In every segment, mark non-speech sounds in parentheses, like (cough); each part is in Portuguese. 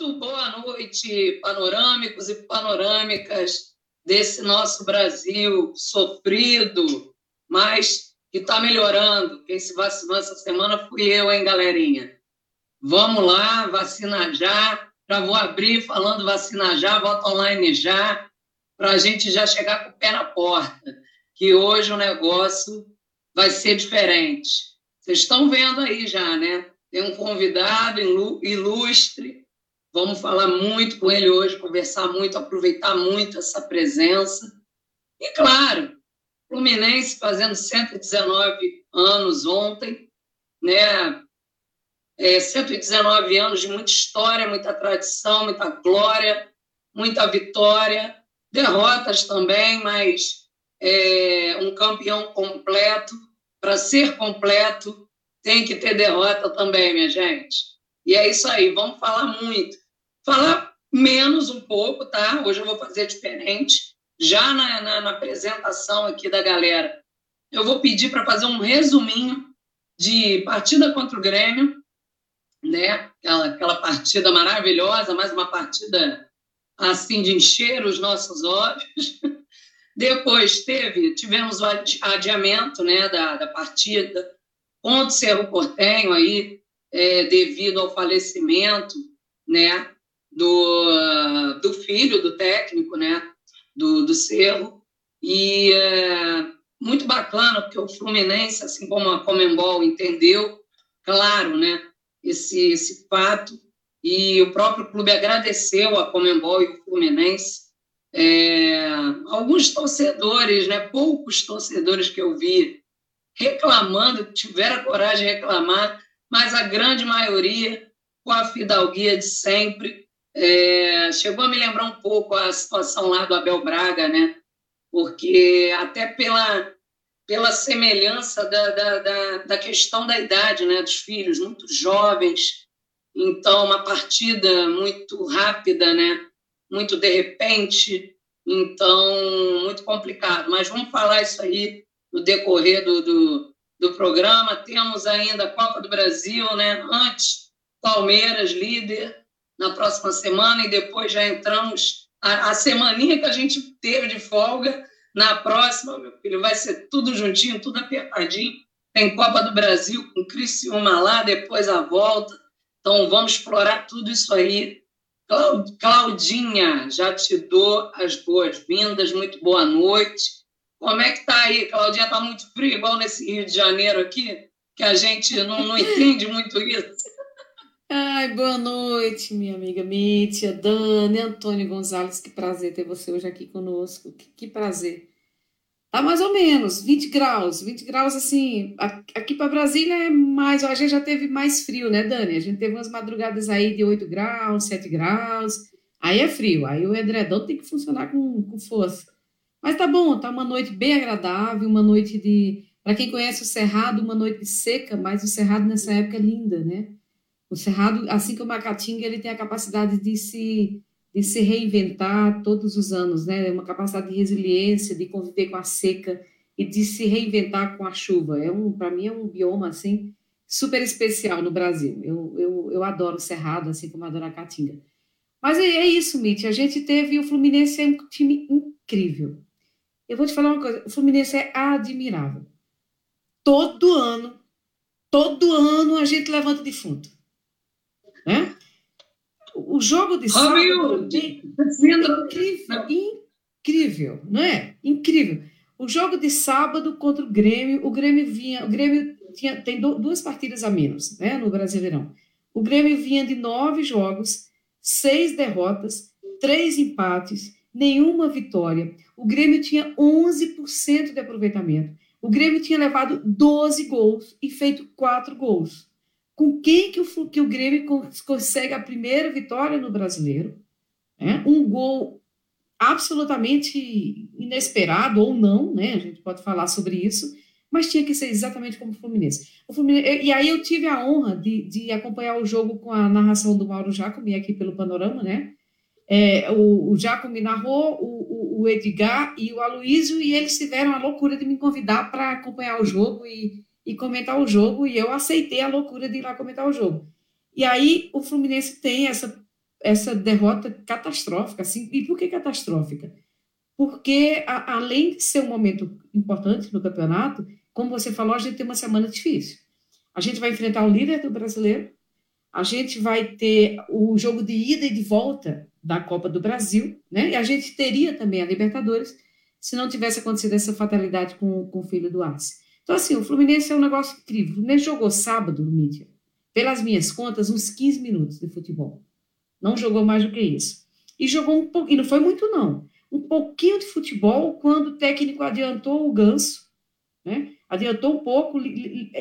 Boa noite, panorâmicos e panorâmicas desse nosso Brasil sofrido, mas que está melhorando. Quem se vacinou essa semana fui eu, hein, galerinha? Vamos lá, vacina já. Já vou abrir falando vacina já, voto online já, para a gente já chegar com o pé na porta, que hoje o negócio vai ser diferente. Vocês estão vendo aí já, né? Tem um convidado ilustre, vamos falar muito com ele hoje, conversar muito, aproveitar muito essa presença. E, claro, Fluminense fazendo 119 anos ontem, né? É, 119 anos de muita história, muita tradição, muita glória, muita vitória, derrotas também, mas é, um campeão completo. Para ser completo, tem que ter derrota também, minha gente. E é isso aí, vamos falar muito. Falar menos um pouco, tá? Hoje eu vou fazer diferente. Já na, na, na apresentação aqui da galera, eu vou pedir para fazer um resuminho de partida contra o Grêmio, né? Aquela, aquela partida maravilhosa, mais uma partida assim de encher os nossos olhos. (laughs) Depois teve, tivemos o adiamento né, da, da partida contra o Cerro Portenho aí, é, devido ao falecimento né, do, do filho do técnico né, do, do Cerro. E é, muito bacana, porque o Fluminense, assim como a Comembol, entendeu, claro, né, esse, esse fato, e o próprio clube agradeceu a Comembol e o Fluminense. É, alguns torcedores, né, poucos torcedores que eu vi reclamando, tiveram a coragem de reclamar, mas a grande maioria com a fidalguia de sempre. É, chegou a me lembrar um pouco a situação lá do Abel Braga, né? Porque até pela, pela semelhança da, da, da, da questão da idade né? dos filhos, muito jovens, então uma partida muito rápida, né? muito de repente, então muito complicado. Mas vamos falar isso aí no decorrer do, do, do programa. Temos ainda a Copa do Brasil, né? Antes, Palmeiras, líder, na próxima semana, e depois já entramos. A, a semaninha que a gente teve de folga, na próxima, meu filho, vai ser tudo juntinho, tudo apertadinho. Tem Copa do Brasil com Criciúma lá, depois a volta. Então, vamos explorar tudo isso aí. Claudinha, já te dou as boas-vindas, muito boa noite. Como é que tá aí, Claudinha? Tá muito frio, igual nesse Rio de Janeiro aqui, que a gente não, não entende muito isso. Ai, boa noite, minha amiga Mítia, Dani, Antônio Gonzalez, que prazer ter você hoje aqui conosco, que, que prazer. Tá mais ou menos, 20 graus, 20 graus assim, aqui para Brasília é mais, a gente já teve mais frio, né, Dani? A gente teve umas madrugadas aí de 8 graus, 7 graus, aí é frio, aí o edredom tem que funcionar com, com força. Mas tá bom, tá uma noite bem agradável, uma noite de. Para quem conhece o Cerrado, uma noite seca, mas o Cerrado nessa época é linda, né? O Cerrado, assim como a Caatinga, ele tem a capacidade de se, de se reinventar todos os anos, né? É uma capacidade de resiliência, de conviver com a seca e de se reinventar com a chuva. É um, para mim é um bioma assim super especial no Brasil. Eu, eu, eu adoro o Cerrado, assim como adoro a Caatinga. Mas é, é isso, Mitch. A gente teve o Fluminense é um time incrível. Eu vou te falar uma coisa: o Fluminense é admirável. Todo ano, todo ano a gente levanta defunto. O jogo de sábado é incrível, incrível, não é? Incrível. O jogo de sábado contra o Grêmio, o Grêmio vinha, o Grêmio tinha, tem duas partidas a menos, né, no Brasileirão. O Grêmio vinha de nove jogos, seis derrotas, três empates, nenhuma vitória. O Grêmio tinha 11% de aproveitamento. O Grêmio tinha levado 12 gols e feito 4 gols. Com quem que o, que o Grêmio consegue a primeira vitória no brasileiro? É, um gol absolutamente inesperado ou não, né? A gente pode falar sobre isso, mas tinha que ser exatamente como o Fluminense. O Fluminense e aí eu tive a honra de, de acompanhar o jogo com a narração do Mauro Jacome aqui pelo Panorama, né? É, o, o narrou, o, o, o, Edgar e o Aloísio, e eles tiveram a loucura de me convidar para acompanhar o jogo e, e comentar o jogo, e eu aceitei a loucura de ir lá comentar o jogo. E aí o Fluminense tem essa essa derrota catastrófica. Assim, e por que catastrófica? Porque, a, além de ser um momento importante no campeonato, como você falou, a gente tem uma semana difícil. A gente vai enfrentar o líder do brasileiro, a gente vai ter o jogo de ida e de volta da Copa do Brasil, né? E a gente teria também a Libertadores se não tivesse acontecido essa fatalidade com, com o filho do Arce. Então, assim, o Fluminense é um negócio incrível. O Fluminense jogou sábado no mídia, pelas minhas contas, uns 15 minutos de futebol. Não jogou mais do que isso. E jogou um e não foi muito, não. Um pouquinho de futebol quando o técnico adiantou o ganso, né? Adiantou um pouco,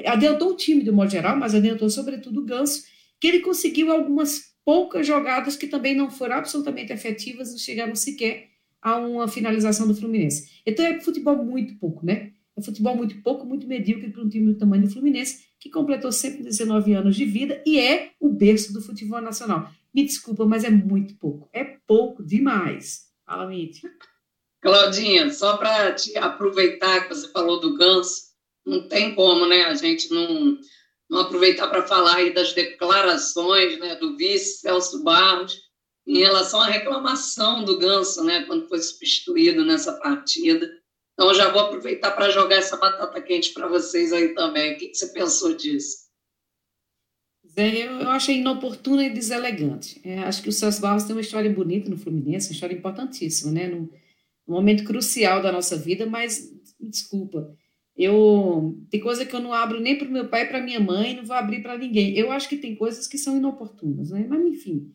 adiantou o time de modo geral, mas adiantou sobretudo o ganso, que ele conseguiu algumas poucas jogadas que também não foram absolutamente efetivas, não chegaram sequer a uma finalização do Fluminense. Então é futebol muito pouco, né? É futebol muito pouco, muito medíocre para um time do tamanho do Fluminense, que completou 119 anos de vida e é o berço do futebol nacional. Me desculpa, mas é muito pouco. É pouco demais. Fala, Mitch. Claudinha, só para te aproveitar que você falou do Ganso, não tem como, né? A gente não, não aproveitar para falar aí das declarações né, do vice Celso Barros em relação à reclamação do Ganso, né, quando foi substituído nessa partida. Então, já vou aproveitar para jogar essa batata quente para vocês aí também. O que, que você pensou disso? Eu, achei inoportuna e deselegante. É, acho que o Celso Barros tem uma história bonita no Fluminense, uma história importantíssima, né? Num, num momento crucial da nossa vida, mas, desculpa, eu tem coisa que eu não abro nem para o meu pai para minha mãe, não vou abrir para ninguém. Eu acho que tem coisas que são inoportunas, né? Mas, enfim,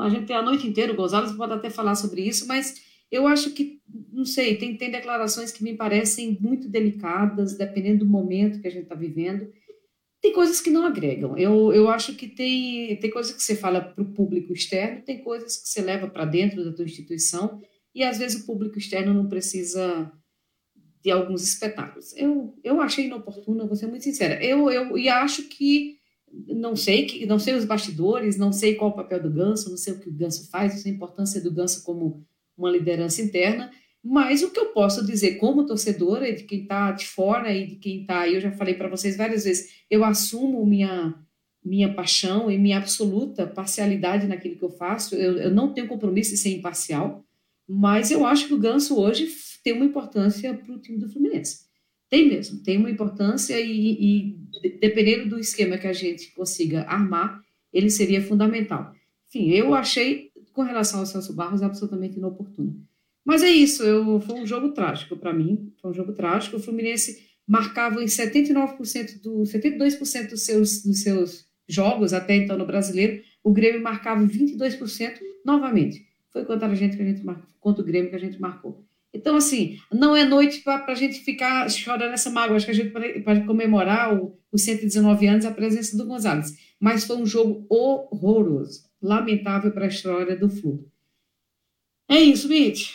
a gente tem a noite inteira, o Gonzalez pode até falar sobre isso, mas eu acho que, não sei, tem, tem declarações que me parecem muito delicadas, dependendo do momento que a gente está vivendo. Tem coisas que não agregam. Eu, eu acho que tem, tem coisas que você fala para o público externo, tem coisas que você leva para dentro da tua instituição, e às vezes o público externo não precisa de alguns espetáculos. Eu, eu achei inoportuno, vou ser muito sincera. Eu, eu e acho que não sei que não sei os bastidores, não sei qual o papel do Ganso, não sei o que o Ganso faz, não sei a importância do Ganso como uma liderança interna, mas o que eu posso dizer como torcedora, de quem está de fora e de quem está, eu já falei para vocês várias vezes, eu assumo minha minha paixão e minha absoluta parcialidade naquilo que eu faço, eu, eu não tenho compromisso de ser imparcial, mas eu acho que o Ganso hoje tem uma importância para o time do Fluminense. Tem mesmo, tem uma importância e, e dependendo do esquema que a gente consiga armar, ele seria fundamental. Enfim, eu achei, com relação ao Celso Barros, absolutamente inoportuno. Mas é isso, eu, foi um jogo trágico para mim, foi um jogo trágico. O Fluminense marcava em 79% do 72% dos seus, dos seus jogos até então no Brasileiro, o Grêmio marcava 22% novamente. Foi contra a gente que a gente marcou, contra o Grêmio que a gente marcou. Então, assim, não é noite para a gente ficar chorando essa mágoa. Acho que a gente pode comemorar os 119 anos a presença do Gonzalez. Mas foi um jogo horroroso, lamentável para a história do Flu. É isso, Mitch.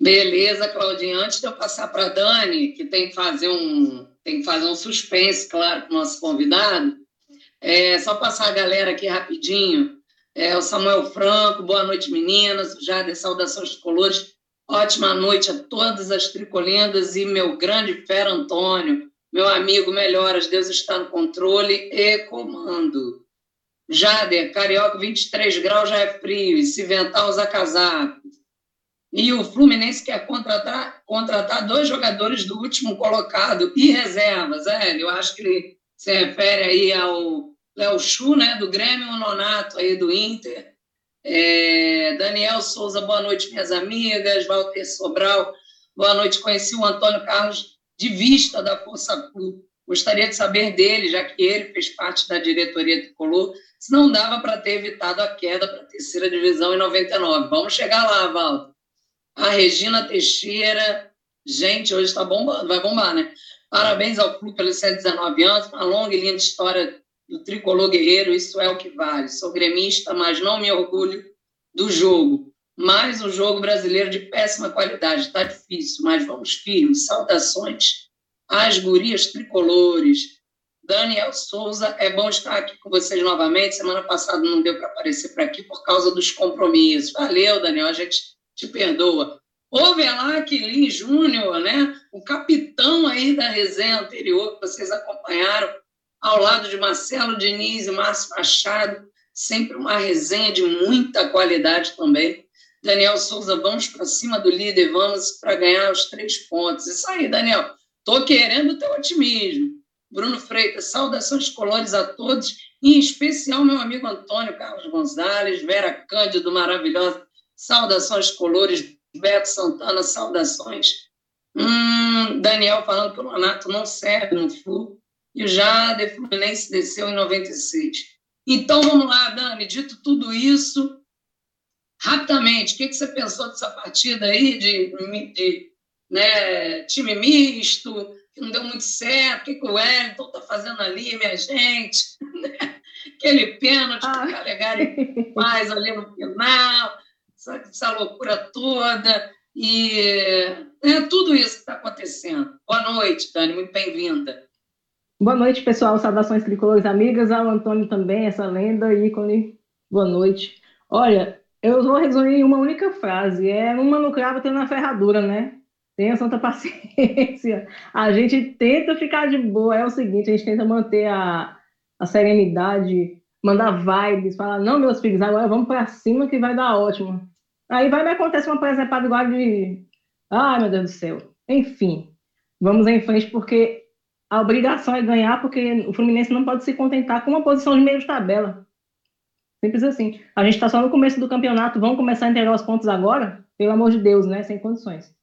Beleza, Claudinha. Antes de eu passar para a Dani, que tem que fazer um, tem que fazer um suspense, claro, para o nosso convidado, é só passar a galera aqui rapidinho é, o Samuel Franco, boa noite, meninas. Jader, saudações tricolores. Ótima noite a todas as tricolindas e meu grande fera Antônio, meu amigo, melhoras, Deus está no controle e comando. Jader, Carioca, 23 graus já é frio, e se ventar, usa casaco. E o Fluminense quer contratar, contratar dois jogadores do último colocado e reservas. É, eu acho que ele se refere aí ao Léo Chu, né, do Grêmio, o Nonato aí do Inter. É, Daniel Souza, boa noite, minhas amigas. Walter Sobral, boa noite. Conheci o Antônio Carlos de vista da Força Clube. Gostaria de saber dele, já que ele fez parte da diretoria tricolor, se não dava para ter evitado a queda para a terceira divisão em 99. Vamos chegar lá, Walter. A Regina Teixeira, gente, hoje está bombando, vai bombar, né? Parabéns ao clube pelos 119 anos, uma longa e linda história do tricolor guerreiro, isso é o que vale. Sou gremista, mas não me orgulho do jogo. Mais um jogo brasileiro de péssima qualidade. Está difícil, mas vamos firmes. Saudações às gurias tricolores. Daniel Souza, é bom estar aqui com vocês novamente. Semana passada não deu para aparecer por aqui por causa dos compromissos. Valeu, Daniel, a gente te perdoa. Ovelac Lin Júnior, né? o capitão aí da resenha anterior que vocês acompanharam, ao lado de Marcelo Diniz e Márcio Machado, sempre uma resenha de muita qualidade também. Daniel Souza, vamos para cima do líder, vamos para ganhar os três pontos. Isso aí, Daniel. Estou querendo o teu otimismo. Bruno Freitas, saudações colores a todos, em especial meu amigo Antônio Carlos Gonzalez, Vera Cândido, maravilhosa. Saudações colores, Beto Santana, saudações. Hum, Daniel falando que o Nonato não serve no Flu e o Jade Fluminense desceu em 96. Então vamos lá, Dani, dito tudo isso, rapidamente, o que, que você pensou dessa partida aí de, de né, time misto, que não deu muito certo, o que, que o Wellington está fazendo ali, minha gente? (laughs) Aquele pênalti ah. que o Calegari faz ali no final, essa, essa loucura toda. E é tudo isso que está acontecendo. Boa noite, Dani, muito bem-vinda. Boa noite, pessoal. Saudações tricolores amigas. Ao Antônio também, essa lenda, ícone. Boa noite. Olha, eu vou resumir em uma única frase. É uma no cravo, tem na ferradura, né? Tenha santa (laughs) paciência. A gente tenta ficar de boa. É o seguinte, a gente tenta manter a, a serenidade, mandar vibes, falar, não, meus filhos, agora vamos para cima que vai dar ótimo. Aí vai me acontecer uma presepada igual de... Ai, meu Deus do céu. Enfim, vamos em frente, porque a obrigação é ganhar, porque o Fluminense não pode se contentar com uma posição de meio de tabela. Simples assim. A gente está só no começo do campeonato, vamos começar a entregar os pontos agora? Pelo amor de Deus, né? Sem condições.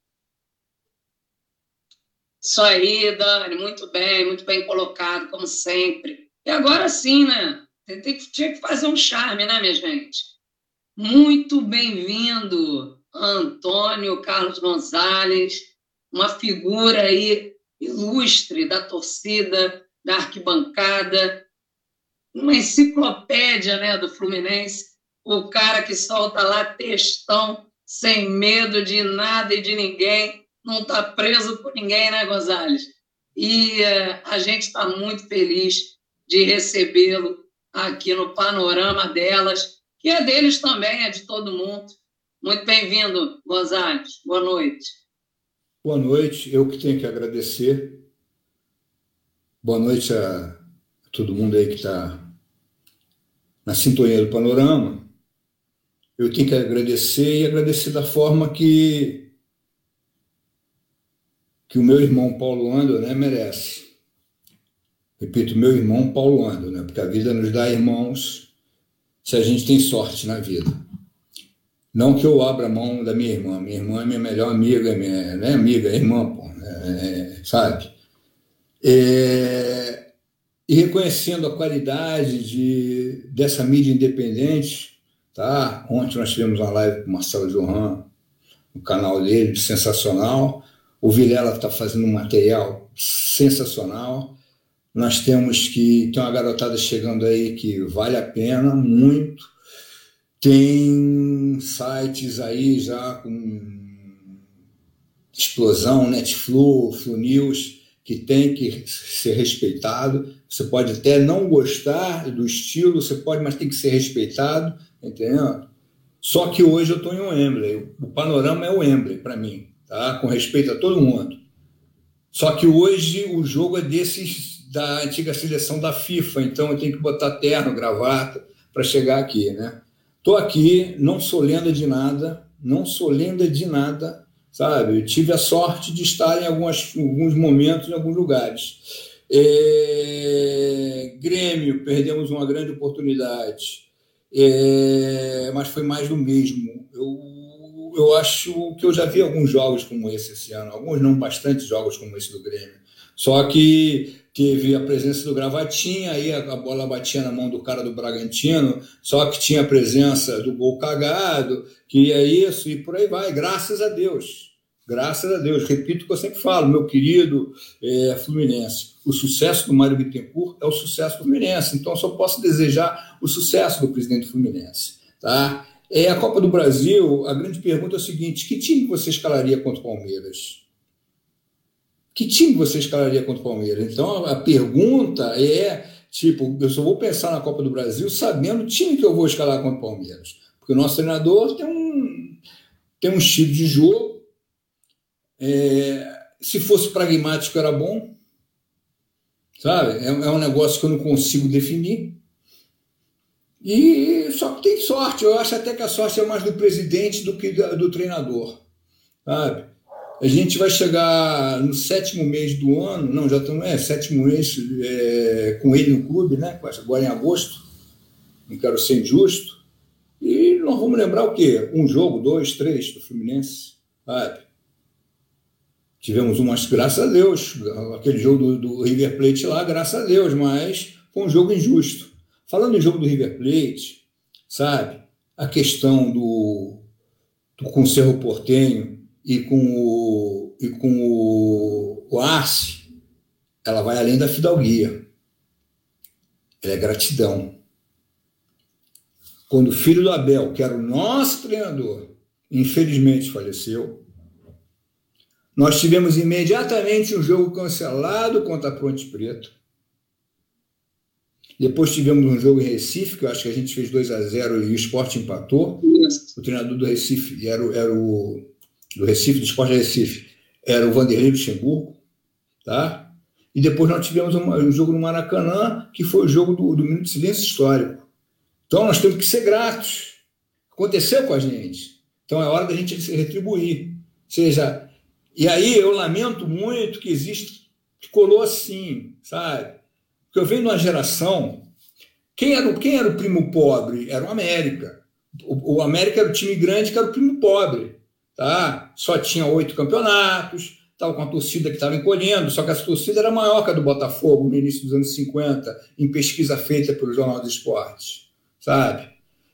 Isso aí, Dani, muito bem, muito bem colocado, como sempre. E agora sim, né? Tem, tinha que fazer um charme, né, minha gente? Muito bem-vindo, Antônio Carlos Gonzalez, uma figura aí ilustre da torcida, da arquibancada, uma enciclopédia né, do Fluminense, o cara que solta lá textão, sem medo de nada e de ninguém, não está preso por ninguém, né, Gonzalez? E uh, a gente está muito feliz de recebê-lo aqui no panorama delas, que é deles também, é de todo mundo. Muito bem-vindo, Gonzalez. Boa noite. Boa noite, eu que tenho que agradecer. Boa noite a todo mundo aí que está na sintonia do panorama. Eu tenho que agradecer e agradecer da forma que que o meu irmão Paulo Ando né, merece. Repito, meu irmão Paulo Ando, né, porque a vida nos dá irmãos se a gente tem sorte na vida. Não que eu abra mão da minha irmã. Minha irmã é minha melhor amiga, minha, não é amiga, é irmã, pô, é, é, sabe? É, e reconhecendo a qualidade de, dessa mídia independente, tá? Ontem nós tivemos uma live com o Marcelo Johan, no canal dele, sensacional. O Vilela está fazendo um material sensacional. Nós temos que tem uma garotada chegando aí que vale a pena muito tem sites aí já com explosão, Netflu, Flu News, que tem que ser respeitado. Você pode até não gostar do estilo, você pode, mas tem que ser respeitado, entendeu? Só que hoje eu estou em Wembley. O panorama é o Wembley para mim, tá? Com respeito a todo mundo. Só que hoje o jogo é desses da antiga seleção da FIFA, então eu tenho que botar terno, gravata para chegar aqui, né? Estou aqui, não sou lenda de nada, não sou lenda de nada, sabe? Eu tive a sorte de estar em algumas, alguns momentos, em alguns lugares. É... Grêmio, perdemos uma grande oportunidade, é... mas foi mais do mesmo. Eu, eu acho que eu já vi alguns jogos como esse esse ano, alguns não, bastante jogos como esse do Grêmio. Só que teve a presença do Gravatinha, aí a, bola batia na mão do cara do Bragantino, só que tinha a presença do gol cagado, que é isso, e por aí vai, graças a Deus. Graças a Deus, repito o que eu sempre falo, meu querido é, Fluminense, o sucesso do Mário Bittencourt é o sucesso do Fluminense, então eu só posso desejar o sucesso do presidente Fluminense. Tá? É, a Copa do Brasil, a grande pergunta é o seguinte: que time você escalaria contra o Palmeiras? que time você escalaria contra o Palmeiras? Então a pergunta é tipo, eu só vou pensar na Copa do Brasil sabendo o time que eu vou escalar contra o Palmeiras. Porque o nosso treinador tem um, tem um estilo de jogo. É, se fosse pragmático, era bom. Sabe? É, é um negócio que eu não consigo definir. E só que tem sorte. Eu acho até que a sorte é mais do presidente do que do, do treinador. Sabe? A gente vai chegar no sétimo mês do ano, não, já estamos, é, sétimo mês é, com ele no clube, né? Agora em agosto. Não quero ser injusto. E nós vamos lembrar o quê? Um jogo, dois, três do Fluminense, sabe? Tivemos umas, graças a Deus, aquele jogo do, do River Plate lá, graças a Deus, mas foi um jogo injusto. Falando em jogo do River Plate, sabe? A questão do, do com o Cerro Portenho e com o, e com o, o Arce, ela vai além da fidalguia. Ela é gratidão. Quando o filho do Abel, que era o nosso treinador, infelizmente faleceu, nós tivemos imediatamente um jogo cancelado contra a Ponte Preta. Depois tivemos um jogo em Recife, que eu acho que a gente fez 2 a 0 e o esporte empatou. O treinador do Recife era, era o do Recife, do Esporte Recife, era o Vanderlei Luxemburgo, tá? E depois nós tivemos um, um jogo no Maracanã, que foi o jogo do, do Minuto de Silêncio Histórico. Então nós temos que ser gratos. Aconteceu com a gente. Então é hora da gente se retribuir. Ou seja, e aí eu lamento muito que existe, que colou assim, sabe? Porque eu venho de uma geração. Quem era, quem era o primo pobre? Era o América. O, o América era o time grande que era o primo pobre. Tá? Só tinha oito campeonatos, estava com a torcida que estava encolhendo, só que essa torcida era maior que a do Botafogo no início dos anos 50, em pesquisa feita pelo Jornal dos Esportes sabe?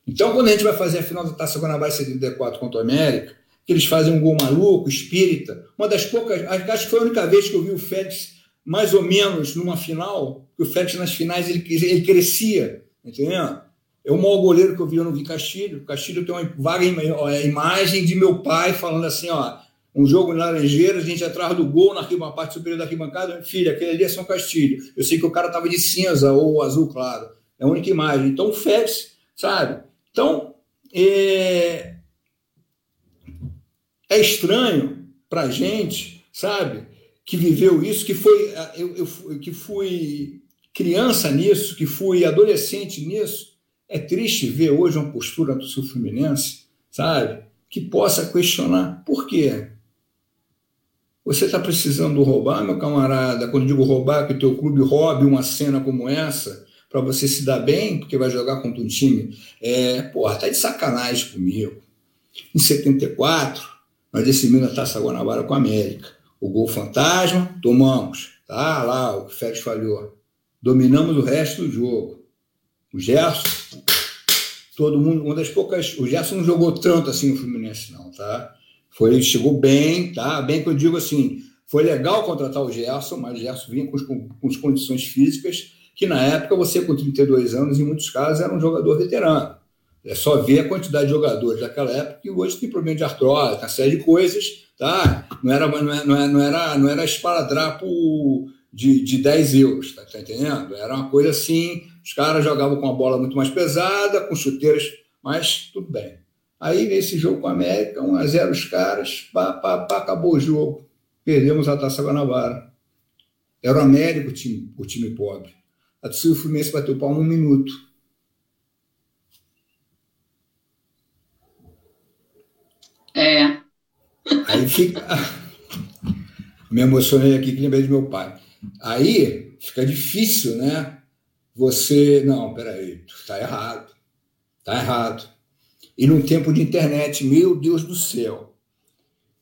Então, quando a gente vai fazer a final da Taça Guanabara 74 contra o América, que eles fazem um gol maluco, espírita, uma das poucas, acho que foi a única vez que eu vi o Félix mais ou menos numa final, o Félix nas finais ele, ele crescia, entendeu? É o maior goleiro que eu vi, eu não vi Castilho. Castilho tem uma vaga é, imagem de meu pai falando assim, ó, um jogo em Laranjeiras, a gente atrás do gol na, na parte superior da arquibancada, filha, aquele ali é São Castilho. Eu sei que o cara estava de cinza ou azul claro. É a única imagem. Então, o Félix, sabe? Então, é, é estranho para a gente, sabe? Que viveu isso, que foi eu, eu, que fui criança nisso, que fui adolescente nisso. É triste ver hoje uma postura do seu Fluminense, sabe? Que possa questionar por quê? Você está precisando roubar, meu camarada? Quando digo roubar, que o teu clube roube uma cena como essa, para você se dar bem, porque vai jogar contra um time. É, porra, tá de sacanagem comigo. Em 74, nós decidimos a Taça Guanabara com a América. O gol fantasma, tomamos. Tá lá, o Félix falhou. Dominamos o resto do jogo. O Gerson, todo mundo, uma das poucas. O Gerson não jogou tanto assim no Fluminense, não, tá? Foi, ele chegou bem, tá? Bem que eu digo assim, foi legal contratar o Gerson, mas o Gerson vinha com, com, as condições físicas que na época você, com 32 anos, em muitos casos, era um jogador veterano. É só ver a quantidade de jogadores daquela época que hoje tem problema de artrose, uma série de coisas, tá? Não era, não era, não era, não era esparadrapo de, de 10 euros, tá, tá entendendo? Era uma coisa assim, os caras jogavam com a bola muito mais pesada, com chuteiras, mas tudo bem. Aí, nesse jogo com a América, 1 a 0 os caras, pá, pá, pá, acabou o jogo. Perdemos a Taça Guanabara. Era o América o time, o time pobre. A torcida do Fluminense bateu pau num minuto. É. Aí fica. (laughs) Me emocionei aqui que lembrei de meu pai. Aí fica difícil, né? Você. Não, peraí, tá errado. Tá errado. E num tempo de internet, meu Deus do céu.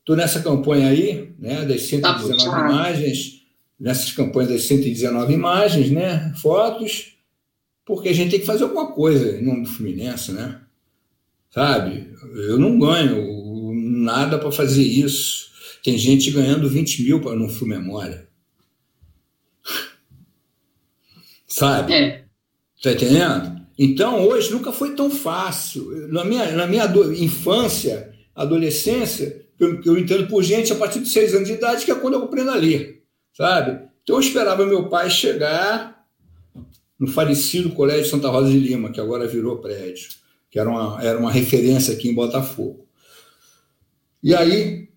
Estou nessa campanha aí, né, das 119 tá imagens nessas campanhas das 119 imagens, né, fotos, porque a gente tem que fazer alguma coisa em nome do Fluminense, né? Sabe? Eu não ganho nada para fazer isso. Tem gente ganhando 20 mil para no Flu Memória. Sabe? É. Tá entendendo? Então, hoje nunca foi tão fácil. Na minha, na minha infância, adolescência, eu, eu entendo por gente a partir de seis anos de idade, que é quando eu aprendo a ler sabe? Então eu esperava meu pai chegar no falecido Colégio Santa Rosa de Lima, que agora virou prédio, que era uma, era uma referência aqui em Botafogo. E aí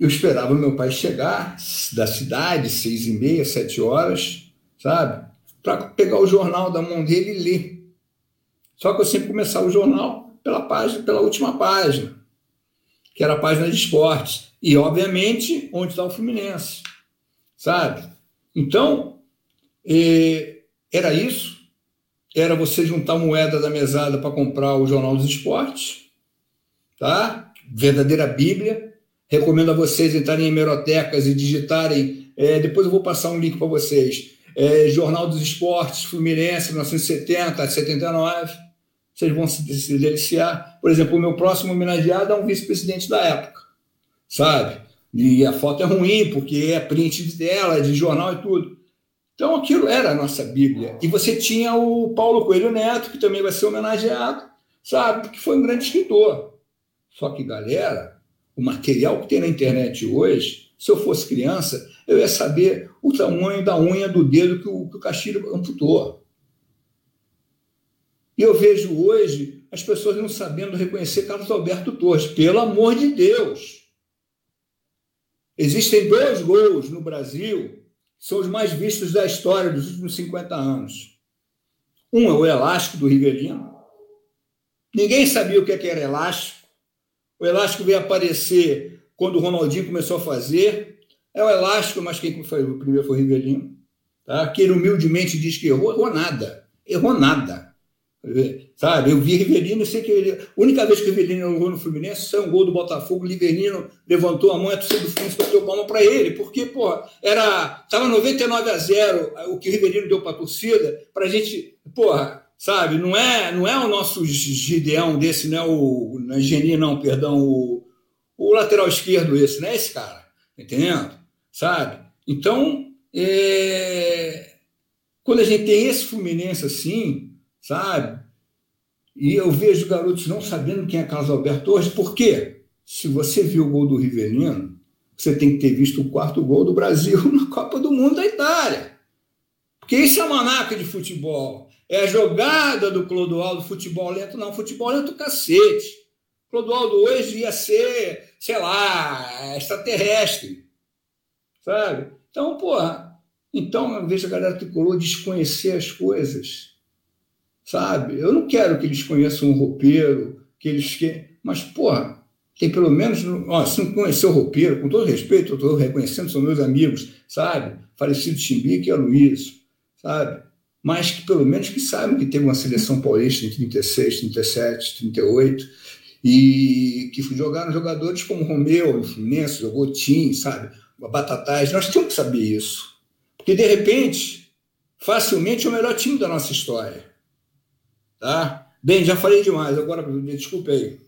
eu esperava meu pai chegar da cidade, seis e meia, sete horas, sabe? Para pegar o jornal da mão dele e ler. Só que eu sempre começava o jornal pela página, pela última página, que era a página de esportes. E, obviamente, onde está o Fluminense. Sabe? Então, eh, era isso. Era você juntar moeda da mesada para comprar o Jornal dos Esportes. Tá? Verdadeira Bíblia. Recomendo a vocês entrarem em hemerotecas e digitarem. Eh, depois eu vou passar um link para vocês. Eh, Jornal dos Esportes, Fluminense, 1970, 79 vocês vão se, se deliciar. Por exemplo, o meu próximo homenageado é um vice-presidente da época, sabe? E a foto é ruim, porque é print de tela, de jornal e tudo. Então, aquilo era a nossa Bíblia. E você tinha o Paulo Coelho Neto, que também vai ser homenageado, sabe? Porque foi um grande escritor. Só que, galera, o material que tem na internet hoje, se eu fosse criança, eu ia saber o tamanho da unha do dedo que o, que o Castilho amputou. E eu vejo hoje as pessoas não sabendo reconhecer Carlos Alberto Torres. Pelo amor de Deus! Existem dois gols no Brasil são os mais vistos da história dos últimos 50 anos. Um é o elástico do Rivelino. Ninguém sabia o que era elástico. O elástico veio aparecer quando o Ronaldinho começou a fazer. É o elástico, mas quem foi o primeiro foi o Rivelino. Tá? Que ele humildemente diz que errou, errou nada. Errou nada. Sabe, eu vi Rivelino e sei que ele, a única vez que o Rivelino errou no Fluminense saiu um gol do Botafogo, o Rivelino levantou a mão e a torcida do Fluminense bateu palma para ele, porque, pô, era, tava 99 a 0 o que o Rivelino deu para a torcida, para a gente, porra, sabe, não é, não é o nosso Gideão desse, não é o, é Geni, não, perdão, o, o lateral esquerdo esse, não é esse cara, entendendo? Sabe? Então, é, quando a gente tem esse Fluminense assim, sabe? E eu vejo garotos não sabendo quem é Carlos Alberto Torres, por quê? Se você viu o gol do Rivelino, você tem que ter visto o quarto gol do Brasil (laughs) na Copa do Mundo da Itália. Porque isso é uma marca de futebol. É a jogada do Clodoaldo, futebol lento, não, futebol lento cacete. Clodoaldo hoje ia ser, sei lá, extraterrestre. Sabe? Então, porra, então eu vejo a galera tricolor desconhecer as coisas sabe? Eu não quero que eles conheçam um roupeiro, que eles que... mas porra, tem pelo menos, ó, se não conhecer o roupeiro, com todo respeito, eu estou reconhecendo, são meus amigos, sabe? Falecido Chimbique e a Luiz, sabe? Mas que pelo menos que saibam que teve uma seleção paulista em 36, 37, 38, e que jogaram jogadores como Romeu, Fluminense, jogou Tim, sabe? Batatais, nós temos que saber isso. Porque, de repente, facilmente é o melhor time da nossa história. Tá? Bem, já falei demais, agora me desculpe aí.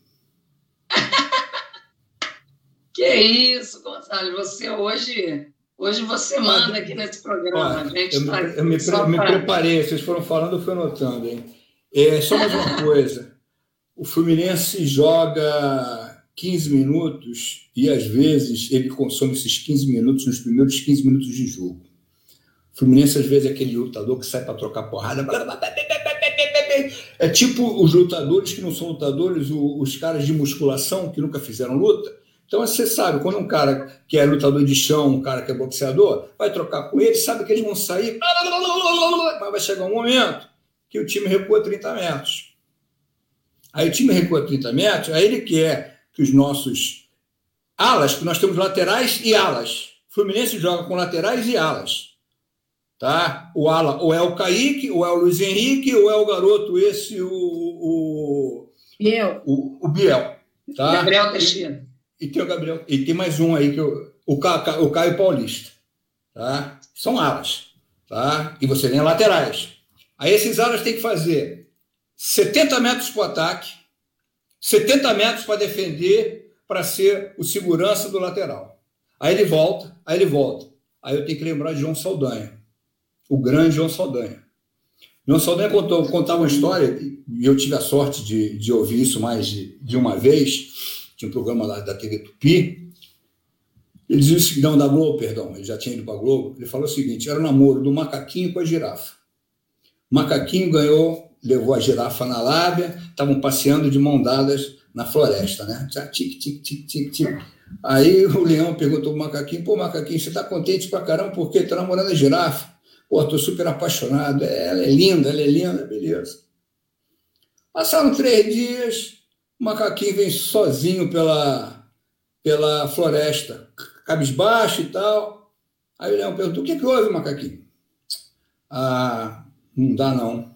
(laughs) que isso, Gonçalo, você hoje. Hoje você manda aqui nesse programa. Olha, gente eu, tá eu me, me preparei, vocês foram falando, eu fui anotando. Hein? É, só mais uma coisa. O Fluminense joga 15 minutos e, às vezes, ele consome esses 15 minutos nos primeiros 15 minutos de jogo. O Fluminense, às vezes, é aquele lutador que sai para trocar porrada. É tipo os lutadores que não são lutadores, os caras de musculação que nunca fizeram luta. Então você sabe, quando um cara que é lutador de chão, um cara que é boxeador, vai trocar com ele, sabe que eles vão sair, mas vai chegar um momento que o time recua 30 metros. Aí o time recua 30 metros, aí ele quer que os nossos alas, que nós temos laterais e alas. O Fluminense joga com laterais e alas. Tá? O ala ou é o Kaique, ou é o Luiz Henrique, ou é o garoto esse, o. o Biel. O, o Biel. Tá? Gabriel Teixeira. E, e, tem o Gabriel. E tem mais um aí, que eu, o, Ca, o Caio Paulista. Tá? São alas. Tá? E você tem laterais. Aí esses alas têm que fazer 70 metros para o ataque, 70 metros para defender, para ser o segurança do lateral. Aí ele volta, aí ele volta. Aí eu tenho que lembrar de João Saldanha o grande João Saldanha. João Saldanha contou, contava uma história, e eu tive a sorte de, de ouvir isso mais de, de uma vez, tinha um programa lá da TV Tupi, ele disse, não, da Globo, perdão, ele já tinha ido para a Globo, ele falou o seguinte, era o namoro do macaquinho com a girafa. O macaquinho ganhou, levou a girafa na lábia, estavam passeando de mão dadas na floresta, né? Tic, tic, tic, tic, tic. Aí o leão perguntou pro macaquinho, pô, macaquinho, você está contente pra caramba porque está namorando a girafa? Pô, estou super apaixonado. Ela é linda, ela é linda, beleza. Passaram três dias, o macaquinho vem sozinho pela, pela floresta, cabisbaixo e tal. Aí o leão perguntou: o que, é que houve, macaquinho? Ah, não dá não.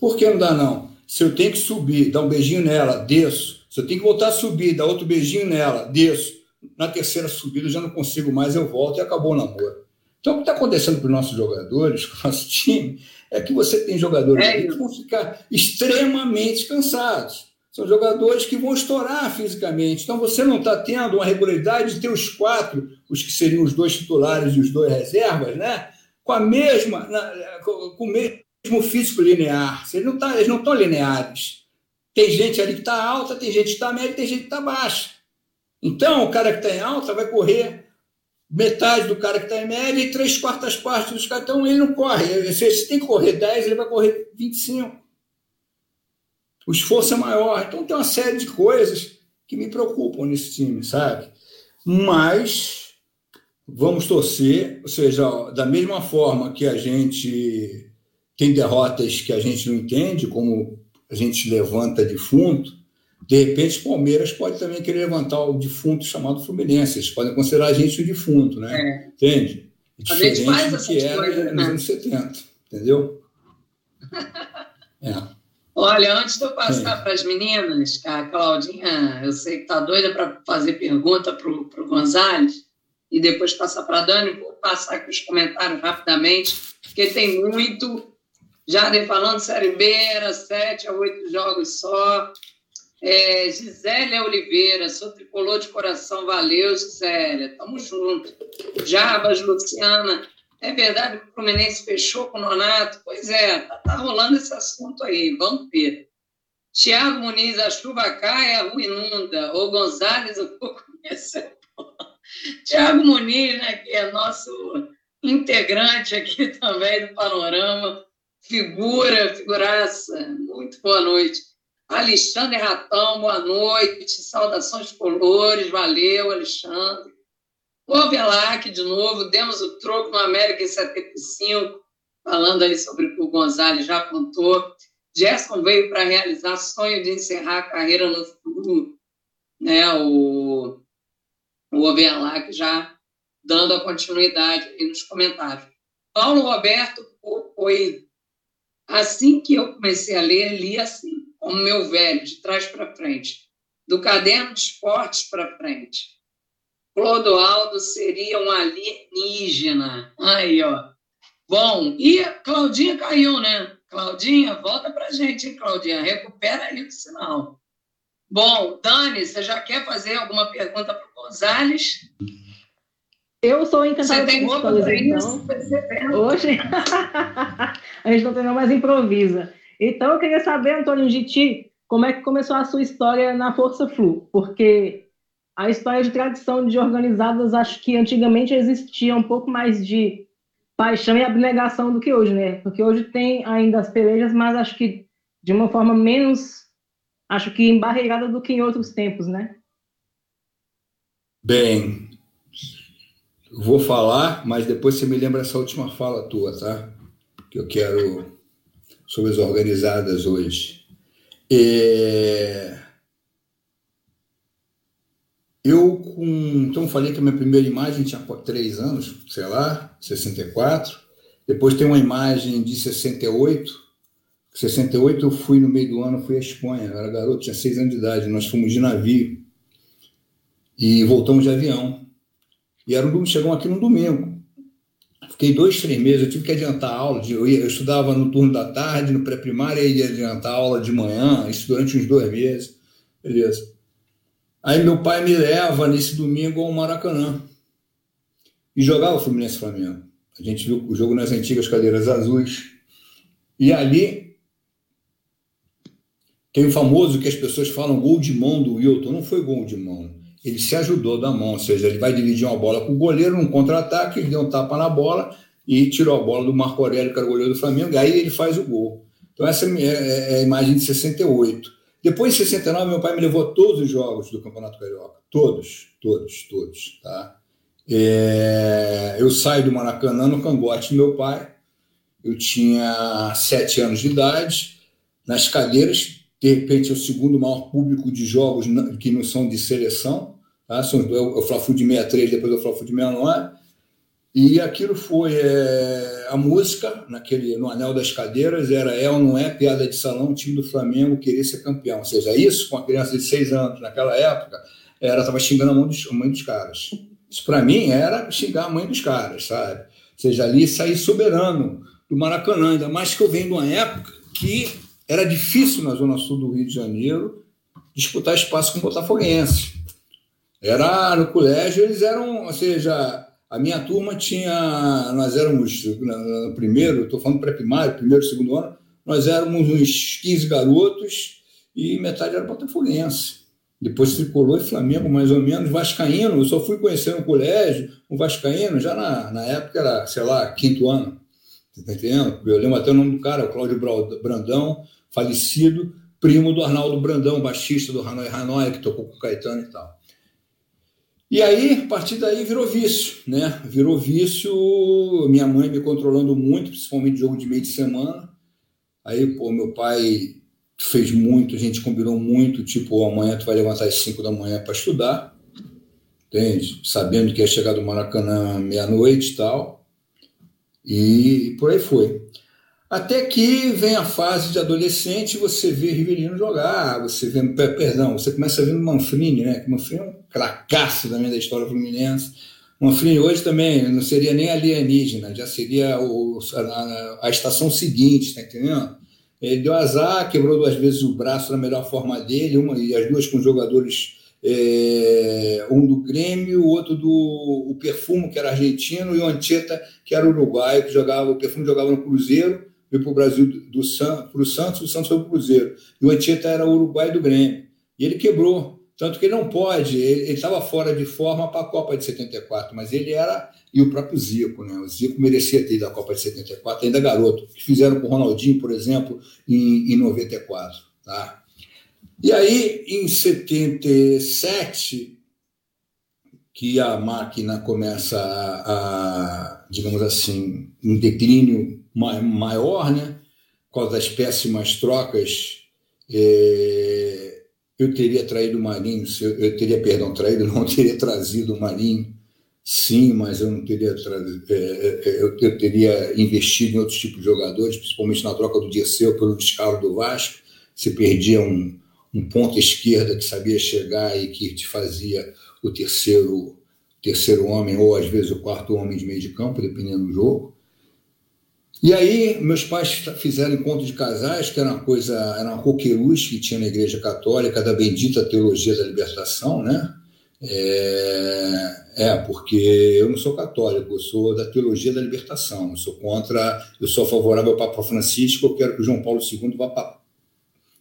Por que não dá não? Se eu tenho que subir, dar um beijinho nela, desço. Se eu tenho que voltar a subir, dar outro beijinho nela, desço. Na terceira subida eu já não consigo mais, eu volto e acabou o namoro. Então, o que está acontecendo para os nossos jogadores, (laughs) com o nosso time, é que você tem jogadores é que vão ficar extremamente cansados. São jogadores que vão estourar fisicamente. Então, você não está tendo uma regularidade de ter os quatro, os que seriam os dois titulares e os dois reservas, né? com a mesma, com o mesmo físico linear. Eles não tá, eles não estão lineares. Tem gente ali que está alta, tem gente que está média, tem gente que está baixa. Então, o cara que está em alta vai correr metade do cara que está em média e três quartas partes dos caras. Então, ele não corre. Se ele tem que correr 10, ele vai correr 25. O esforço é maior. Então, tem uma série de coisas que me preocupam nesse time, sabe? Mas vamos torcer, ou seja, da mesma forma que a gente tem derrotas que a gente não entende, como a gente levanta defunto, de repente, o Palmeiras pode também querer levantar o defunto chamado Fluminense. Eles podem considerar a gente o defunto, né? É. Entende? É diferente do que era coisas, nos né? anos 70, entendeu? (laughs) é. Olha, antes de eu passar para as meninas, a Claudinha, eu sei que está doida para fazer pergunta para o Gonzalez, e depois passar para a Dani, vou passar aqui os comentários rapidamente, porque tem muito. Já falando Série B, era sete a oito jogos só. É, Gisélia Oliveira, sou tricolor de coração, valeu, Gisélia, tamo junto. Jabas, Luciana, é verdade que o Fluminense fechou com o Nonato? Pois é, tá, tá rolando esse assunto aí, vamos ver. Tiago Muniz, a chuva cai, a rua inunda. O Gonzalez, eu vou conhecer. (laughs) Tiago Muniz, né, que é nosso integrante aqui também do Panorama, figura, figuraça, muito boa noite. Alexandre Ratão, boa noite, saudações colores, valeu, Alexandre. O Ovelac, de novo, demos o troco no América em 75, falando aí sobre o que o Gonzalez já contou. Gerson veio para realizar sonho de encerrar a carreira no futuro, né? O, o já dando a continuidade nos comentários. Paulo Roberto foi assim que eu comecei a ler, li assim como meu velho, de trás para frente, do caderno de esportes para frente. Clodoaldo seria um alienígena. Aí, ó. Bom, e Claudinha caiu, né? Claudinha, volta para gente, hein, Claudinha? Recupera aí o sinal. Bom, Dani, você já quer fazer alguma pergunta para o Gonzalez? Eu sou encantada Você tem roupa para isso? Hoje a gente não tem mais improvisa. Então, eu queria saber, Antônio, de ti, como é que começou a sua história na Força Flu? Porque a história de tradição de organizadas, acho que antigamente existia um pouco mais de paixão e abnegação do que hoje, né? Porque hoje tem ainda as pelejas, mas acho que de uma forma menos, acho que embarreirada do que em outros tempos, né? Bem, vou falar, mas depois você me lembra essa última fala tua, tá? Que eu quero sobre as organizadas hoje. É... Eu, com... então, falei que a minha primeira imagem tinha três anos, sei lá, 64. Depois tem uma imagem de 68. 68 eu fui no meio do ano, fui à Espanha, eu era garoto, tinha seis anos de idade. Nós fomos de navio e voltamos de avião. E era um, aqui no domingo. Fiquei dois, três meses, eu tive que adiantar a aula. De, eu, ia, eu estudava no turno da tarde, no pré-primário, ia adiantar a aula de manhã, isso durante uns dois meses. Beleza. Aí meu pai me leva nesse domingo ao Maracanã. E jogava o Fluminense Flamengo. A gente viu o jogo nas antigas cadeiras azuis. E ali tem o famoso que as pessoas falam gol de mão do Wilton. Não foi gol de mão ele se ajudou da mão, ou seja, ele vai dividir uma bola com o goleiro num contra-ataque, ele deu um tapa na bola e tirou a bola do Marco Aurélio, que era o goleiro do Flamengo, e aí ele faz o gol. Então, essa é, é, é a imagem de 68. Depois, em 69, meu pai me levou todos os jogos do Campeonato Carioca. Todos, todos, todos. Tá? É, eu saio do Maracanã no cangote do meu pai. Eu tinha sete anos de idade. Nas cadeiras de repente é o segundo maior público de jogos que não são de seleção, tá? São, é o Fla-Flu de 63, depois é o Fla-Flu de 69, e aquilo foi é, a música, naquele, no Anel das Cadeiras, era é ou não é piada de salão, time do Flamengo querer ser campeão. Ou seja, isso com a criança de seis anos naquela época, era estava xingando a mãe dos, a mãe dos caras. Isso para mim era xingar a mãe dos caras, sabe? Ou seja, ali sair soberano do Maracanã, ainda mais que eu venho de uma época que era difícil na zona sul do Rio de Janeiro disputar espaço com o Botafoguense. Era no colégio, eles eram, ou seja, a minha turma tinha, nós éramos, no primeiro, estou falando pré-primário, primeiro, segundo ano, nós éramos uns 15 garotos e metade era botafoguense. Depois tricolor e Flamengo, mais ou menos. Vascaíno, eu só fui conhecer no colégio, o Vascaíno, já na, na época era, sei lá, quinto ano. Você está entendendo? Eu lembro até o nome do cara, o Cláudio Brandão, falecido, primo do Arnaldo Brandão, baixista do Hanoi Hanoi, que tocou com o Caetano e tal. E aí, a partir daí, virou vício, né? Virou vício, minha mãe me controlando muito, principalmente jogo de meio de semana. Aí, pô, meu pai fez muito, a gente combinou muito, tipo, amanhã tu vai levantar às 5 da manhã para estudar, entende? Sabendo que ia chegar do Maracanã meia-noite e tal. E por aí foi. Até que vem a fase de adolescente, você vê Rivelino jogar, você vê, perdão, você começa vendo Manfrini, né? Manfrini é um cracaço também da história fluminense. Manfrini hoje também não seria nem alienígena, já seria o, a, a, estação seguinte, tá entendendo? Ele deu azar, quebrou duas vezes o braço na melhor forma dele, uma, e as duas com jogadores, é, um do Grêmio, o outro do o Perfumo, que era argentino, e o Antieta, que era uruguaio, que jogava, o Perfumo jogava no Cruzeiro, veio para o Brasil do, para o Santos, o Santos foi para o Cruzeiro. E o Antieta era o Uruguai do Grêmio. E ele quebrou. Tanto que ele não pode, ele estava fora de forma para a Copa de 74, mas ele era, e o próprio Zico, né? O Zico merecia ter ido à Copa de 74, ainda garoto, que fizeram com o Ronaldinho, por exemplo, em, em 94. Tá? E aí, em 77, que a máquina começa a, a digamos assim, um declínio maior, né? Por causa das péssimas trocas, é, eu teria traído o Marinho, eu teria, perdão, traído, não (laughs) teria trazido o Marinho, sim, mas eu não teria trazido, é, é, eu, eu, teria investido em outros tipos de jogadores, principalmente na troca do Dirceu pelo descaro do Vasco, você perdia um, um ponto esquerda que sabia chegar e que te fazia o terceiro terceiro homem ou às vezes o quarto homem de meio de campo, dependendo do jogo. E aí, meus pais fizeram encontro de casais, que era uma coisa, era uma coqueluche que tinha na Igreja Católica, da bendita teologia da libertação, né? É, é, porque eu não sou católico, eu sou da teologia da libertação, eu sou contra, eu sou favorável ao Papa Francisco, eu quero que o João Paulo II vá para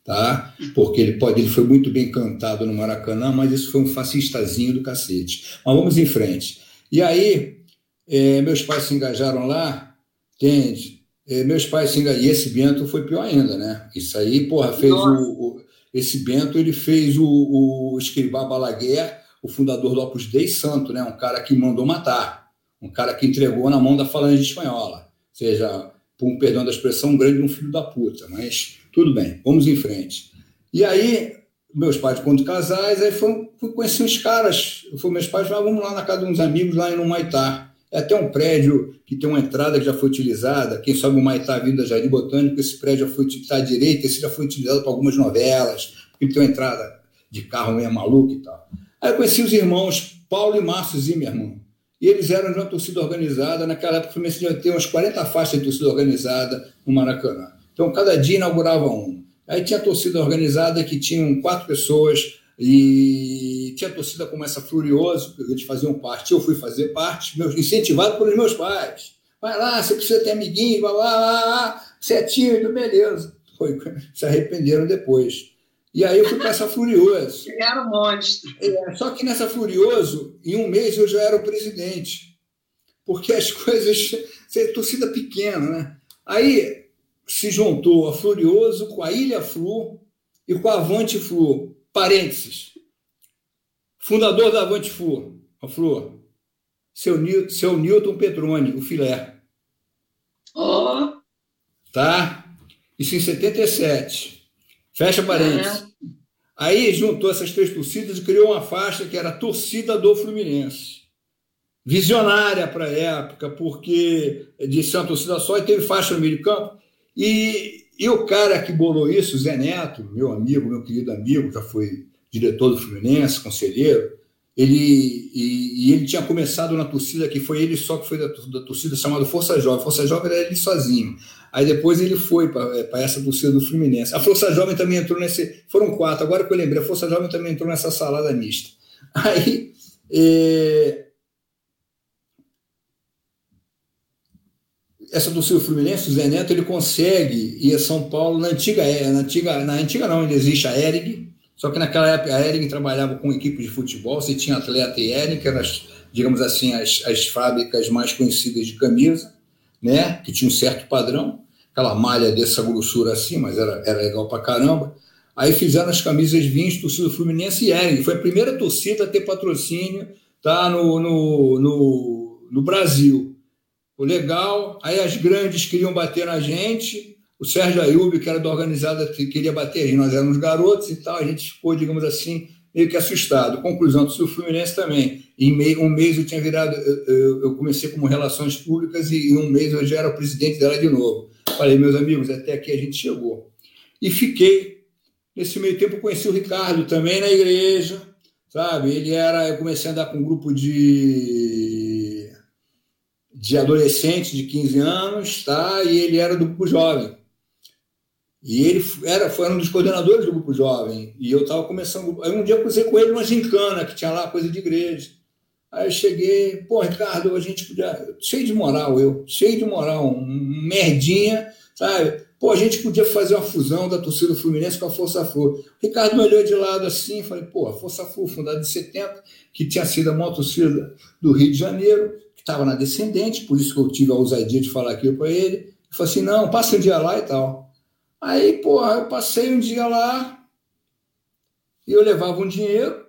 tá? Porque ele pode, ele foi muito bem cantado no Maracanã, mas isso foi um fascistazinho do cacete. Mas vamos em frente. E aí, é, meus pais se engajaram lá, Entende? É, meus pais se E esse Bento foi pior ainda, né? Isso aí, porra, fez o, o, Esse Bento, ele fez o, o Escrivá Balaguer, o fundador do Opus Dei Santo, né? Um cara que mandou matar. Um cara que entregou na mão da falange espanhola. Ou seja, por um perdão da expressão, um grande um filho da puta. Mas tudo bem, vamos em frente. E aí, meus pais, quando casais, aí foram, fui conhecer uns caras. Fui, meus pais, ah, vamos lá na casa de uns amigos lá em Humaitá. É até um prédio que tem uma entrada que já foi utilizada. Quem sabe o Maitá vindo da Jardim Botânico, esse prédio já foi está à direita, esse já foi utilizado para algumas novelas, porque tem uma entrada de carro meio maluco e tal. Aí eu conheci os irmãos Paulo e Márcio Zimmermann. E eles eram de uma torcida organizada. Naquela época, o Fluminense devia ter umas 40 faixas de torcida organizada no Maracanã. Então, cada dia inaugurava um. Aí tinha a torcida organizada que tinham quatro pessoas, e tinha torcida como essa Furioso, que eles faziam parte, eu fui fazer parte, incentivado pelos meus pais. Vai lá, você precisa ter amiguinho, blá, blá, blá, você é tímido, beleza. Foi, (laughs) se arrependeram depois. E aí eu fui para essa Furioso. Era um monstro. É, só que nessa Furioso, em um mês eu já era o presidente. Porque as (laughs) coisas. Você é torcida pequena, né? Aí se juntou a Furioso com a Ilha Flu e com a Avante Flu. Parênteses. Fundador da Avante Flu, a Flu, seu, seu Newton Petroni, o filé. Oh. Tá? Isso em 77. Fecha parênteses. É. Aí juntou essas três torcidas e criou uma faixa que era a torcida do Fluminense. Visionária para a época, porque de uma torcida só e teve faixa no meio de campo. E, e o cara que bolou isso, Zé Neto, meu amigo, meu querido amigo, já foi diretor do Fluminense, conselheiro, ele, e, e, ele tinha começado na torcida, que foi ele só que foi da, da torcida chamada Força Jovem. Força Jovem era ele sozinho. Aí depois ele foi para é, essa torcida do Fluminense. A Força Jovem também entrou nesse. Foram quatro, agora que eu lembrei, a Força Jovem também entrou nessa salada mista. Aí. É, essa do Fluminense, o Zé Neto, ele consegue ir a São Paulo na antiga, é, na antiga, na antiga não, ainda existe a ERG, só que naquela época a Ering trabalhava com equipe de futebol, você tinha atleta e que eram, as, digamos assim, as, as fábricas mais conhecidas de camisa, né? que tinha um certo padrão, aquela malha dessa grossura assim, mas era, era legal pra caramba. Aí fizeram as camisas 20, torcida Fluminense e Ering. Foi a primeira torcida a ter patrocínio tá, no, no, no, no Brasil. O legal, aí as grandes queriam bater na gente, o Sérgio Ayub, que era da organizada, que queria bater nós éramos garotos e tal, a gente ficou, digamos assim, meio que assustado. Conclusão, do Fluminense também. Em meio, um mês eu tinha virado, eu, eu, comecei como relações públicas e em um mês eu já era presidente dela de novo. Falei, meus amigos, até aqui a gente chegou. E fiquei. Nesse meio tempo conheci o Ricardo também na igreja, sabe? Ele era, eu comecei a andar com um grupo de de adolescentes de 15 anos, tá? E ele era do grupo jovem. E ele era, foi um dos coordenadores do grupo jovem. E eu estava começando. Aí um dia eu cruzei com ele numa gincana, que tinha lá coisa de igreja. Aí eu cheguei, pô, Ricardo, a gente podia. Cheio de moral, eu, cheio de moral, um merdinha, sabe? Pô, a gente podia fazer uma fusão da torcida Fluminense com a Força Flu. Ricardo me olhou de lado assim, falei, pô, a Força Flu, fundada em 70, que tinha sido a maior torcida do Rio de Janeiro, que estava na descendente, por isso que eu tive a ousadia de falar aquilo para ele. Ele falou assim: não, passa um dia lá e tal. Aí, porra, eu passei um dia lá e eu levava um dinheiro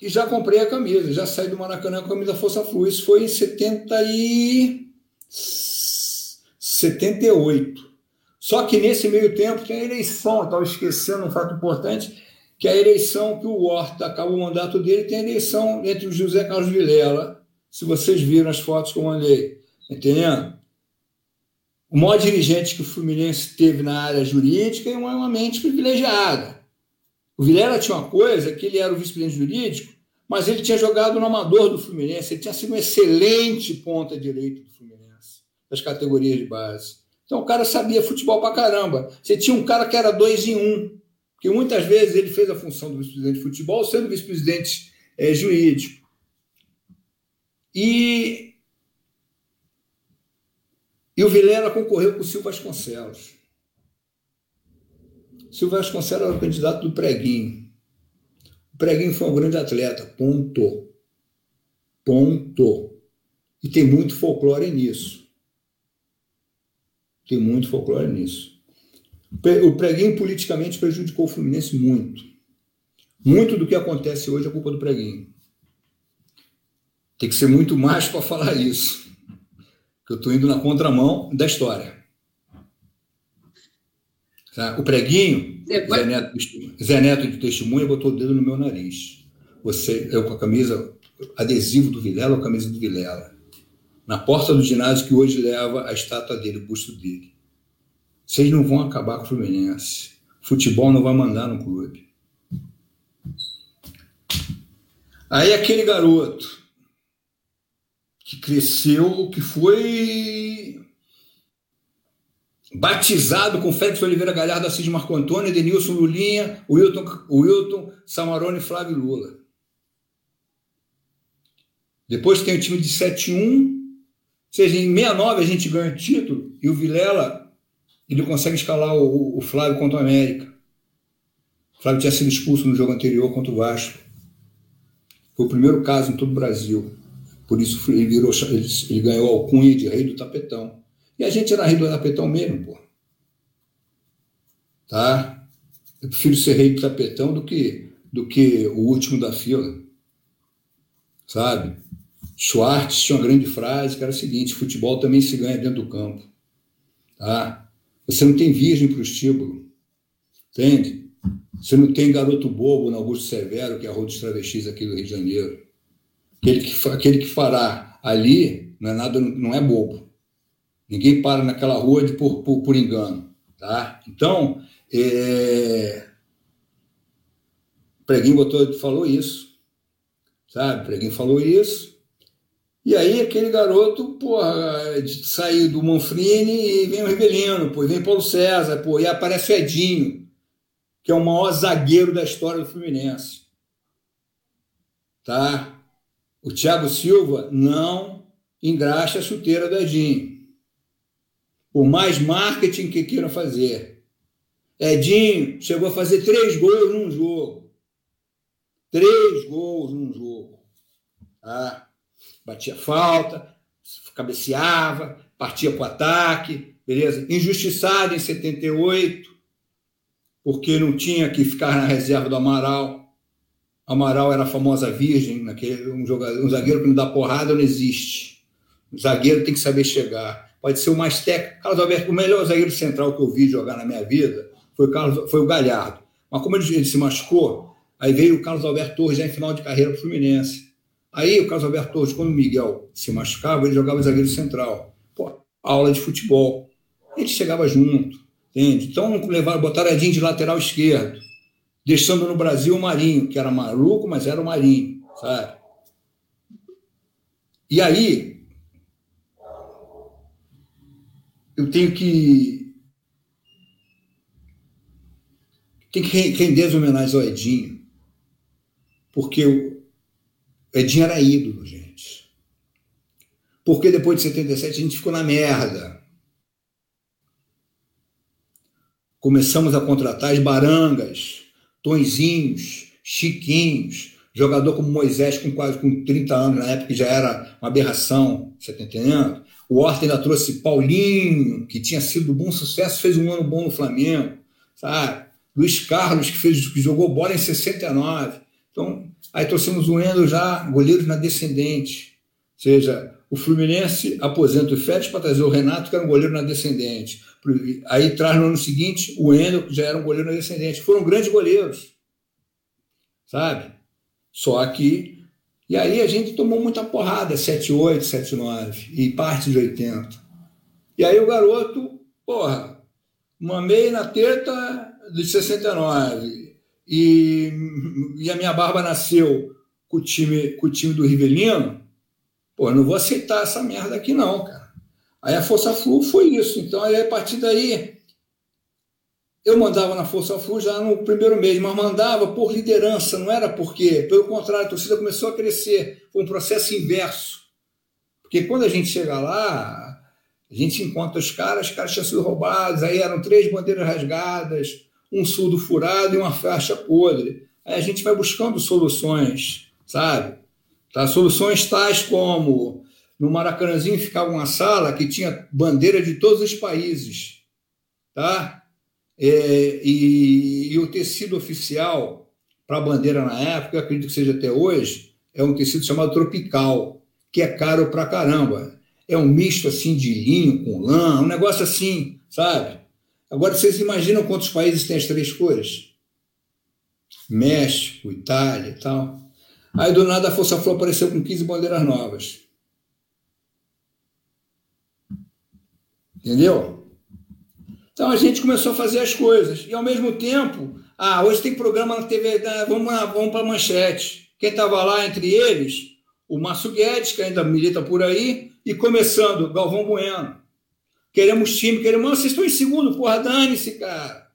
e já comprei a camisa, já saí do Maracanã com a camisa Força Flu. Isso foi em 70 e... 78. Só que nesse meio tempo tem a eleição, estava esquecendo um fato importante, que é a eleição que o Horta acabou o mandato dele, tem a eleição entre o José Carlos Vilela, se vocês viram as fotos que eu mandei, entendendo? O maior dirigente que o Fluminense teve na área jurídica é uma, mente privilegiada. O Vilela tinha uma coisa, que ele era o vice-presidente jurídico, mas ele tinha jogado no amador do Fluminense, ele tinha sido um excelente ponta direito do Fluminense, das categorias de base. Então o cara sabia futebol pra caramba. Você tinha um cara que era dois em um, porque muitas vezes ele fez a função do vice-presidente de futebol sendo vice-presidente é, jurídico. E e o Vilela concorreu com o Silvio Vasconcelos. Silvio Vasconcelos era o candidato do Preguinho. O Preguinho foi um grande atleta, ponto. Ponto. E tem muito folclore nisso. Tem muito folclore nisso. O Preguinho politicamente prejudicou o Fluminense muito. Muito do que acontece hoje é culpa do Preguinho. Tem que ser muito mais para falar isso que eu estou indo na contramão da história. Tá? O preguinho, Zé Neto, Zé Neto de testemunha botou o dedo no meu nariz. Você, eu com a camisa, adesivo do Vilela, a camisa do Vilela. Na porta do ginásio que hoje leva a estátua dele, o busto dele. Vocês não vão acabar com o Fluminense. Futebol não vai mandar no clube. Aí aquele garoto que cresceu, que foi batizado com Félix Oliveira Galhardo, Assis Marco Antônio, Edenilson Lulinha, Wilton, Wilton Samarone e Flávio Lula. Depois tem o time de 7-1, ou seja, em 69 a gente ganha o título e o Vilela ele consegue escalar o, o Flávio contra o América. O Flávio tinha sido expulso no jogo anterior contra o Vasco. Foi o primeiro caso em todo o Brasil. Por isso ele, virou, ele, ele ganhou a alcunha de rei do tapetão. E a gente era rei do tapetão mesmo, pô. Tá? Eu prefiro ser rei do tapetão do que, do que o último da fila. Sabe? Schwartz tinha uma grande frase que era a seguinte: futebol também se ganha dentro do campo. Tá? Você não tem virgem para o estíbulo. Entende? Você não tem garoto bobo no Augusto Severo, que é a rua dos travestis aqui do Rio de Janeiro. Aquele que, aquele que fará ali não é nada, não é bobo. Ninguém para naquela rua de, por, por, por engano. Tá? Então, é... Preguinho botou, falou isso. Sabe? Preguinho falou isso. E aí aquele garoto, porra, saiu do Manfrini e vem o Rivelino, pô, vem Paulo César, pô, e aparece o Edinho, que é o maior zagueiro da história do Fluminense. Tá? O Thiago Silva não engraxa a chuteira do Edinho. Por mais marketing que queiram fazer. Edinho chegou a fazer três gols num jogo. Três gols num jogo. Tá? batia falta, cabeceava, partia para o ataque, beleza? Injustiçado em 78, porque não tinha que ficar na reserva do Amaral. Amaral era a famosa virgem, naquele, um, jogador, um zagueiro que não dá porrada não existe. O zagueiro tem que saber chegar. Pode ser o mais técnico. Carlos Alberto, o melhor zagueiro central que eu vi jogar na minha vida foi o, Carlos, foi o Galhardo. Mas como ele, ele se machucou, aí veio o Carlos Alberto Torres já em final de carreira para o Fluminense. Aí o Carlos Alberto Torres, quando o Miguel se machucava, ele jogava zagueiro central. Pô, aula de futebol. Ele chegava junto, entende? Então levaram, botaram Edinho de lateral esquerdo, deixando no Brasil o Marinho, que era maluco, mas era o Marinho, sabe? E aí, eu tenho que. Tem que render as homenagens ao Edinho, porque Edinho era ídolo, gente. Porque depois de 77 a gente ficou na merda. Começamos a contratar as barangas, tonzinhos, chiquinhos, jogador como Moisés com quase com 30 anos, na época já era uma aberração, você está entendendo? O Horta ainda trouxe Paulinho, que tinha sido bom sucesso, fez um ano bom no Flamengo, sabe? Luiz Carlos, que, fez, que jogou bola em 69. Então, Aí trouxemos o Endo já, goleiros na descendente. Ou seja, o Fluminense aposenta o Félix para trazer o Renato, que era um goleiro na descendente. Aí traz no ano seguinte o Endo, que já era um goleiro descendente. Foram grandes goleiros. Sabe? Só que. E aí a gente tomou muita porrada, 7-8, 7-9, e parte de 80. E aí o garoto, porra, mamei na teta de 69 e, e a minha barba nasceu com o time, com o time do Rivelino, pô, não vou aceitar essa merda aqui não, cara. Aí a Força Flu foi isso. Então, aí, a partir daí, eu mandava na Força Flu já no primeiro mês, mas mandava por liderança, não era porque, pelo contrário, a torcida começou a crescer, foi um processo inverso. Porque quando a gente chega lá, a gente encontra os caras, os caras tinham sido roubados, aí eram três bandeiras rasgadas, um surdo furado e uma faixa podre. Aí a gente vai buscando soluções, sabe? Tá? Soluções tais como no Maracanãzinho ficava uma sala que tinha bandeira de todos os países, tá? É, e, e, o tecido oficial para a bandeira na época, acredito que seja até hoje, é um tecido chamado tropical, que é caro pra caramba. É um misto assim de linho com lã, um negócio assim, sabe? Agora, vocês imaginam quantos países têm as três cores? México, Itália e tal. Aí, do nada, a Força Flor apareceu com 15 bandeiras novas. Entendeu? Então, a gente começou a fazer as coisas. E, ao mesmo tempo, ah, hoje tem programa na TV, vamos, vamos para a manchete. Quem estava lá entre eles? O Márcio Guedes, que ainda milita por aí, e começando, Galvão Bueno. Queremos time, queremos. Vocês estão em segundo, porra, dane-se, cara.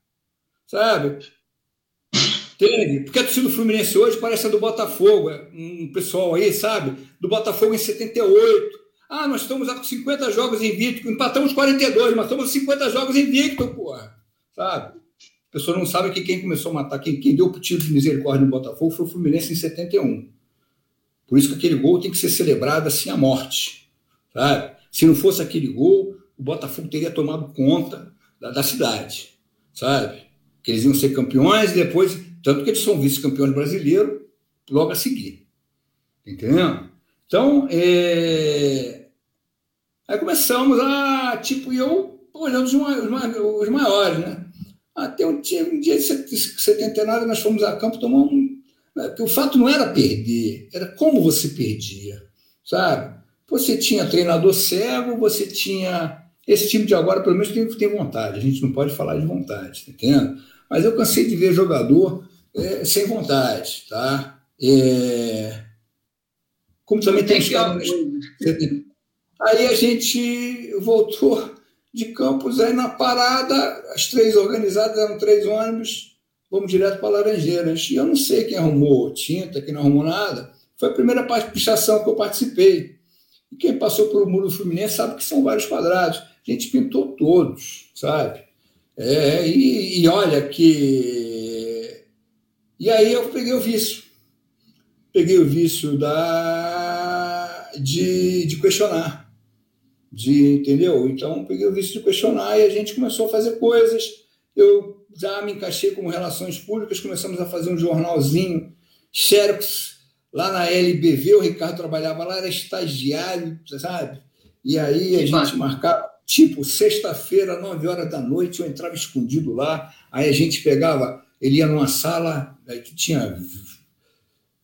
Sabe? Entende? Porque a torcida do Fluminense hoje parece a do Botafogo. É um pessoal aí, sabe? Do Botafogo em 78. Ah, nós estamos com 50 jogos invicto, empatamos 42, mas estamos 50 jogos invicto, porra. Sabe? A pessoa não sabe que quem começou a matar, quem, quem deu o tiro de misericórdia no Botafogo foi o Fluminense em 71. Por isso que aquele gol tem que ser celebrado assim à morte. Sabe? Se não fosse aquele gol, o Botafogo teria tomado conta da, da cidade, sabe? Que eles iam ser campeões e depois, tanto que eles são vice-campeões brasileiros logo a seguir. Entendeu? Então, é... aí começamos a, tipo, eu olhando os, os, maiores, né? Até um dia, um dia de 79 nós fomos a campo tomar um. Né, o fato não era perder, era como você perdia, sabe? Você tinha treinador cego, você tinha. Esse time de agora, pelo menos, tem, tem vontade. A gente não pode falar de vontade, tá entendendo? Mas eu cansei de ver jogador é, sem vontade, tá? É... Como também tem estado. Aí a gente voltou de Campos, aí na parada, as três organizadas eram três ônibus, vamos direto para Laranjeiras. E eu não sei quem arrumou tinta, quem não arrumou nada. Foi a primeira pichação que eu participei. E quem passou pelo Muro Fluminense sabe que são vários quadrados. A gente pintou todos, sabe? É, e, e olha que. E aí eu peguei o vício. Peguei o vício da... de, de questionar de entendeu? Então peguei o vício de questionar e a gente começou a fazer coisas. Eu já me encaixei com relações públicas, começamos a fazer um jornalzinho, Xerox, lá na LBV, o Ricardo trabalhava lá, era estagiário, sabe? E aí a gente marcava, tipo, sexta-feira, nove horas da noite, eu entrava escondido lá, aí a gente pegava, ele ia numa sala que tinha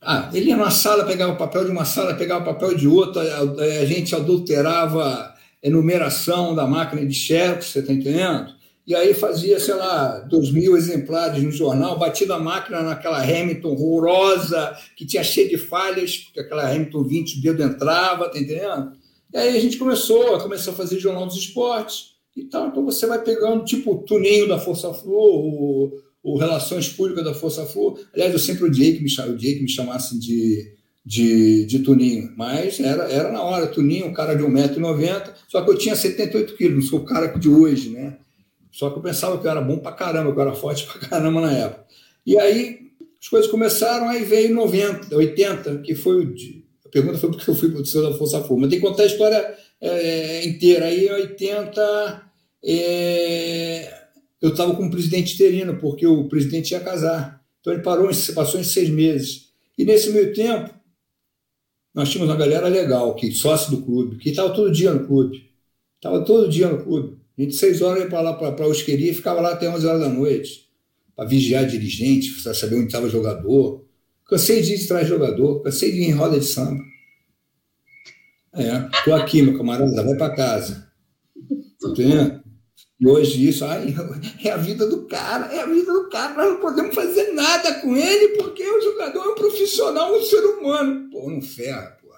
ah, ele ia numa sala, pegava o papel de uma sala, pegava o papel de outra, a, gente adulterava enumeração da máquina de Xerox, você está entendendo? E aí fazia, sei lá, dois mil exemplares no jornal, batida a máquina naquela Hamilton horrorosa, que tinha cheio de falhas, porque aquela Hamilton 20 o dedo entrava, tá entendendo? E aí a gente começou, começou a fazer jornal dos esportes e tal. Então você vai pegando, tipo, o Tuninho da Força Flu, o, o Relações Públicas da Força Flu. Aliás, eu sempre odiei que me, odiei que me chamassem de de, de Tuninho, mas era, era na hora. Tuninho, um cara de 1,90m, só que eu tinha 78 quilos, não sou o cara de hoje, né? Só que eu pensava que eu era bom pra caramba, que eu era forte (laughs) pra caramba na época. E aí as coisas começaram, aí veio 90, 80, que foi o. A pergunta foi porque eu fui produtor da Força Fogo, mas tem que contar a história é, inteira. Aí em 80, é, eu estava com o presidente interino, porque o presidente ia casar. Então ele parou, passou em seis meses. E nesse meio tempo, nós tínhamos uma galera legal, que sócio do clube, que estava todo dia no clube. Estava todo dia no clube. A gente, seis horas, ia para lá para a Osqueria e ficava lá até 11 horas da noite, para vigiar dirigente, para saber onde estava jogador. Cansei de ir atrás de jogador, cansei de ir em roda de samba. É, tô aqui, meu camarada, vai para casa. Entendendo? E hoje isso é a vida do cara, é a vida do cara, nós não podemos fazer nada com ele porque o jogador é um profissional, um ser humano. Pô, não ferra, pô.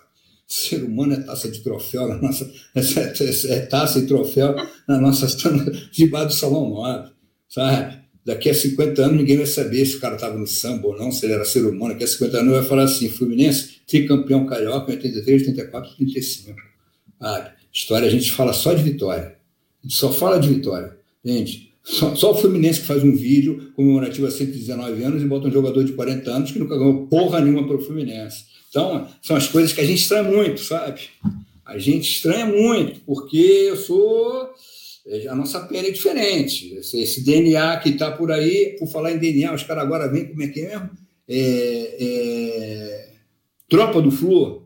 Ser humano é taça de troféu na nossa. (laughs) É, taça e troféu na nossa (laughs) debaixo do Salão 9, sabe? Daqui a 50 anos ninguém vai saber se o cara estava no samba ou não, se ele era ser humano. Daqui a 50 anos vai falar assim: Fluminense, tricampeão carioca em 83, 84, 35. Sabe? História a gente fala só de vitória só fala de vitória. Gente, só, só, o Fluminense que faz um vídeo comemorativo a 119 anos e bota um jogador de 40 anos que nunca ganhou porra nenhuma para o Fluminense. Então, são as coisas que a gente estranha muito, sabe? A gente estranha muito, porque eu sou. É, a nossa pele é diferente. Esse, esse DNA que está por aí, por falar em DNA, os caras agora vêm como é que é mesmo? É, é, tropa do Flu.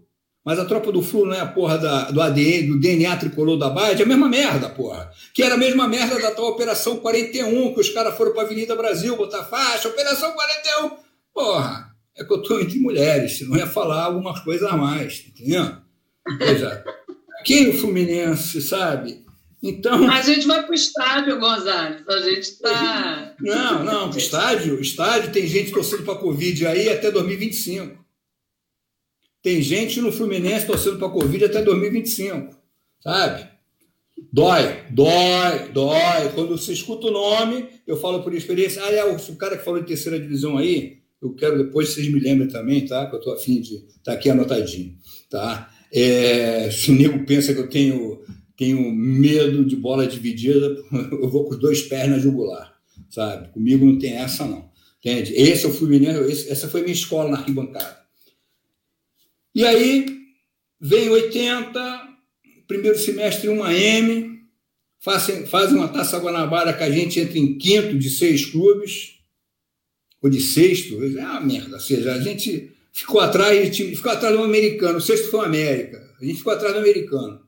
Mas a tropa do Flu não é a porra da, do ADN, do DNA tricolor da Bahia, é a mesma merda, porra. Que era a mesma merda da tal Operação 41, que os caras foram para Avenida Brasil botar faixa, Operação 41. Porra, é que eu estou entre mulheres, não ia falar algumas coisas a mais, entendeu? Veja, quem é o Fluminense, sabe? Então. A gente vai para o estádio, Gonzalez. A gente está. Não, não, estádio, estádio tem gente torcendo para a Covid aí até 2025. Tem gente no Fluminense torcendo para a Covid até 2025, sabe? Dói, dói, dói. Quando você escuta o nome, eu falo por experiência. Ah, é o cara que falou de terceira divisão aí, eu quero depois que vocês me lembrem também, tá? Que eu estou afim de tá aqui anotadinho, tá? É, se o nego pensa que eu tenho, tenho medo de bola dividida, (laughs) eu vou com dois pés na jugular, sabe? Comigo não tem essa, não. Entende? Esse é o Fluminense, esse, essa foi minha escola na arquibancada. E aí vem 80, primeiro semestre uma M, fazem, fazem uma taça Guanabara que a gente entra em quinto de seis clubes, ou de sexto, é uma merda. Ou seja, a gente ficou atrás, ficou atrás do americano, o sexto foi o América, a gente ficou atrás do americano.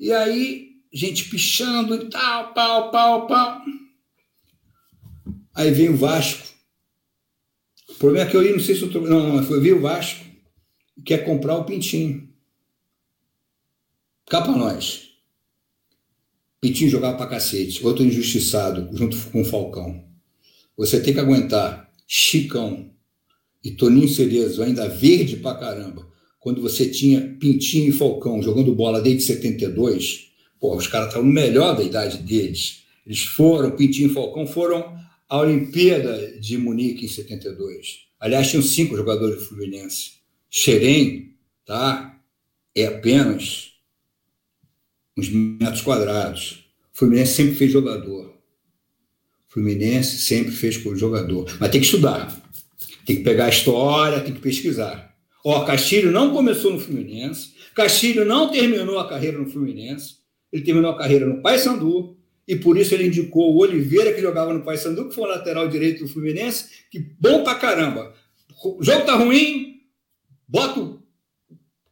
E aí, gente pichando e tal, pau, pau, pau. Aí vem o Vasco. Problema é que eu não sei se eu tô, não, não, foi ver o Vasco quer comprar o Pintinho. Cá para nós. Pintinho jogava pra cacete. Outro injustiçado, junto com o Falcão. Você tem que aguentar Chicão e Toninho Cerezo, ainda verde pra caramba, quando você tinha Pintinho e Falcão jogando bola desde 72, pô, os caras estavam melhor da idade deles. Eles foram, Pintinho e Falcão foram à Olimpíada de Munique em 72. Aliás, tinham cinco jogadores do Fluminense. Xerém, tá? É apenas uns metros quadrados. O Fluminense sempre fez jogador. O Fluminense sempre fez jogador. Mas tem que estudar. Tem que pegar a história, tem que pesquisar. Ó, Castilho não começou no Fluminense, Castilho não terminou a carreira no Fluminense, ele terminou a carreira no Paysandu, e por isso ele indicou o Oliveira, que jogava no Paysandu, que foi o lateral direito do Fluminense, que bom pra caramba. O jogo tá ruim, boto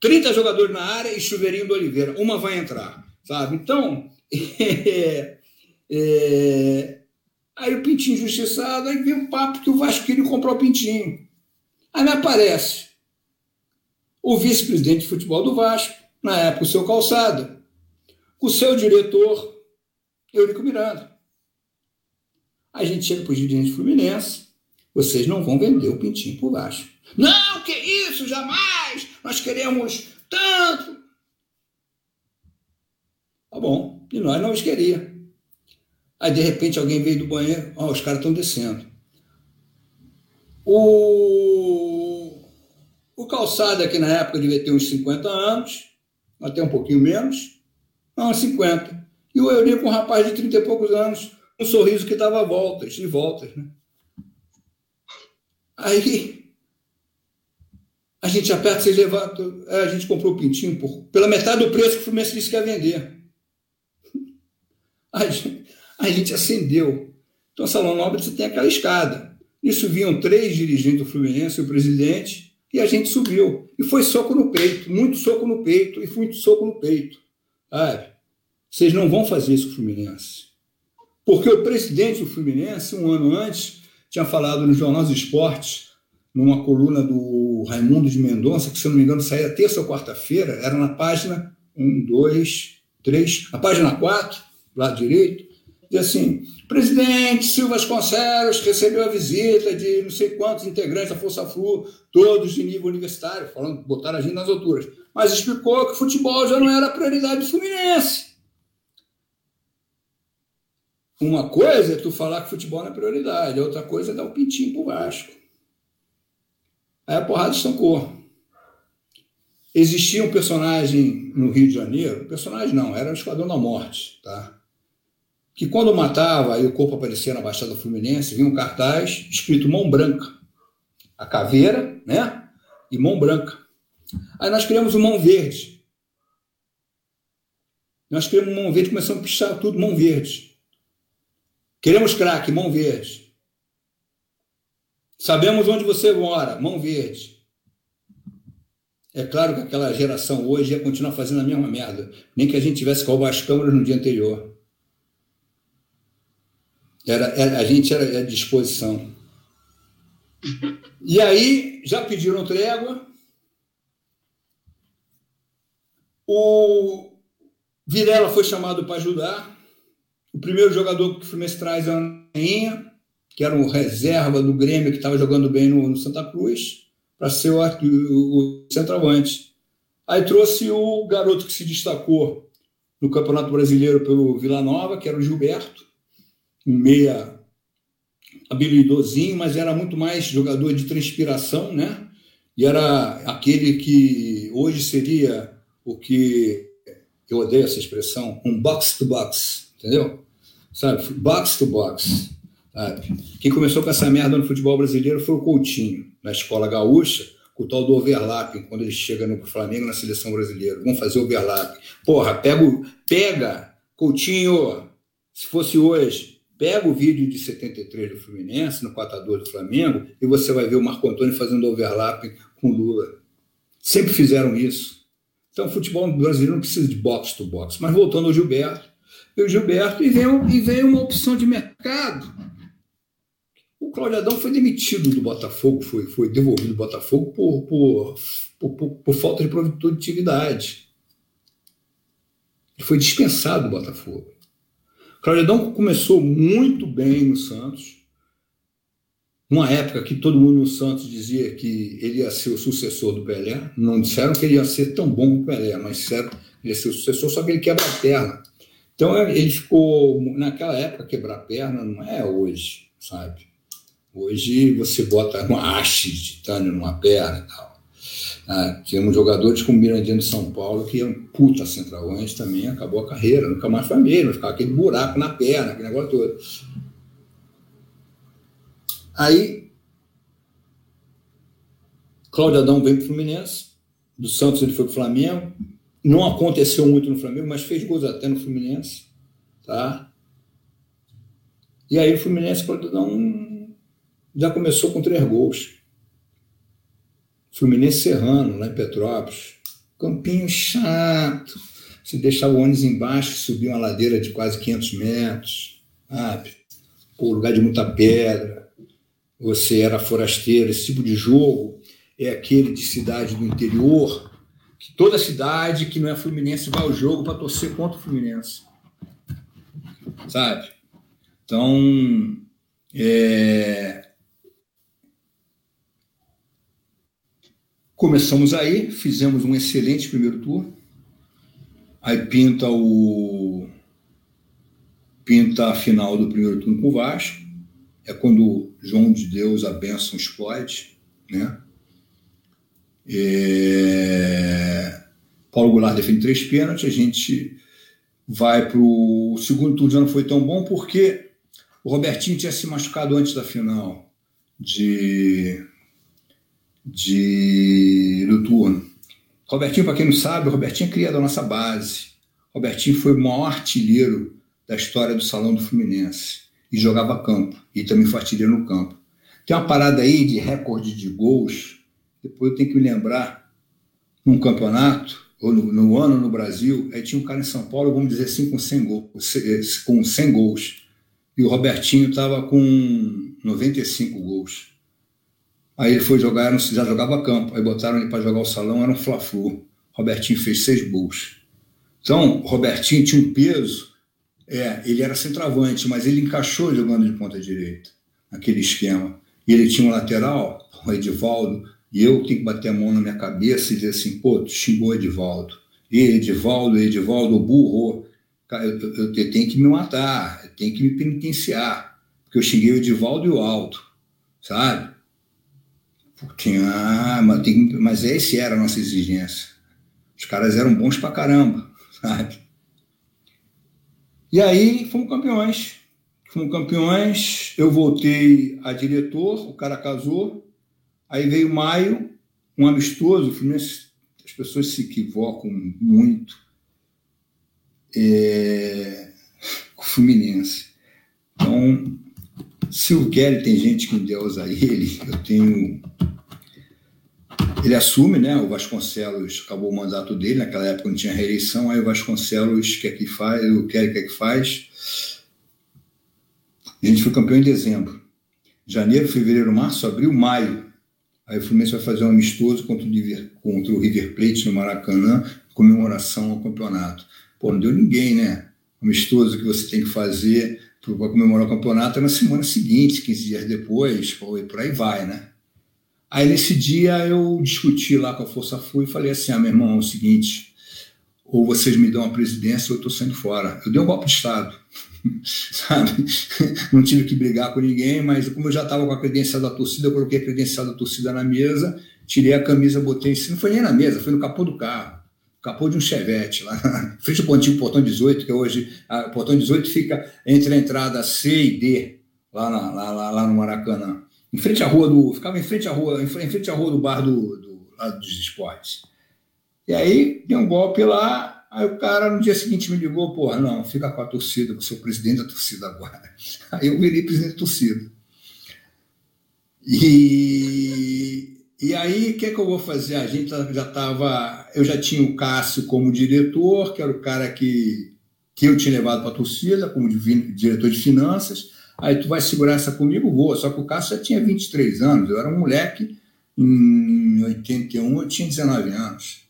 30 jogadores na área e chuveirinho do Oliveira, uma vai entrar, sabe? Então, (laughs) é, é, Aí o Pintinho injustiçado, aí vem um papo que o Vasco queria comprar o Pintinho. Aí me aparece o vice-presidente de futebol do Vasco, na época o seu Calçada, o seu diretor, Eurico Miranda. A gente chega para o dirigente Fluminense, vocês não vão vender o Pintinho para o Vasco. Não, que isso, jamais! Nós queremos tanto. Tá bom, e nós não os queríamos. Aí, de repente, alguém veio do banheiro, ó, os caras estão descendo. O, o calçado aqui na época devia ter uns 50 anos, até um pouquinho menos, não, 50. E o Eurico, um rapaz de 30 e poucos anos, um sorriso que dava voltas e voltas. Né? Aí a gente aperta, vocês levantam. É, a gente comprou o pintinho por, pela metade do preço que o Fluminense disse que ia vender. A gente, a gente acendeu. Então, Salão Nobre você tem aquela escada. Isso vinham três dirigentes do Fluminense, o presidente, e a gente subiu. E foi soco no peito, muito soco no peito, e muito soco no peito. Sabe? Vocês não vão fazer isso com o Fluminense. Porque o presidente do Fluminense, um ano antes, tinha falado no Jornal dos Esportes, numa coluna do Raimundo de Mendonça, que se eu não me engano saía terça ou quarta-feira, era na página 1, 2, 3, a página 4, lado direito, diz assim: presidente Silva Vasconcelos recebeu a visita de não sei quantos integrantes da Força Flu, todos de nível universitário, falando, botaram a gente nas alturas, mas explicou que o futebol já não era prioridade do Fluminense. Uma coisa é tu falar que futebol não é prioridade, outra coisa é dar o um pintinho pro Vasco. Aí a porrada estancou. Existia um personagem no Rio de Janeiro, personagem não, era o Esquadrão da Morte, tá? que quando matava e o corpo aparecia na Baixada Fluminense, vinha um cartaz escrito Mão Branca. A caveira, né? E Mão Branca. Aí nós criamos o Mão Verde. Nós criamos Mão Verde, começamos a pichar tudo Mão Verde. Queremos craque, Mão Verde. Sabemos onde você mora, Mão Verde. É claro que aquela geração hoje ia continuar fazendo a mesma merda, nem que a gente tivesse com as câmeras no dia anterior. Era, era, a gente era à disposição. E aí já pediram trégua. O Virela foi chamado para ajudar. O primeiro jogador que o Fluminense traz é o Rainha, que era um reserva do Grêmio que estava jogando bem no, no Santa Cruz, para ser o, o, o centroavante. Aí trouxe o garoto que se destacou no Campeonato Brasileiro pelo Vila Nova, que era o Gilberto um meia habilidosinho, mas era muito mais jogador de transpiração, né? E era aquele que hoje seria o que eu odeio essa expressão, um box to box, entendeu? Sabe? Box to box. Sabe? Quem começou com essa merda no futebol brasileiro foi o Coutinho, na escola gaúcha, com o tal do overlapping, quando ele chega no Flamengo na seleção brasileira. Vamos fazer overlapping. Porra, pega, pega, Coutinho, se fosse hoje, Pega o vídeo de 73 do Fluminense, no 4 do Flamengo, e você vai ver o Marco Antônio fazendo overlap com Lula. Sempre fizeram isso. Então, o futebol brasileiro não precisa de box to box. Mas voltando ao Gilberto, o Gilberto e vem, e vem uma opção de mercado, o Cláudio Adão foi demitido do Botafogo, foi, foi devolvido do Botafogo por, por, por, por, por falta de produtividade. Ele foi dispensado do Botafogo. O Cláudio Adão começou muito bem no Santos, uma época que todo mundo no Santos dizia que ele ia ser o sucessor do Pelé. Não disseram que ele ia ser tão bom como o Pelé, mas disseram que ele ia ser o sucessor, só que ele quebra a perna. Então ele ficou, naquela época, quebrar perna não é hoje, sabe? Hoje você bota (laughs) uma haste de titânio numa perna e tal. Ah, temos jogadores como Mirandinho de São Paulo, que é um puta centroavante, também acabou a carreira, nunca mais foi mesmo, ficava aquele buraco na perna, aquele negócio todo. Aí, Cláudio Adão vem para o Fluminense, do Santos ele foi para o Flamengo, não aconteceu muito no Flamengo, mas fez gols até no Fluminense, tá? E aí o Fluminense, Cláudio Adão já começou com três gols. Fluminense Serrano, lá em Petrópolis. Campinho chato. Você deixava o ônibus embaixo subia uma ladeira de quase 500 metros. Sabe? Pô, lugar de muita pedra você era forasteiro, esse tipo de jogo é aquele de cidade do interior, que toda cidade que não é fluminense vai ao jogo para torcer contra o Fluminense. Sabe? Então, é... começamos aí, fizemos um excelente primeiro turno. Aí pinta o pinta a final do primeiro turno com o Vasco é quando João de Deus, a bênção explode, né? É... Paulo Goulart defende três pênaltis, a gente vai para o segundo turno, já não foi tão bom, porque o Robertinho tinha se machucado antes da final de, de do turno. Robertinho, para quem não sabe, o Robertinho é criado da nossa base. Robertinho foi o maior artilheiro da história do Salão do Fluminense e jogava campo, e também foi artilheiro no campo. Tem uma parada aí de recorde de gols, depois eu tenho que me lembrar, num campeonato, ou no, no ano no Brasil, aí tinha um cara em São Paulo, vamos dizer assim, com 100 gols, com 100 gols e o Robertinho estava com 95 gols. Aí ele foi jogar, já jogava campo, aí botaram ele para jogar o salão, era um Fla-Flu. Robertinho fez seis gols. Então, Robertinho tinha um peso é, ele era centroavante, mas ele encaixou jogando de ponta direita, naquele esquema. E ele tinha um lateral, o Edivaldo, e eu tenho que bater a mão na minha cabeça e dizer assim, pô, tu xingou Edivaldo. E Edivaldo, Edivaldo, burro. Eu, eu, eu, tenho que me matar, eu tenho que me penitenciar, porque eu xinguei o Edivaldo e o Alto, sabe? Porque, ah, mas, tem, mas essa era a nossa exigência. Os caras eram bons pra caramba, (laughs) sabe? E aí fomos campeões. Fomos campeões, eu voltei a diretor, o cara casou. Aí veio maio, um amistoso, as pessoas se equivocam muito. É, o Fluminense. Então, se o Kelly tem gente que endeusa ele, eu tenho ele assume, né? O Vasconcelos acabou o mandato dele, naquela época não tinha reeleição, aí o Vasconcelos quer que faz, o Kelly quer que faz. A gente foi campeão em dezembro. Janeiro, fevereiro, março, abril, maio. Aí o Fluminense vai fazer um amistoso contra o, River, contra o River Plate no Maracanã, comemoração ao campeonato. Pô, não deu ninguém, né? Amistoso que você tem que fazer para comemorar o campeonato é na semana seguinte, 15 dias depois, e por aí vai, né? Aí nesse dia eu discuti lá com a Força Flu e falei assim: ah, meu irmão, é o seguinte, ou vocês me dão a presidência ou eu estou saindo fora. Eu dei um golpe de Estado, (laughs) sabe? Não tive que brigar com ninguém, mas como eu já estava com a credencial da torcida, eu coloquei a credencial da torcida na mesa, tirei a camisa, botei em cima, não foi nem na mesa, foi no capô do carro. Capô de um Chevette, lá, (laughs) frente ao antigo portão 18, que hoje, o portão 18 fica entre a entrada C e D, lá, na, lá, lá, lá no Maracanã em frente à rua do. Ficava em frente à rua, em frente à rua do bar do, do lado dos esportes. E aí deu um golpe lá, aí o cara no dia seguinte me ligou, porra, não, fica com a torcida, você é o presidente da torcida agora. (laughs) Aí eu virei presidente da torcida. E, e aí, o que é que eu vou fazer? A gente já estava. Eu já tinha o Cássio como diretor, que era o cara que, que eu tinha levado para a torcida, como diretor de finanças. Aí tu vai segurar essa comigo? Vou. Só que o Cássio já tinha 23 anos, eu era um moleque. Em 81 eu tinha 19 anos.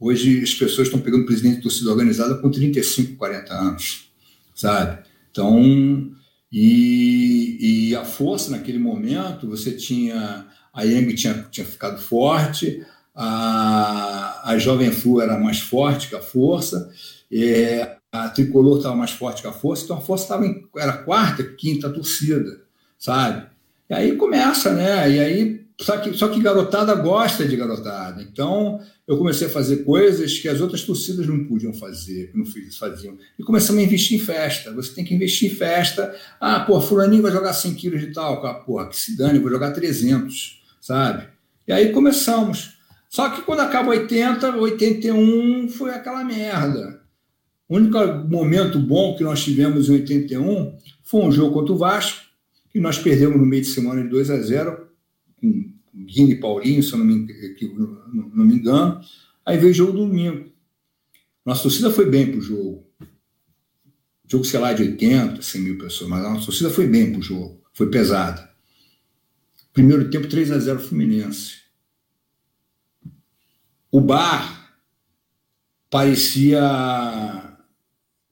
Hoje as pessoas estão pegando presidente de torcida organizada com 35, 40 anos, sabe? Então, e, e a força naquele momento, você tinha. A Yang tinha, tinha ficado forte, a, a Jovem Flu era mais forte que a força, é, a Tricolor estava mais forte que a força, então a força tava em, era quarta, quinta torcida, sabe? E aí começa, né? E aí, só que, só que garotada gosta de garotada. Então, eu comecei a fazer coisas que as outras torcidas não podiam fazer, não faziam. E começamos a investir em festa. Você tem que investir em festa. Ah, pô, fulaninho vai jogar 100 quilos de tal. Ah, porra, que se dane, vou jogar 300, sabe? E aí começamos. Só que quando acaba 80, 81 foi aquela merda. O único momento bom que nós tivemos em 81 foi um jogo contra o Vasco, que nós perdemos no meio de semana de 2 a 0 com Guine Paulinho, se eu não me, não, me engano. Aí veio o jogo domingo. Nossa torcida foi bem para o jogo. Jogo, sei lá, de 80, 100 mil pessoas, mas a nossa torcida foi bem para o jogo. Foi pesada. Primeiro tempo, 3 a 0 Fluminense. O bar parecia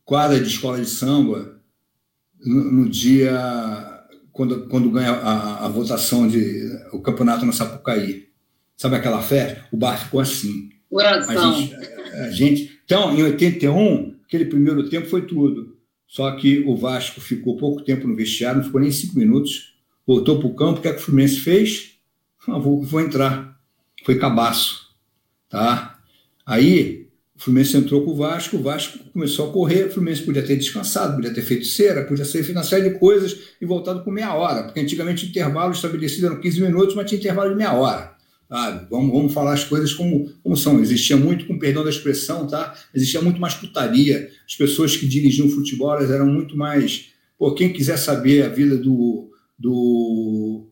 quadra de escola de samba no, no dia quando, quando ganha a, a, votação de o campeonato no Sapucaí. Sabe aquela festa? O bar ficou assim. Coração. A gente, a gente, então, em 81, aquele primeiro tempo foi tudo. Só que o Vasco ficou pouco tempo no vestiário, não ficou nem cinco minutos. Voltou para o campo, o que, é que o Fluminense fez? Ah, vou, vou entrar. Foi cabaço. Tá? Aí o Fluminense entrou com o Vasco, o Vasco começou a correr, o Fluminense podia ter descansado, podia ter feito cera, podia ter feito uma série de coisas e voltado com meia hora, porque antigamente o intervalo estabelecido eram 15 minutos, mas tinha intervalo de meia hora. Sabe? Vamos, vamos falar as coisas como, como são. Existia muito, com perdão da expressão, tá? Existia muito mais putaria. As pessoas que dirigiam futebol elas eram muito mais. Pô, quem quiser saber a vida do, do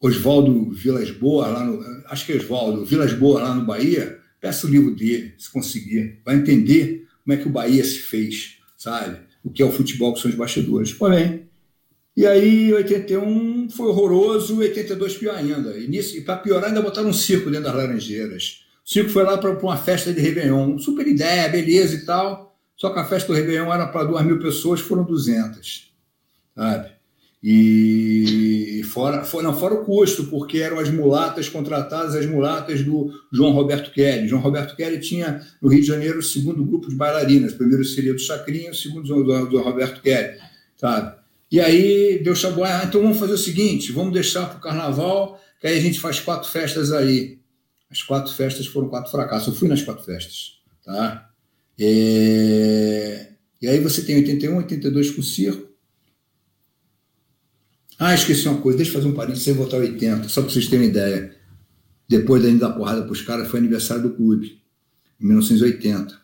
Oswaldo Vilas Boas, lá no, acho que é Oswaldo, Vilas Boas, lá no Bahia, Peça o livro dele, se conseguir. Vai entender como é que o Bahia se fez, sabe? O que é o futebol, que são os bastidores. Porém, e aí 81 foi horroroso, 82 pior ainda. E, e para piorar, ainda botaram um circo dentro das Laranjeiras. O circo foi lá para uma festa de Réveillon. Super ideia, beleza e tal. Só que a festa do Réveillon era para duas mil pessoas, foram 200. Sabe? E fora, não, fora o custo, porque eram as mulatas contratadas, as mulatas do João Roberto Kelly. João Roberto Kelly tinha no Rio de Janeiro o segundo grupo de bailarinas. O primeiro seria do Chacrinha, o segundo do, do, Roberto Kelly. Sabe? E aí deu chabu, ah, então vamos fazer o seguinte: vamos deixar para o carnaval, que aí a gente faz quatro festas aí. As quatro festas foram quatro fracassos. Eu fui nas quatro festas. Tá? É... E aí você tem 81, 82 com o circo. Ah, esqueci uma coisa, deixa eu fazer um parênteses sem voltar 80, só para vocês terem uma ideia. Depois da dar porrada para os caras, foi aniversário do clube, em 1980.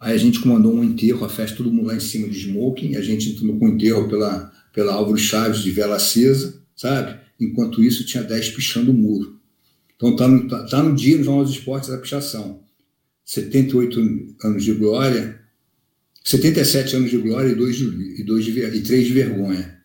Aí a gente comandou um enterro, a festa, todo mundo lá em cima de smoking, a gente entrou com o enterro pela, pela Álvaro Chaves de vela acesa, sabe? Enquanto isso, tinha 10 pichando o muro. Então tá no, tá, tá no dia nos novos esportes da pichação. 78 anos de glória, 77 anos de glória e 2 de, e dois de, e 3 de vergonha,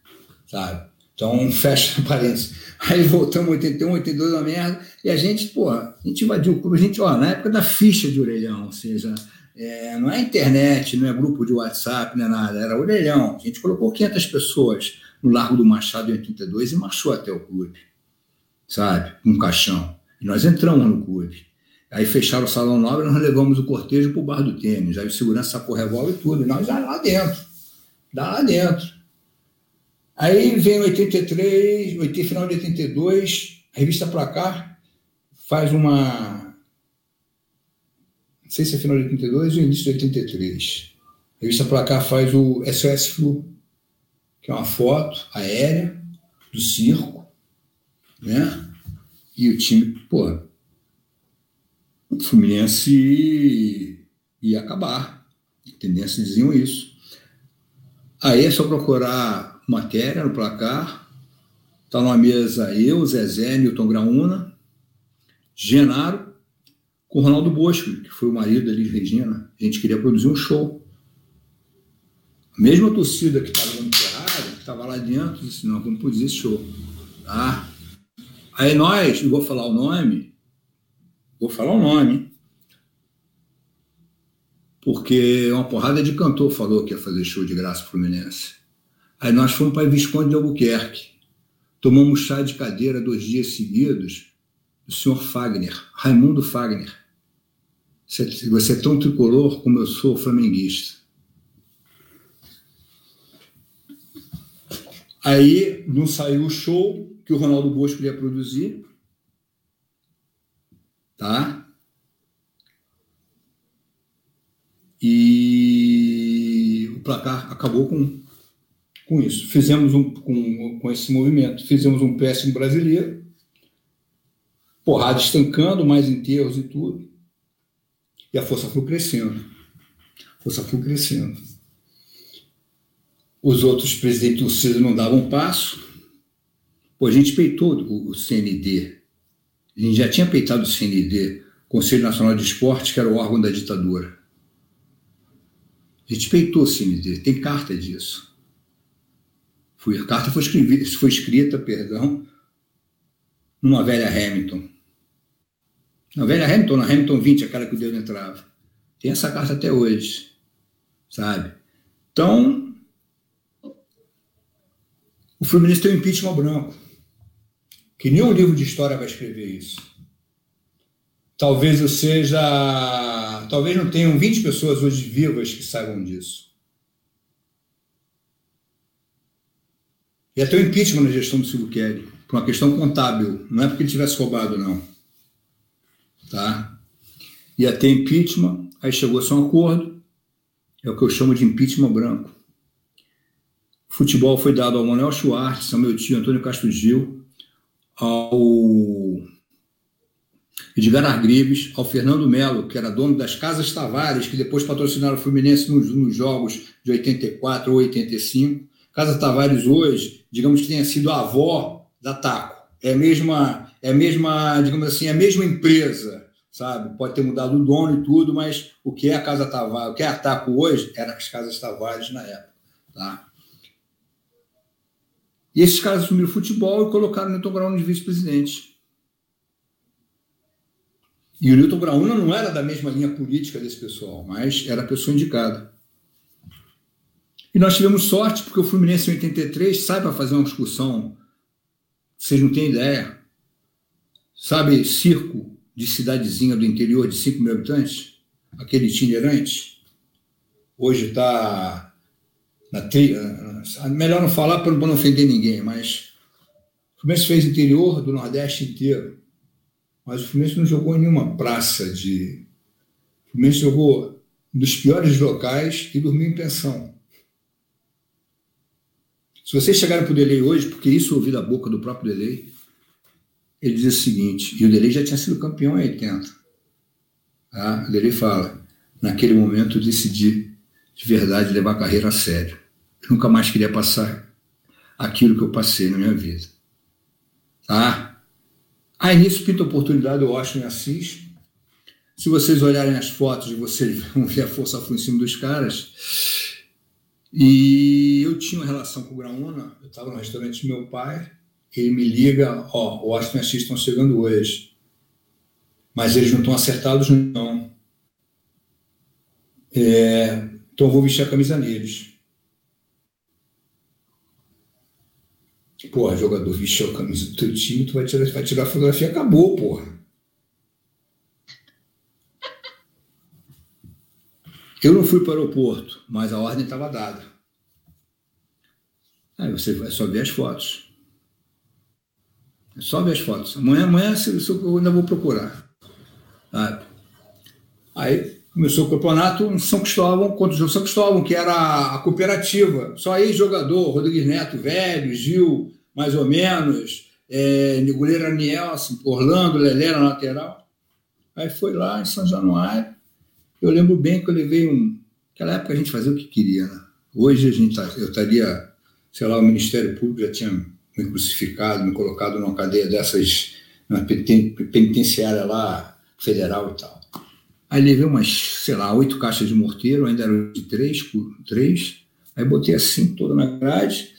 sabe? Então, (laughs) fecha parênteses. Aí voltamos 81, 82, uma merda, e a gente, pô, a gente invadiu o clube, a gente, ó, na época da ficha de orelhão, ou seja, é, não é internet, não é grupo de WhatsApp, não é nada, era orelhão. A gente colocou 500 pessoas no Largo do Machado em 82 e marchou até o clube, sabe? Um caixão. E nós entramos no clube. Aí fecharam o Salão Nobre nós levamos o cortejo para o Bar do Tênis. Aí o segurança sacou revólver e tudo. E nós lá dentro. Dá lá dentro. Aí vem 83, 80, final de 82, a revista Placar faz uma. Não sei se é final de 82 ou início de 83. A revista Placar faz o SOS Flu, que é uma foto aérea do circo, né? E o time, pô, o Fluminense ia acabar. Tendências diziam isso. Aí é só procurar matéria no placar. Está numa mesa eu, Zezé, Newton Graúna, Genaro, com Ronaldo Bosco, que foi o marido da Liz Regina. A gente queria produzir um show. A mesma torcida que estava dando Ferrari estava lá dentro, disse, não, vamos produzir esse show. Tá? Aí nós, não vou falar o nome, vou falar o nome, porque uma porrada de cantor falou que ia fazer show de graça Fluminense. Aí nós fomos para Visconde de Albuquerque. Tomamos chá de cadeira dois dias seguidos do senhor Fagner, Raimundo Fagner. Você é tão tricolor como eu sou flamenguista. Aí não saiu o show que o Ronaldo Bosco ia produzir. Tá? E o placar acabou com, com isso. Fizemos um com, com esse movimento, fizemos um péssimo brasileiro, porrada estancando, mais enterros e tudo. E a força foi crescendo. A força foi crescendo. Os outros presidentes do CISA não davam passo. Pô, a gente peitou o CND. A gente já tinha peitado o CND, Conselho Nacional de Esportes, que era o órgão da ditadura. A gente peitou o CND, tem carta disso. Foi, a carta foi escrita, foi escrita, perdão, numa velha Hamilton. Na velha Hamilton, na Hamilton 20, aquela que o dedo entrava. Tem essa carta até hoje, sabe? Então, o Fluminense tem um impeachment branco, que nenhum livro de história vai escrever isso. Talvez eu seja talvez não tenham 20 pessoas hoje vivas que saibam disso. E até o impeachment na gestão do Silvio Kelly, por uma questão contábil, não é porque ele tivesse roubado, não. Tá? E até impeachment, aí chegou-se a um acordo, é o que eu chamo de impeachment branco. O futebol foi dado ao Manuel Schwartz, ao meu tio Antônio Castro Gil, ao Edgar Argrives, ao Fernando Melo, que era dono das Casas Tavares, que depois patrocinaram o Fluminense nos, nos jogos de 84 ou 85. Casa Tavares hoje, digamos que tenha sido a avó da Taco. É a mesma, é a mesma, digamos assim, é a mesma empresa, sabe? Pode ter mudado o dono e tudo, mas o que é a Casa Tavares, o que é a Taco hoje, era as Casas Tavares na época, tá? E esses caras assumiram o futebol e colocaram o Newton Brown de vice-presidente. E o Newton Graúna não era da mesma linha política desse pessoal, mas era a pessoa indicada. E nós tivemos sorte, porque o Fluminense em 83 sabe fazer uma excursão, vocês não têm ideia. Sabe, circo de cidadezinha do interior de 5 mil habitantes? Aquele itinerante? Hoje está na trilha. Melhor não falar para não ofender ninguém, mas o Fluminense fez interior do Nordeste inteiro mas o Fluminense não jogou em nenhuma praça de. O Fluminense jogou nos piores locais e dormiu em pensão. Se vocês chegarem para o Delay hoje, porque isso eu ouvi da boca do próprio Delay, ele diz o seguinte, e o Delay já tinha sido campeão em 80. Tá? O Delay fala, naquele momento eu decidi de verdade levar a carreira a sério. Eu nunca mais queria passar aquilo que eu passei na minha vida. Tá? Aí nisso pinta a oportunidade o Washington Assis. Se vocês olharem as fotos, vocês (laughs) vão ver a força flu em cima dos caras. E eu tinha uma relação com o Graúna, eu estava no restaurante do meu pai, ele me liga, ó, o Washington Assis estão chegando hoje. Mas eles não estão acertados, não. É, então eu vou vestir a camisa neles. Porra, jogador vestiu a camisa do teu time, tu vai tirar, vai tirar a fotografia, acabou, porra. Eu não fui para o aeroporto, mas a ordem estava dada. Aí você vai só ver as fotos. É só ver as fotos. Amanhã, amanhã eu ainda vou procurar. Aí começou o campeonato em São Cristóvão contra o São Cristóvão, que era a cooperativa. Só aí jogador, Rodrigues Neto, velho, Gil, mais ou menos, é, Anielson, Orlando, Lelé na lateral. Aí foi lá em São Januário. Eu lembro bem que eu levei um. Naquela época a gente fazia o que queria, né? Hoje a gente tá, eu estaria, sei lá, o Ministério Público já tinha me crucificado, me colocado numa cadeia dessas, numa penitenciária lá, federal e tal. Aí levei umas, sei lá, oito caixas de morteiro, ainda eram de três, três. Aí botei assim, toda na grade,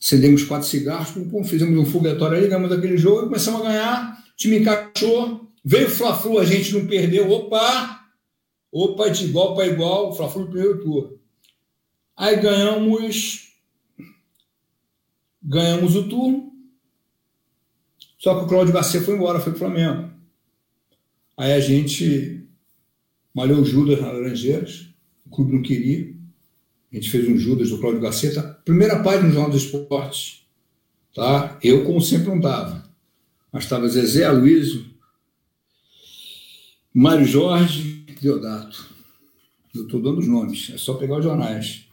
acendemos quatro cigarros, pum, fizemos um foguetório ali, ganhamos aquele jogo, começamos a ganhar, o time encaixou, veio o Fla-Flu, a gente não perdeu, opa, opa, de igual para igual, Fla-Flu primeiro turno. Aí ganhamos, ganhamos o turno, só que o Cláudio Garcia foi embora, foi para o Flamengo. Aí a gente malhou o Judas na Laranjeiras, o clube não queria, a gente fez um Judas do Cláudio Garcia, tá? primeira página do Jornal dos Esportes. Tá? Eu, como sempre, não estava. Mas estava Zezé Aloysio, Mário Jorge, Deodato. Eu estou dando os nomes, é só pegar os jornais.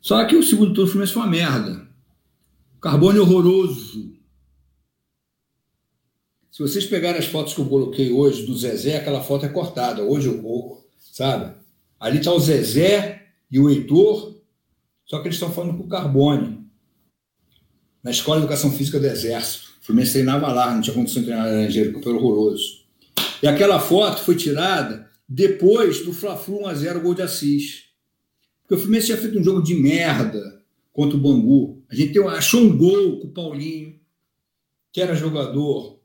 Só que o segundo turno Fluminense foi uma merda. Carbono horroroso. Se vocês pegarem as fotos que eu coloquei hoje do Zezé, aquela foto é cortada. Hoje eu vou, sabe? Ali está o Zezé e o Heitor, só que eles estão falando com o Carbone, na Escola de Educação Física do Exército. O Fluminense treinava lá, não tinha condição de treinar na Laranjeira, porque foi horroroso. E aquela foto foi tirada depois do Fla-Flu 1x0 gol de Assis. Porque o Fluminense tinha feito um jogo de merda contra o Bangu. A gente achou um gol com o Paulinho, que era jogador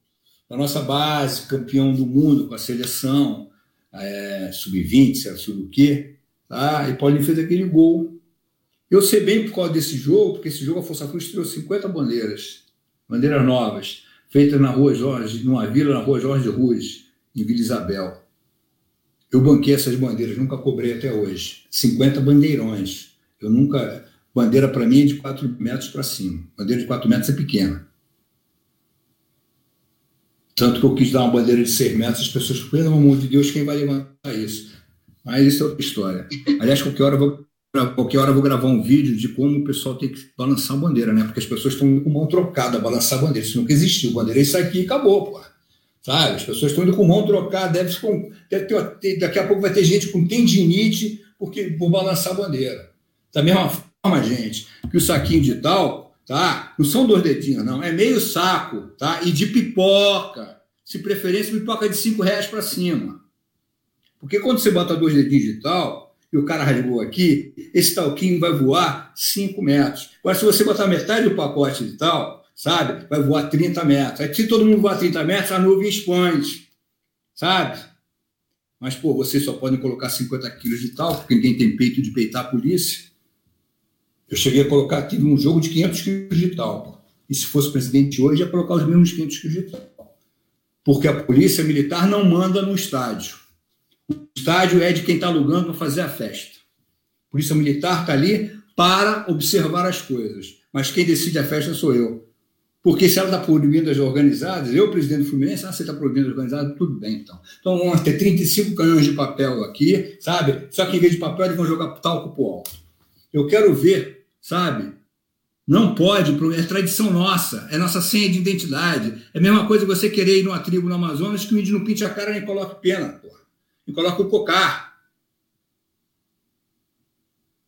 da nossa base, campeão do mundo com a seleção, é, sub-20, sei lá, o quê. Tá? E Paulinho fez aquele gol. Eu sei bem por causa desse jogo, porque esse jogo a Força Cruz tirou 50 bandeiras, bandeiras novas, feitas na rua Jorge, numa vila na rua Jorge Ruz, em Vila Isabel. Eu banquei essas bandeiras, nunca cobrei até hoje. 50 bandeirões. Eu nunca. Bandeira para mim é de 4 metros para cima. Bandeira de 4 metros é pequena. Tanto que eu quis dar uma bandeira de 6 metros, as pessoas, pelo amor de Deus, quem vai levantar isso? Mas isso é outra história. Aliás, qualquer hora eu vou, qualquer hora eu vou gravar um vídeo de como o pessoal tem que balançar a bandeira, né? Porque as pessoas estão com mão trocada a balançar a bandeira. Isso nunca existiu. Bandeira é isso aqui e acabou, pô. Sabe? As pessoas estão indo com mão trocada. Deve, deve ter, daqui a pouco vai ter gente com tendinite porque, por balançar a bandeira. Da mesma forma, gente, que o saquinho de tal, tá? Não são dois dedinhos, não. É meio saco, tá? E de pipoca. Se preferência, pipoca de cinco reais para cima. Porque quando você bota dois dedinhos de tal, e o cara rasgou aqui, esse talquinho vai voar 5 metros. Agora, se você botar metade do pacote de tal, sabe, vai voar 30 metros. Aí, se todo mundo voar 30 metros, a nuvem expande, sabe? Mas, pô, vocês só podem colocar 50 quilos de tal, porque ninguém tem peito de peitar a polícia. Eu cheguei a colocar aqui num jogo de 500 quilos de tal. E se fosse presidente hoje, ia colocar os mesmos 500 quilos de tal. Porque a polícia militar não manda no estádio. O estádio é de quem está alugando para fazer a festa. A polícia militar está ali para observar as coisas. Mas quem decide a festa sou eu. Porque se ela está proibindo as organizadas, eu, presidente do Fluminense, ah, você está proibindo as organizadas, tudo bem, então. Então vamos ter 35 canhões de papel aqui, sabe? Só que em vez de papel, eles vão jogar talco para o alto. Eu quero ver, sabe? Não pode, é tradição nossa, é nossa senha de identidade. É a mesma coisa você querer ir numa tribo no Amazonas que o índio não pinte a cara nem coloque pena, porra e coloca o cocar.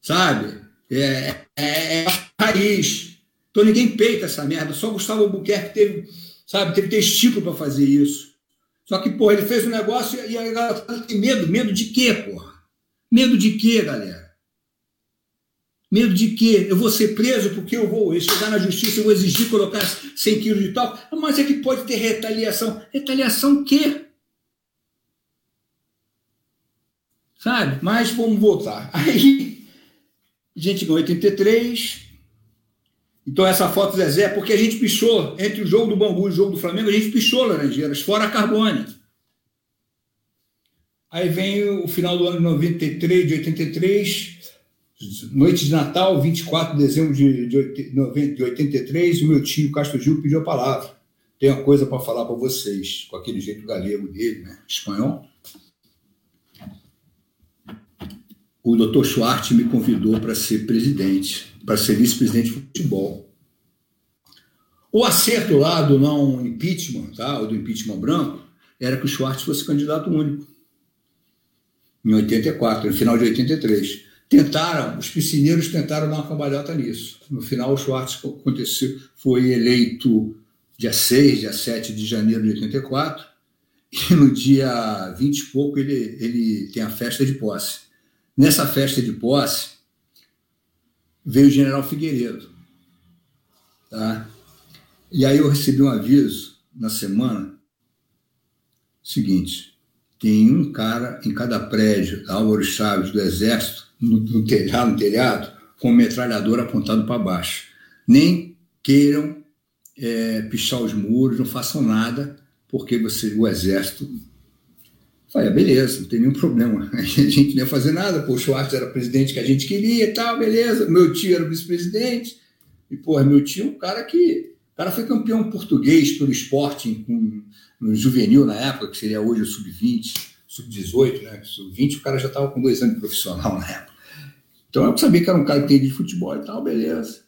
Sabe? É, é, é a raiz. Então ninguém peita essa merda. Só Gustavo Albuquerque teve, sabe, teve testículo para fazer isso. Só que, porra, ele fez um negócio e a galera tem medo. Medo de quê, porra? Medo de quê, galera? Medo de quê? Eu vou ser preso porque eu vou chegar na justiça, eu vou exigir colocar 100 quilos de tal. Mas é que pode ter retaliação. Retaliação quê? sabe? Mas vamos voltar. Aí, gente ganhou 83. Então, essa foto Zezé, é porque a gente pichou, entre o jogo do Bangu e o jogo do Flamengo, a gente pichou Laranjeiras, fora a Carbone. Aí vem o final do ano de 93, de 83, noite de Natal, 24 de dezembro de, de, de 83, o meu tio Castro Gil pediu a palavra. Tem uma coisa para falar para vocês, com aquele jeito galego dele, né? espanhol. o Dr. Schwartz me convidou para ser presidente, para ser vice-presidente de futebol. O acerto lá do não impeachment, tá? ou do impeachment branco, era que o Schwartz fosse candidato único. Em 84, no final de 83. Tentaram, os piscineiros tentaram dar uma cambalhota nisso. No final, o Schwartz aconteceu, foi eleito dia 6, dia 7 de janeiro de 84, e no dia 20 e pouco ele, ele tem a festa de posse. Nessa festa de posse, veio o general Figueiredo. Tá? E aí eu recebi um aviso na semana seguinte: tem um cara em cada prédio, Álvaro Chaves, do Exército, no, no telhado, no telhado, com um metralhador apontado para baixo. Nem queiram é, pichar os muros, não façam nada, porque você, o Exército. Falei, beleza, não tem nenhum problema. (laughs) A gente não ia fazer nada, pô, o Schwartz era presidente que a gente queria e tal, beleza. Meu tio era vice-presidente. E, pô, meu tio é um cara que. O cara foi campeão português pelo Sporting com, no juvenil na época, que seria hoje o sub-20, sub-18, né? Sub-20, o cara já estava com dois anos de profissional na época. Então eu sabia que era um cara que tem de futebol e tal, beleza.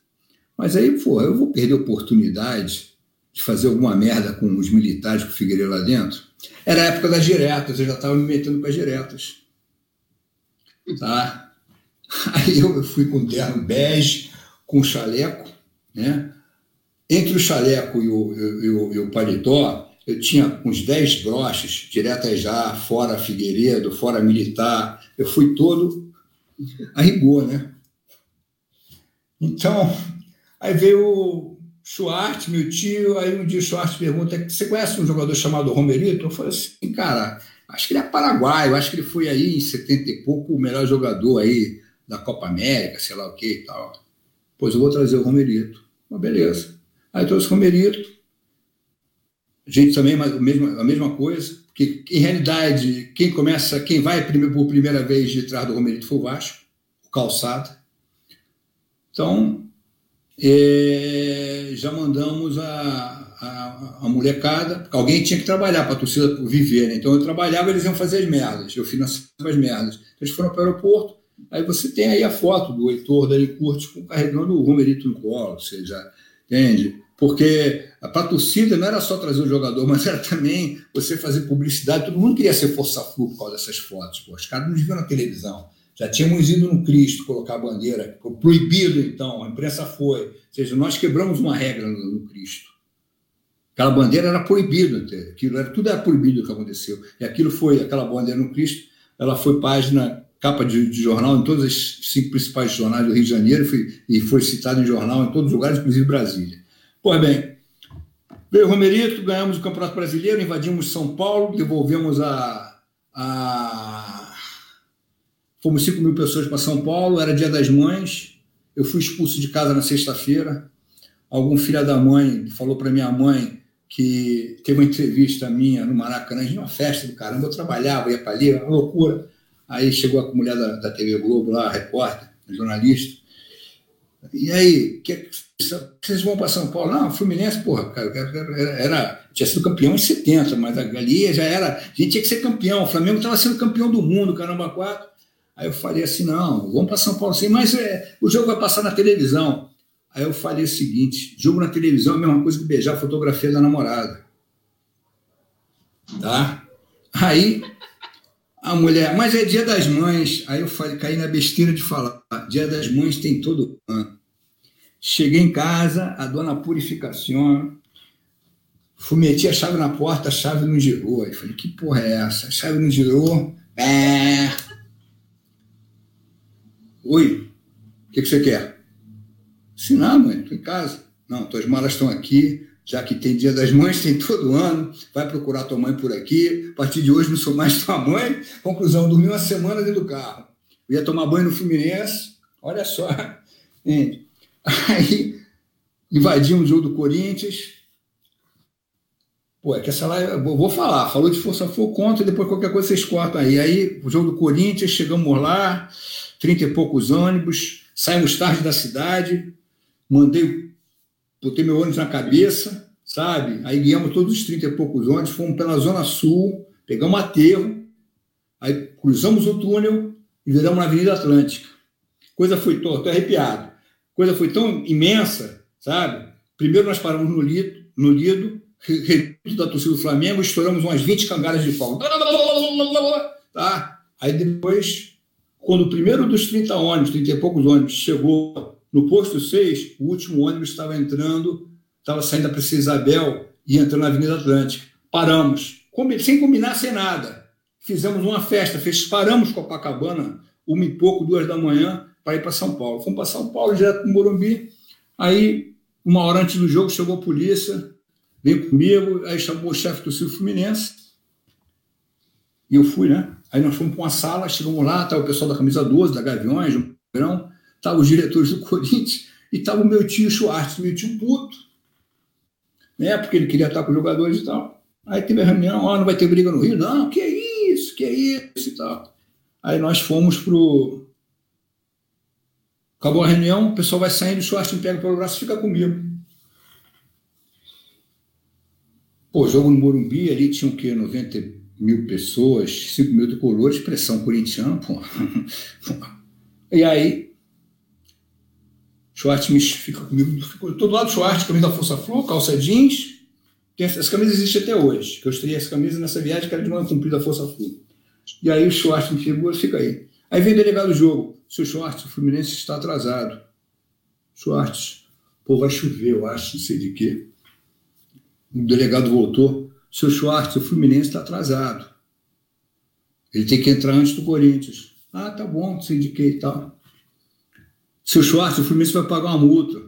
Mas aí, pô, eu vou perder a oportunidade de fazer alguma merda com os militares, com o Figueiredo lá dentro. Era a época das diretas, eu já estava me metendo para as diretas. Tá? Aí eu fui com o terno bege, com o chaleco, né? Entre o chaleco e o, e o, e o paletó, eu tinha uns 10 broches, diretas já, fora Figueiredo, fora militar. Eu fui todo a rigor, né? Então, aí veio Schwartz, meu tio, aí um dia o Schwartz pergunta, você conhece um jogador chamado Romerito? Eu falei assim, cara, acho que ele é paraguaio, acho que ele foi aí em 70 e pouco o melhor jogador aí da Copa América, sei lá o que e tal. Pois eu vou trazer o Romerito. Mas beleza. Aí trouxe o Romerito. A gente também, a mesma, a mesma coisa, que em realidade, quem começa, quem vai por primeira vez de trás do Romerito foi o Vasco, o calçado. Então, é, já mandamos a, a, a, molecada, alguém tinha que trabalhar para a torcida viver, né? Então eu trabalhava, eles iam fazer as merdas, eu financiava as merdas. Então, eles foram para o aeroporto, aí você tem aí a foto do Heitor Dali Curtis carregando o Romerito no colo, ou seja, entende? Porque para a torcida não era só trazer o jogador, mas era também você fazer publicidade. Todo mundo queria ser força flu por causa dessas fotos. Pô. Os caras não viam na televisão. Já tínhamos ido no Cristo colocar a bandeira. Foi proibido, então. A imprensa foi. Ou seja, nós quebramos uma regra no, no Cristo. Aquela bandeira era proibida. Aquilo era, tudo era proibido o que aconteceu. E aquilo foi, aquela bandeira no Cristo, ela foi página, capa de, de jornal em todos os cinco principais jornais do Rio de Janeiro foi, e foi citado em jornal em todos os lugares, inclusive Brasília. Pois bem, veio Romerito, ganhamos o Campeonato Brasileiro, invadimos São Paulo, devolvemos a. a... Fomos 5 mil pessoas para São Paulo, era dia das mães. Eu fui expulso de casa na sexta-feira. Algum filho da mãe falou para minha mãe que teve uma entrevista minha no Maracanã, uma festa do caramba. Eu trabalhava, ia para ali, uma loucura. Aí chegou a mulher da, da TV Globo lá, repórter, jornalista. E aí, que, vocês vão para São Paulo? Não, Fluminense, porra, cara, era, tinha sido campeão em 70, mas ali já era. A gente tinha que ser campeão. O Flamengo estava sendo campeão do mundo, caramba, quatro. Aí eu falei assim: não, vamos para São Paulo sim, mas é, o jogo vai passar na televisão. Aí eu falei o seguinte: jogo na televisão é a mesma coisa que beijar a fotografia da namorada. Tá? Aí a mulher, mas é dia das mães. Aí eu falei, caí na besteira de falar: dia das mães tem todo ano. Cheguei em casa, a dona Purificação, fui meter a chave na porta, a chave não girou. Aí falei, que porra é essa? A chave não girou. É... Oi, o que, que você quer? Se não, mãe, estou em casa. Não, tuas malas estão aqui, já que tem dia das mães, tem todo ano, vai procurar tua mãe por aqui. A partir de hoje não sou mais (laughs) tua mãe. Conclusão, dormi uma semana dentro do carro. Eu ia tomar banho no Fluminense, olha só. (laughs) Aí invadimos o jogo do Corinthians. Pô, é que essa lá, eu vou falar, falou de força for contra, depois qualquer coisa vocês cortam aí. Aí, o jogo do Corinthians, chegamos lá, trinta e poucos ônibus, saímos tarde da cidade, mandei, botei meu ônibus na cabeça, sabe? Aí guiamos todos os trinta e poucos ônibus, fomos pela Zona Sul, pegamos aterro, aí cruzamos o túnel e viramos na Avenida Atlântica. Coisa foi, tô, tô arrepiado coisa foi tão imensa, sabe? Primeiro nós paramos no Lido, no Lido, reduto da torcida do Flamengo, estouramos umas 20 cangaras de fogo. Tá? Aí depois, quando o primeiro dos 30 ônibus, 30 e poucos ônibus, chegou no posto 6, o último ônibus estava entrando, estava saindo da Princesa Isabel e entrando na Avenida Atlântica. Paramos, sem combinar, sem nada. Fizemos uma festa, fez, paramos Copacabana, uma e pouco, duas da manhã, para ir para São Paulo. Fomos para São Paulo, direto para o Morumbi. Aí Uma hora antes do jogo chegou a polícia, veio comigo, aí chamou o chefe do Sil Fluminense. E eu fui, né? Aí nós fomos para uma sala, chegamos lá, estava o pessoal da camisa 12, da Gaviões, do Grão, estavam os diretores do (laughs) Corinthians, e estava o meu tio Schwartz, meu tio puto, né? Porque ele queria estar com os jogadores e tal. Aí teve a reunião, ó, oh, não vai ter briga no Rio? Não, que é isso, que é isso e tal. Aí nós fomos pro. Acabou a reunião, o pessoal vai saindo, o Schwartz me pega pelo braço e fica comigo. Pô, jogo no Morumbi, ali tinha o quê? 90 mil pessoas, 5 mil tricolores, pressão corintiana, pô. (laughs) E aí, Schwartz fica comigo, fico, todo lado Schwartz, camisa da Força Flu, calça jeans. Essa camisa existe até hoje, que eu estreiei essa camisa nessa viagem que era de uma cumprida da Força Flu. E aí o Schwartz me figura, fica aí. Aí vem o delegado do jogo. Seu Schwartz, o Fluminense está atrasado. Schwartz, pô, vai chover, eu acho, não sei de quê. O delegado voltou. Seu Schwartz, o Fluminense está atrasado. Ele tem que entrar antes do Corinthians. Ah, tá bom, quê e tal. Seu Schwartz, o Fluminense vai pagar uma multa.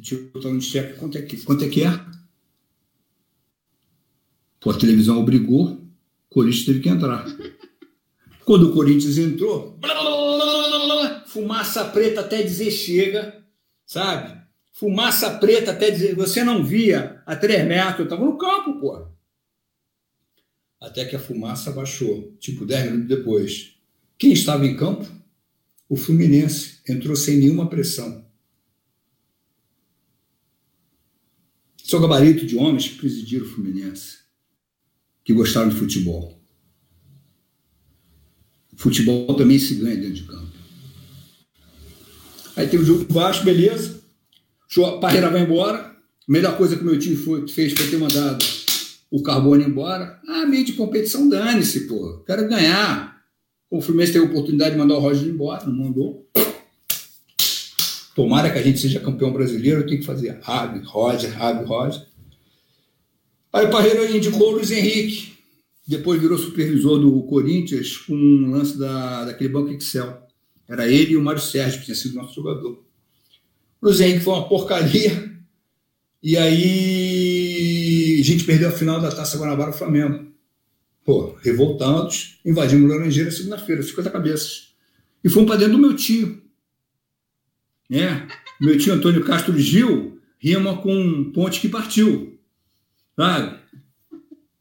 Tipo, botar no cheque, quanto é que, quanto é que é? Pô, a televisão obrigou, o Corinthians teve que entrar. Quando o Corinthians entrou, blá, blá, blá, fumaça preta até dizer chega, sabe? Fumaça preta até dizer. Você não via a 3 metros, eu estava no campo, pô. Até que a fumaça baixou, tipo 10 minutos depois. Quem estava em campo? O Fluminense entrou sem nenhuma pressão. Sou gabarito de homens que presidiram o Fluminense, que gostaram de futebol. Futebol também se ganha dentro de campo. Aí tem o jogo baixo, beleza. A Parreira vai embora. A melhor coisa que meu time foi, fez foi ter mandado o Carbone embora. Ah, meio de competição, dane-se, pô. Quero ganhar. O Fluminense teve a oportunidade de mandar o Roger embora, não mandou. Tomara que a gente seja campeão brasileiro, tenho que fazer Rabi, Roger, Rabi, Roger. Aí o Parreira indicou o Luiz Henrique depois virou supervisor do Corinthians com um lance da, daquele banco Excel. Era ele e o Mário Sérgio, que tinha sido nosso jogador. O Luiz Henrique foi uma porcaria. E aí a gente perdeu a final da Taça Guanabara Flamengo. Pô, revoltados, invadimos Laranjeira segunda-feira, 50 cabeças. E fomos para dentro do meu tio. Né? Meu tio Antônio Castro Gil rima com ponte que partiu. Sabe?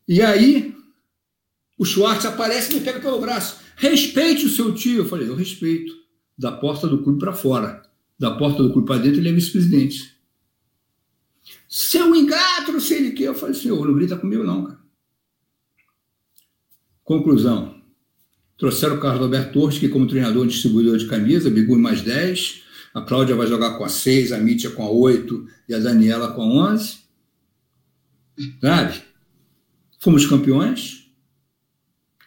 E aí o Schwartz aparece e me pega pelo braço. Respeite o seu tio. Eu falei, eu respeito. Da porta do clube para fora. Da porta do clube para dentro, ele é vice-presidente. Seu ingrato, não sei de quê. Eu falei, senhor, não grita comigo não, cara. Conclusão. Trouxeram o Carlos Alberto Torres, que como treinador distribuidor de camisa, Bigu mais 10. A Cláudia vai jogar com a 6, a Mítia com a 8 e a Daniela com a 11. Sabe? Fomos campeões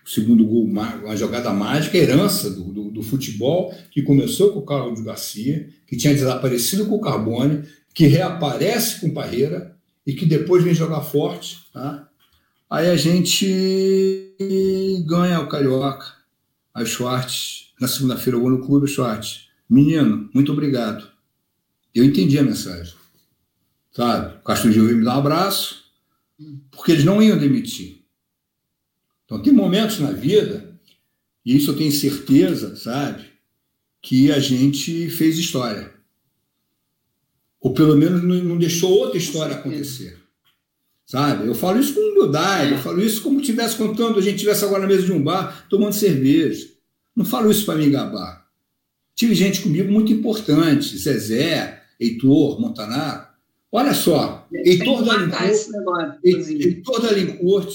o segundo gol, uma jogada mágica, herança do, do, do, futebol, que começou com o Carlos Garcia, que tinha desaparecido com o Carbone, que reaparece com o Parreira e que depois vem jogar forte. Tá? Aí a gente ganha o Carioca, a Schwartz, na segunda-feira eu vou no clube, Schwartz. Menino, muito obrigado. Eu entendi a mensagem. Sabe? O Castro Gil veio me dar um abraço, porque eles não iam demitir. Então, tem momentos na vida, e isso eu tenho certeza, sabe, que a gente fez história. Ou pelo menos não deixou outra história acontecer. Sabe? Eu falo isso com humildade, eu falo isso como se estivesse contando, a gente estivesse agora na mesa de um bar tomando cerveja. Não falo isso para me gabar. Tive gente comigo muito importante, Zezé, Heitor, Montanaro. Olha só, Heitor da Lincourt, Heitor da Lincourt,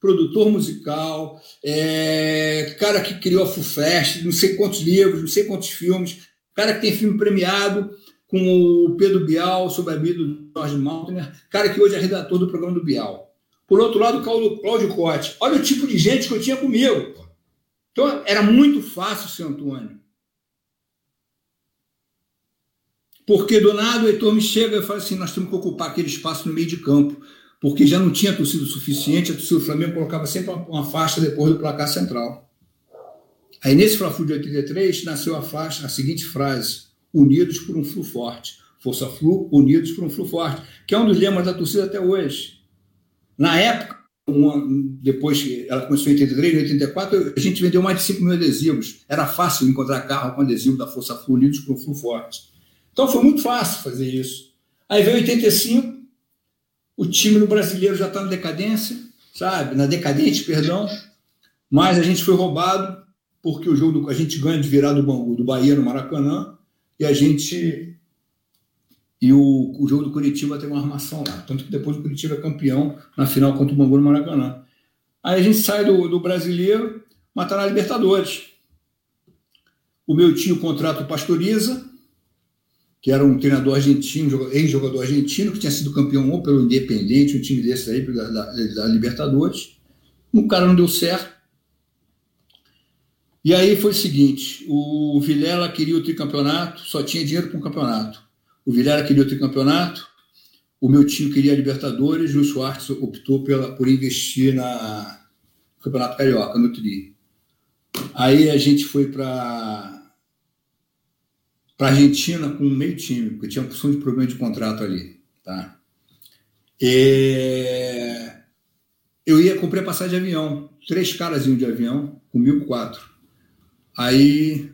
produtor musical, é, cara que criou a FUFEST, não sei quantos livros, não sei quantos filmes, cara que tem filme premiado com o Pedro Bial sobre a vida do George Maltner, cara que hoje é redator do programa do Bial. Por outro lado, o Cláudio Cote. Olha o tipo de gente que eu tinha comigo. Então, era muito fácil ser Antônio. Porque do nada o Heitor me chega e fala assim: nós temos que ocupar aquele espaço no meio de campo porque já não tinha torcida suficiente, a torcida do Flamengo colocava sempre uma, uma faixa depois do placar central. Aí nesse Fla-Flu de 83 nasceu a faixa, a seguinte frase: Unidos por um Flu forte. Força Flu, unidos por um Flu forte, que é um dos lemas da torcida até hoje. Na época, depois que ela começou em 83, em 84, a gente vendeu mais de 5 mil adesivos. Era fácil encontrar carro com adesivo da Força Flu, unidos por um Flu forte. Então foi muito fácil fazer isso. Aí veio 85, o time no brasileiro já está na decadência, sabe? Na decadente, perdão. Mas a gente foi roubado porque o jogo do, a gente ganha de virar do Bangu, do Bahia no Maracanã, e a gente e o, o jogo do Curitiba tem uma armação lá. Tanto que depois o Curitiba é campeão na final contra o Bangu no Maracanã. Aí a gente sai do, do brasileiro, mas tá na Libertadores. O meu tio contrata o Pastoriza, que era um treinador argentino, ex-jogador argentino, que tinha sido campeão ou pelo Independente, um time desse aí, da, da, da Libertadores. O cara não deu certo. E aí foi o seguinte: o Vilela queria o tricampeonato, só tinha dinheiro para um campeonato. O Vilela queria o tricampeonato, o meu tio queria a Libertadores, e o Schwartz optou pela, por investir na no Campeonato Carioca, no Tri. Aí a gente foi para a Argentina com meio time, porque tinha uma opção de problema de contrato ali. Tá? E... Eu ia comprar passagem de avião, três caras iam de avião, comigo quatro. Aí.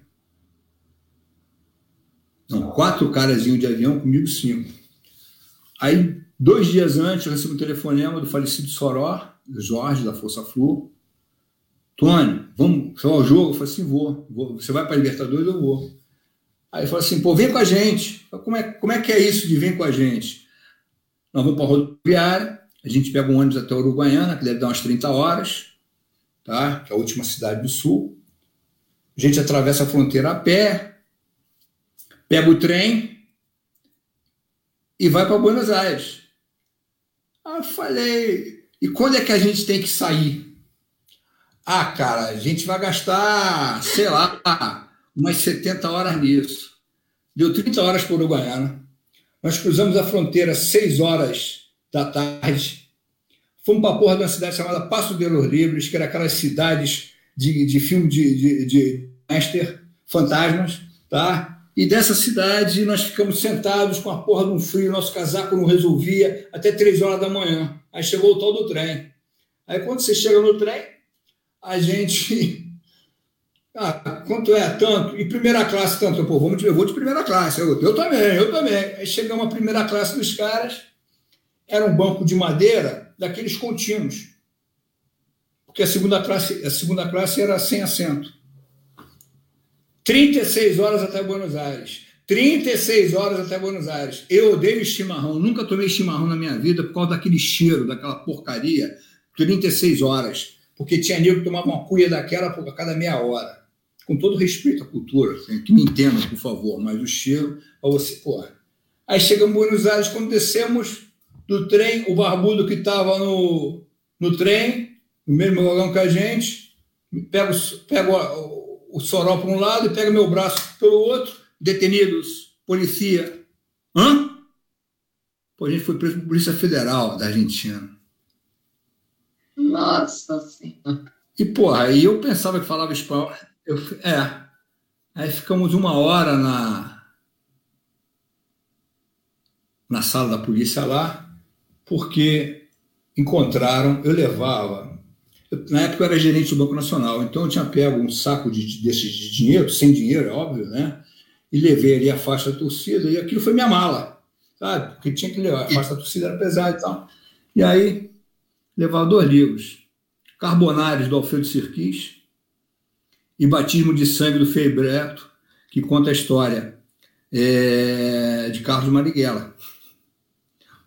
Não, quatro caras de avião, comigo cinco. Aí, dois dias antes, eu recebi um telefonema do falecido Soró, Jorge, da Força Flu. Tony, vamos só o jogo? Eu falei assim: vou, vou. Você vai para Libertadores? Eu vou. Aí falou assim, pô, vem com a gente. Como é, como é que é isso de vir com a gente? Nós vamos para a rodoviária, a gente pega um ônibus até Uruguaiana, que deve dar umas 30 horas, tá? que é a última cidade do sul. A gente atravessa a fronteira a pé, pega o trem e vai para Buenos Aires. Aí eu falei, e quando é que a gente tem que sair? Ah, cara, a gente vai gastar, sei lá, umas 70 horas nisso. Deu 30 horas o Uruguaiana. Nós cruzamos a fronteira às 6 horas da tarde. Fomos para a porra de uma cidade chamada Passo de los Libres, que era aquelas cidades de, de filme de, de, de master, fantasmas, tá? E dessa cidade nós ficamos sentados com a porra de um frio, nosso casaco não resolvia, até três horas da manhã. Aí chegou o tal do trem. Aí quando você chega no trem, a gente (laughs) ah, quanto é? Tanto. E primeira classe, tanto. Pô, vamos, eu vou de primeira classe. Eu, eu também, eu também. Aí chegamos à primeira classe dos caras, era um banco de madeira daqueles contínuos. Porque a segunda classe, a segunda classe era sem assento. 36 horas até Buenos Aires. 36 horas até Buenos Aires. Eu odeio chimarrão, nunca tomei chimarrão na minha vida por causa daquele cheiro, daquela porcaria. 36 horas. Porque tinha nego que tomava uma cuia daquela a cada meia hora com todo respeito à cultura, assim, que me entendam, por favor, mas o cheiro, para você, pô. Aí chegamos em Buenos Aires, quando descemos do trem, o barbudo que estava no, no trem, no mesmo vagão que a gente, pega, pega o, o soró para um lado e pega meu braço pelo outro, detenidos, polícia. Hã? Pô, a gente foi preso por Polícia Federal da Argentina. Nossa Senhora. E, porra, aí eu pensava que falava espanhol. Eu, é. Aí ficamos uma hora na, na sala da polícia lá, porque encontraram, eu levava. Na época eu era gerente do Banco Nacional, então eu tinha pego um saco de, desses de dinheiro, sem dinheiro, é óbvio, né? E levei ali a faixa da torcida, e aquilo foi minha mala, sabe? Porque tinha que levar, a faixa da torcida era pesada e tal. E aí, levava dois livros: Carbonários do Alfredo Sirquis e Batismo de Sangue do Feibreto, que conta a história é, de Carlos Marighella.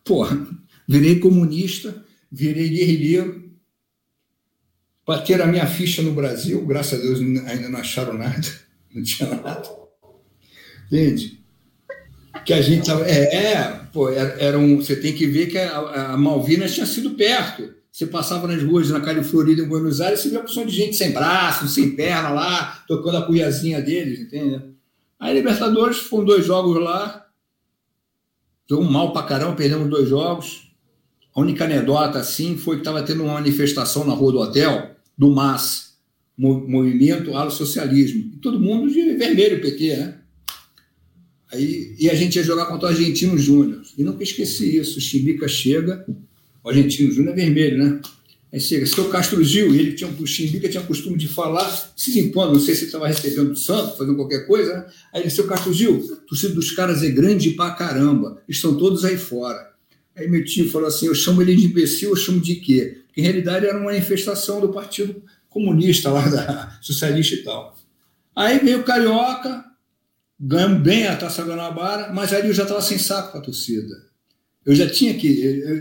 Porra, virei comunista, virei guerrilheiro, bateram a minha ficha no Brasil, graças a Deus ainda não acharam nada, (laughs) não tinha nada. Entende? Que a gente é, é pô, era, era um, você tem que ver que a, a Malvinas tinha sido perto. Você passava nas ruas na Cali Florida, em Buenos Aires, você via uma opção de gente sem braço, sem perna lá, tocando a cuiazinha deles, entende? Aí Libertadores, foram dois jogos lá, jogo mal pra caramba, perdemos dois jogos. A única anedota, assim, foi que estava tendo uma manifestação na rua do hotel, do MAS, Movimento Alo Socialismo. E todo mundo de vermelho, PT, né? Aí, e a gente ia jogar contra o Argentino Júnior. E nunca esqueci isso. O Chimbica chega, o Argentino Júnior é vermelho, né? Aí chega, seu Castro Gil, ele tinha, o Chimbica tinha costume de falar, se impondo, não sei se estava recebendo do santo, fazendo qualquer coisa, né? Aí ele, seu Castro Gil, o torcida dos caras é grande pra caramba, estão todos aí fora. Aí meu tio falou assim, eu chamo ele de imbecil, eu chamo de quê? Porque em realidade era uma manifestação do Partido Comunista lá, da socialista e tal. Aí veio o Carioca, ganhamos bem a Taça Guanabara, mas ali eu já estava sem saco para a torcida. Eu já tinha que,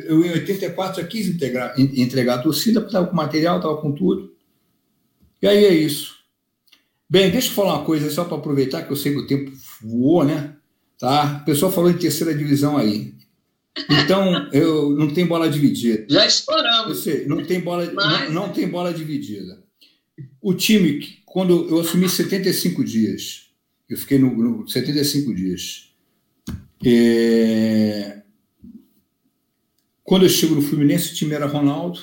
eu, em 84 já quis integrar, entregar a torcida, estava com material, estava com tudo. E aí é isso. Bem, deixa eu falar uma coisa só para aproveitar que eu sei que o tempo voou, né? Tá? O pessoal falou em terceira divisão aí. Então, eu não tem bola dividida. Já estouramos. Eu sei, não tem bola, Mas... não, não tem bola dividida. O time, quando eu assumi 75 dias, eu fiquei no, no 75 dias. É... Quando eu chego no Fluminense, o time era Ronaldo,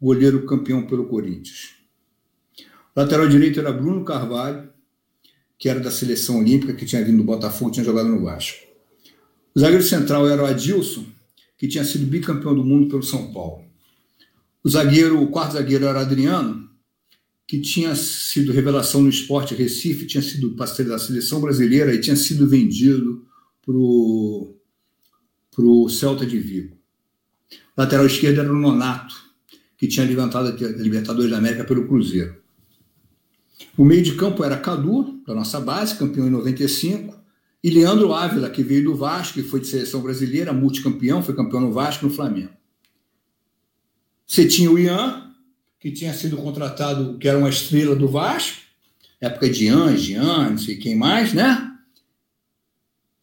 goleiro campeão pelo Corinthians. O lateral direito era Bruno Carvalho, que era da seleção olímpica, que tinha vindo do Botafogo, tinha jogado no Vasco. O zagueiro central era o Adilson, que tinha sido bicampeão do mundo pelo São Paulo. O zagueiro, o quarto zagueiro era Adriano, que tinha sido revelação no esporte Recife, tinha sido parceiro da seleção brasileira e tinha sido vendido para o Celta de Vigo. Lateral esquerdo era o Nonato, que tinha levantado a Libertadores da América pelo Cruzeiro. O meio de campo era Cadu, da nossa base, campeão em 95, e Leandro Ávila, que veio do Vasco, que foi de seleção brasileira, multicampeão, foi campeão no Vasco no Flamengo. Você tinha o Ian, que tinha sido contratado, que era uma estrela do Vasco, época de Ian, Jean, não sei quem mais, né?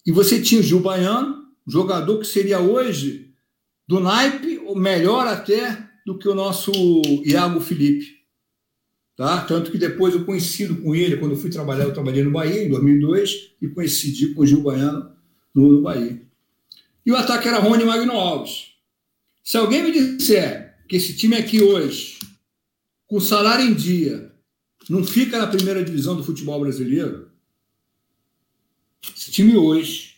E você tinha o Gil Baiano, jogador que seria hoje do naipe, ou melhor até do que o nosso Iago Felipe. Tá? Tanto que depois eu coincido com ele, quando eu fui trabalhar, eu trabalhei no Bahia em 2002 e coincidi com o Gil Baiano no, Bahia. E o ataque era Rony Magno Alves. Se alguém me disser que esse time aqui hoje com salário em dia, não fica na primeira divisão do futebol brasileiro, esse time hoje,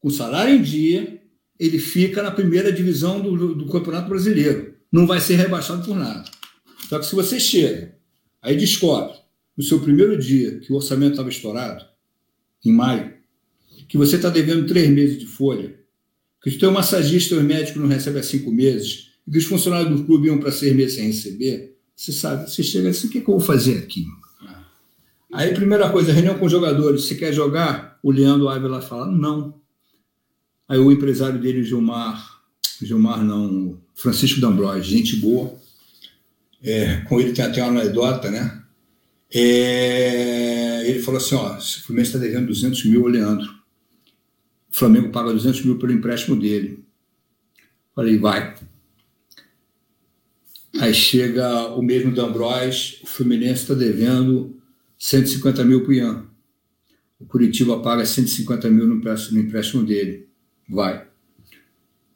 com salário em dia, ele fica na primeira divisão do, do Campeonato Brasileiro. Não vai ser rebaixado por nada. Só que se você chega, aí descobre, no seu primeiro dia, que o orçamento estava estourado, em maio, que você está devendo três meses de folha, que o teu massagista e o médico não recebem há cinco meses, e que os funcionários do clube iam para seis meses sem receber, você sabe, você chega assim, o que, que eu vou fazer aqui? Aí, primeira coisa, reunião com os jogadores. Você quer jogar? O Leandro Ávila fala, não. Aí o empresário dele, Gilmar, Gilmar não, Francisco D'Ambrosio, gente boa. É, com ele tem até uma anedota, né? É, ele falou assim, ó, o Fluminense está devendo 200 mil ao Leandro. O Flamengo paga 200 mil pelo empréstimo dele. Falei, vai. Aí chega o mesmo D'Ambros, o Fluminense está devendo 150 mil para o Ian. O Curitiba paga 150 mil no empréstimo, no empréstimo dele. Vai.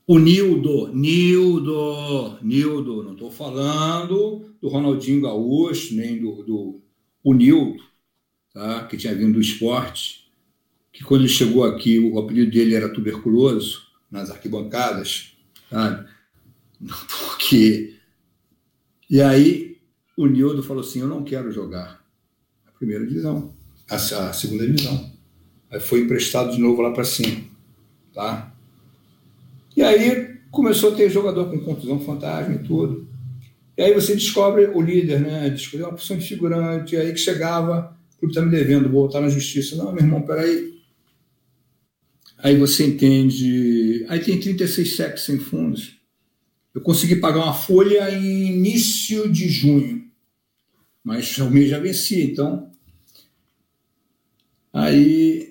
O Nildo, Nildo, Nildo, não estou falando do Ronaldinho Gaúcho, nem do, do o Nildo, tá? que tinha vindo do esporte, que quando ele chegou aqui, o apelido dele era tuberculoso, nas arquibancadas, sabe? Porque e aí o Nildo falou assim: Eu não quero jogar a primeira divisão, a, a segunda divisão. Aí foi emprestado de novo lá para cima. Tá? E aí começou a ter jogador com contusão fantasma e tudo. E aí você descobre o líder, né? Descobre uma posição de figurante, aí que chegava, o clube está me devendo, voltar na justiça. Não, meu irmão, peraí. Aí você entende. Aí tem 36 sexos sem fundos. Eu consegui pagar uma folha em início de junho, mas o mês já vencia, então. Aí,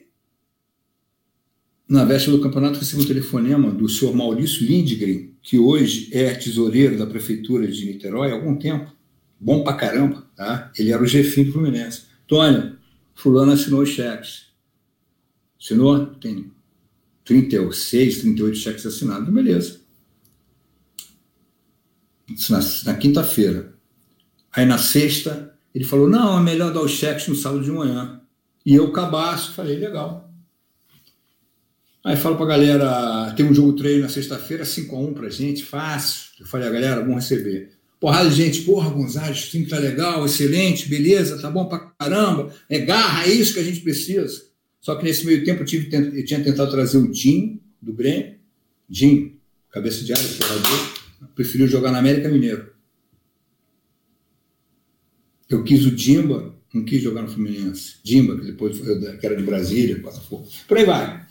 na véspera do campeonato, recebi um telefonema do senhor Maurício Lindgren, que hoje é tesoureiro da prefeitura de Niterói há algum tempo. Bom pra caramba, tá? Ele era o jefinho do Fluminense. Tônio, fulano assinou os cheques. Assinou? Tem 36, 38 cheques assinados. Beleza na, na quinta-feira. Aí na sexta, ele falou: não, é melhor dar os cheques no sábado de manhã. E eu, cabaço, falei: legal. Aí falo pra galera, tem um jogo treino na sexta-feira, 5x1 pra gente, fácil. Eu falei, a galera, vamos receber. Porrada de gente, porra, Gonzalez, o time tá legal, excelente, beleza, tá bom pra caramba. É garra, é isso que a gente precisa. Só que nesse meio tempo eu, tive, eu tinha tentado trazer o Jim do Grêmio. Jim, cabeça de área, jogador, preferiu jogar na América Mineiro. Eu quis o Dimba, não quis jogar no Fluminense. Dimba, que depois foi, que era de Brasília. Por aí vai.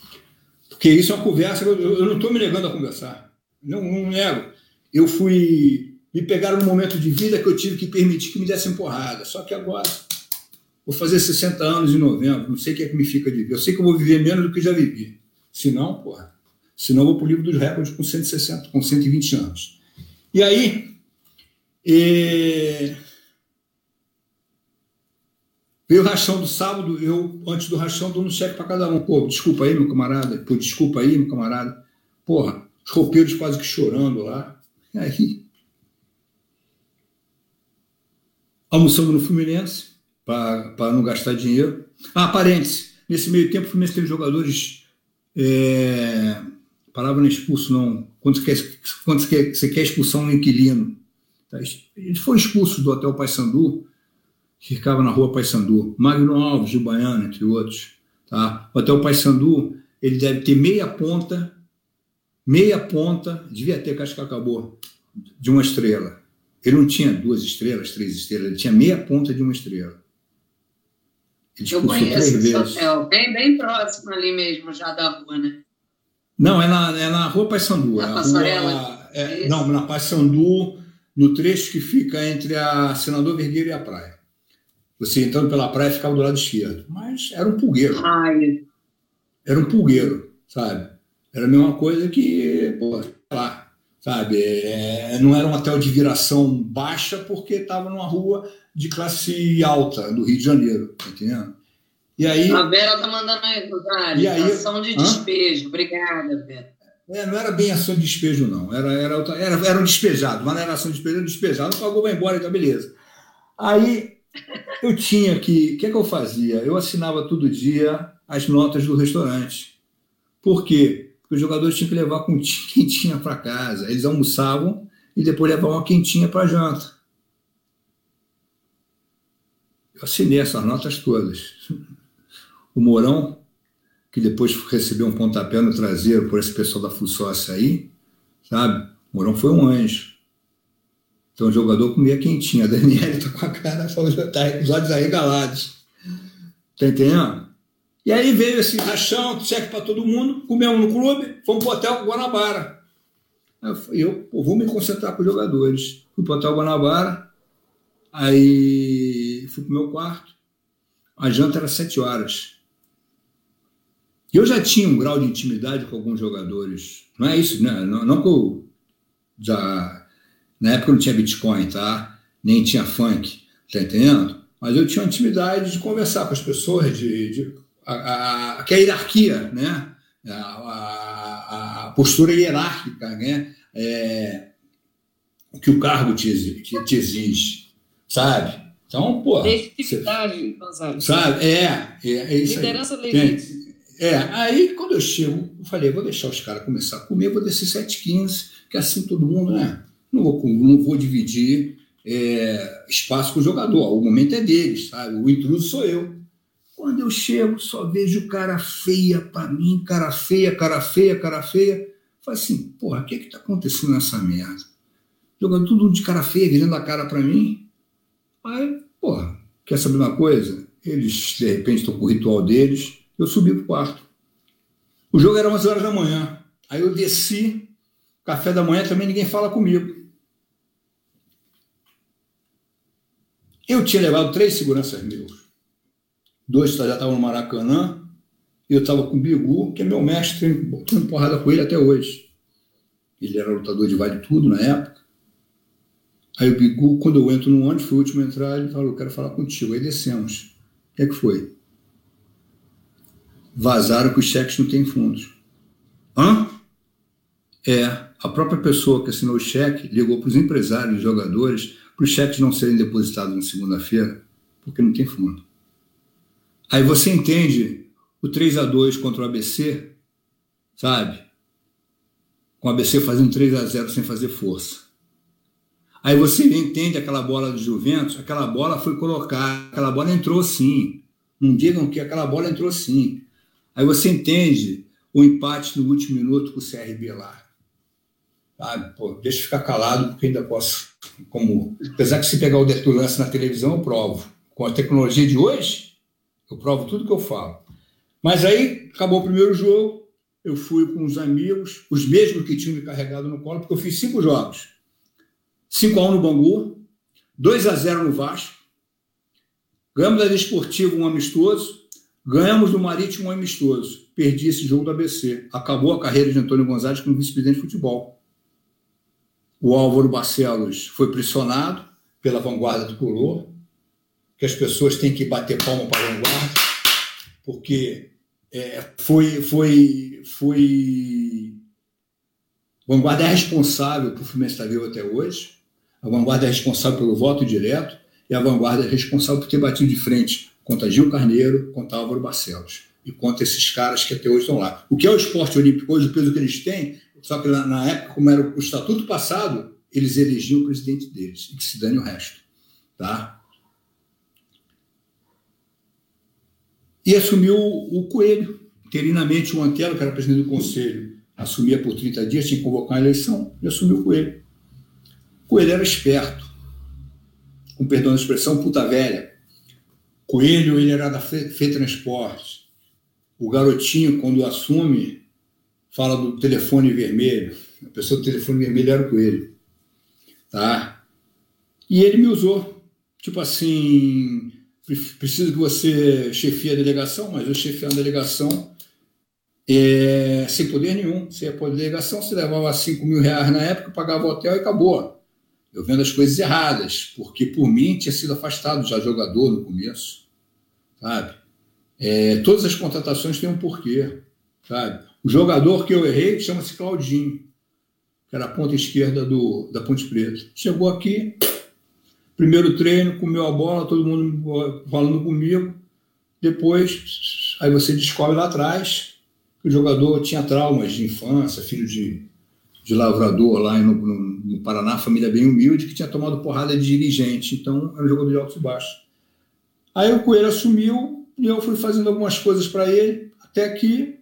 Porque isso é uma conversa, eu, eu não estou me negando a conversar. Não, não nego. Eu fui. Me pegaram num momento de vida que eu tive que permitir que me dessem porrada. Só que agora Vou fazer 60 anos em novembro, não sei o que é que me fica de vida. Eu sei que eu vou viver menos do que já vivi. Se não, porra. Se não, vou para o livro dos recordes com 160, com 120 anos. E aí, veio o rachão do sábado, eu, antes do rachão, dou um cheque para cada um. Pô, desculpa aí, meu camarada. Pô, desculpa aí, meu camarada. Porra, os roupeiros quase que chorando lá. E aí, almoçando no Fluminense, para não gastar dinheiro. Ah, parênteses, nesse meio tempo o Fluminense teve jogadores. É, palavra não expulso, não. Quando você quer, quando você quer, você quer expulsar um inquilino. Tá? Ele foi expulso do Hotel Paysandu, que ficava na rua Paysandu. Magno Alves, de Baiano, entre outros. Tá? O Hotel Paysandu, ele deve ter meia ponta, meia ponta, devia ter, que acho que acabou, de uma estrela. Ele não tinha duas estrelas, três estrelas, ele tinha meia ponta de uma estrela. Eu conheço esse hotel, bem, bem próximo ali mesmo, já da rua, né? Não, é na, é na Rua Paissandu. Na Passarela? É, não, na Paissandu, no trecho que fica entre a Senador Vergueiro e a praia. Você entrando pela praia ficava do lado esquerdo. Mas era um pulgueiro. Ai. Era um pulgueiro, sabe? Era a mesma coisa que, pô, lá, sabe? É, não era um hotel de viração baixa porque estava numa rua de classe alta do Rio de Janeiro, tá entendendo? E aí, a Vera tá mandando aí, Rosário, e aí, ação de despejo. Hã? Obrigada, Vera. É, não era bem ação de despejo, não. Era, era, era, era um despejado, mas não era ação de despejo, era um despejado. Pagou, vai embora, então beleza. Aí eu tinha que. O que é que eu fazia? Eu assinava todo dia as notas do restaurante. Por quê? Porque os jogadores tinham que levar (laughs) quentinha para casa. Eles almoçavam e depois levavam uma quentinha para janta. Eu assinei essas notas todas. O Mourão, que depois recebeu um pontapé no traseiro por esse pessoal da Fussócia aí, sabe? O Mourão foi um anjo. Então o jogador comia quentinho. A (laughs) Daniela tá com a cara, tá com os olhos arregalados. Tá entendendo? E aí veio esse rachão, cheque para todo mundo, comemos no clube, fomos pro hotel Guanabara. Eu, eu vou me concentrar com os jogadores. Fui pro hotel Guanabara, aí fui pro meu quarto. A janta era sete horas. Eu já tinha um grau de intimidade com alguns jogadores. Não é isso, né? Não, não que eu já. Na época não tinha Bitcoin, tá? Nem tinha funk, tá entendendo? Mas eu tinha uma intimidade de conversar com as pessoas, de, de a, a, que é a hierarquia, né? A, a, a postura hierárquica, né? É, o que o cargo te, te, te exige, sabe? Então, pô. Legitimidade, Gonzalo. Sabe? É, é, é isso Liderança legítima. É, aí quando eu chego, eu falei, vou deixar os caras começar a comer, vou descer 7,15, que assim todo mundo, né? Não vou, não vou dividir é, espaço com o jogador. O momento é deles, sabe? O intruso sou eu. Quando eu chego, só vejo cara feia para mim, cara feia, cara feia, cara feia. Falei assim, porra, o que que tá acontecendo nessa merda? Jogando tudo de cara feia, virando a cara para mim. Aí, porra, quer saber uma coisa? Eles, de repente, estão com o ritual deles. Eu subi pro quarto. O jogo era 11 horas da manhã. Aí eu desci, café da manhã também ninguém fala comigo. Eu tinha levado três seguranças meus dois já estavam no Maracanã, eu estava com o Bigu, que é meu mestre, botando porrada com ele até hoje. Ele era lutador de vale tudo na época. Aí o Bigu, quando eu entro no ônibus, foi o último a entrar, ele falou, quero falar contigo. Aí descemos. O que é que foi? Vazaram que os cheques não têm fundos. Hã? É, a própria pessoa que assinou o cheque ligou para os empresários, jogadores, para os cheques não serem depositados na segunda-feira, porque não tem fundo. Aí você entende o 3 a 2 contra o ABC, sabe? Com o ABC fazendo 3 a 0 sem fazer força. Aí você entende aquela bola do Juventus, aquela bola foi colocada, aquela bola entrou sim. Não digam que aquela bola entrou sim. Aí você entende o empate no último minuto com o CRB lá. Sabe? Pô, deixa eu ficar calado, porque ainda posso. Como, apesar que se pegar o dedo lance na televisão, eu provo. Com a tecnologia de hoje, eu provo tudo que eu falo. Mas aí acabou o primeiro jogo, eu fui com os amigos, os mesmos que tinham me carregado no colo, porque eu fiz cinco jogos. 5 a 1 no Bangu, 2 a 0 no Vasco, ganhamos da Desportivo um amistoso, ganhamos do Marítimo um amistoso. Perdi esse jogo do ABC. Acabou a carreira de Antônio Gonzalez como vice-presidente de futebol. O Álvaro Barcelos foi pressionado pela vanguarda do color, que as pessoas têm que bater palma para a vanguarda, porque é, foi, foi, foi. Vanguarda é responsável por o Fluminense estar vivo até hoje. A vanguarda é responsável pelo voto direto e a vanguarda é responsável por ter batido de frente contra Gil Carneiro, contra Álvaro Barcelos e contra esses caras que até hoje estão lá. O que é o esporte olímpico hoje, o peso que eles têm, só que na época, como era o estatuto passado, eles elegiam o presidente deles e que se dane o resto. Tá? E assumiu o Coelho. Interinamente, o Antelo, que era presidente do conselho, assumia por 30 dias, tinha que convocar a eleição, e assumiu o Coelho. O Coelho era esperto, com perdão da expressão, puta velha. Coelho, ele era da Transporte. O garotinho, quando assume, fala do telefone vermelho. A pessoa do telefone vermelho era o Coelho. Tá? E ele me usou. Tipo assim, preciso que você chefie a delegação, mas eu chefiei a delegação é, sem poder nenhum. Você ia para a delegação, você levava 5 mil reais na época, pagava o hotel e acabou. Eu vendo as coisas erradas, porque por mim tinha sido afastado já jogador no começo, sabe? É, todas as contratações têm um porquê, sabe? O jogador que eu errei chama-se Claudinho, que era a ponta esquerda do, da Ponte Preta. Chegou aqui, primeiro treino, comeu a bola, todo mundo falando comigo. Depois, aí você descobre lá atrás que o jogador tinha traumas de infância, filho de de lavrador lá no, no, no, Paraná, família bem humilde, que tinha tomado porrada de dirigente, então era um jogador de altos e baixos. Aí o Coelho assumiu e eu fui fazendo algumas coisas para ele, até que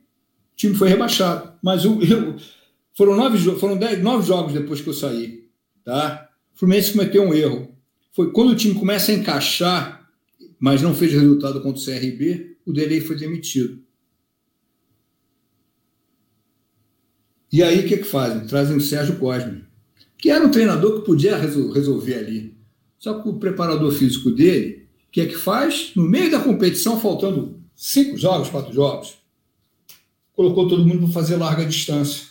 o time foi rebaixado. Mas eu, foram, nove, foram dez, nove jogos depois que eu saí. Tá? O Fluminense cometeu um erro. Foi quando o time começa a encaixar, mas não fez resultado contra o CRB, o Delay foi demitido. E aí o que, que fazem? Trazem o Sérgio Cosme, que era um treinador que podia resolver ali. Só que o preparador físico dele, o que é que faz? No meio da competição, faltando cinco jogos, quatro jogos, colocou todo mundo para fazer larga distância.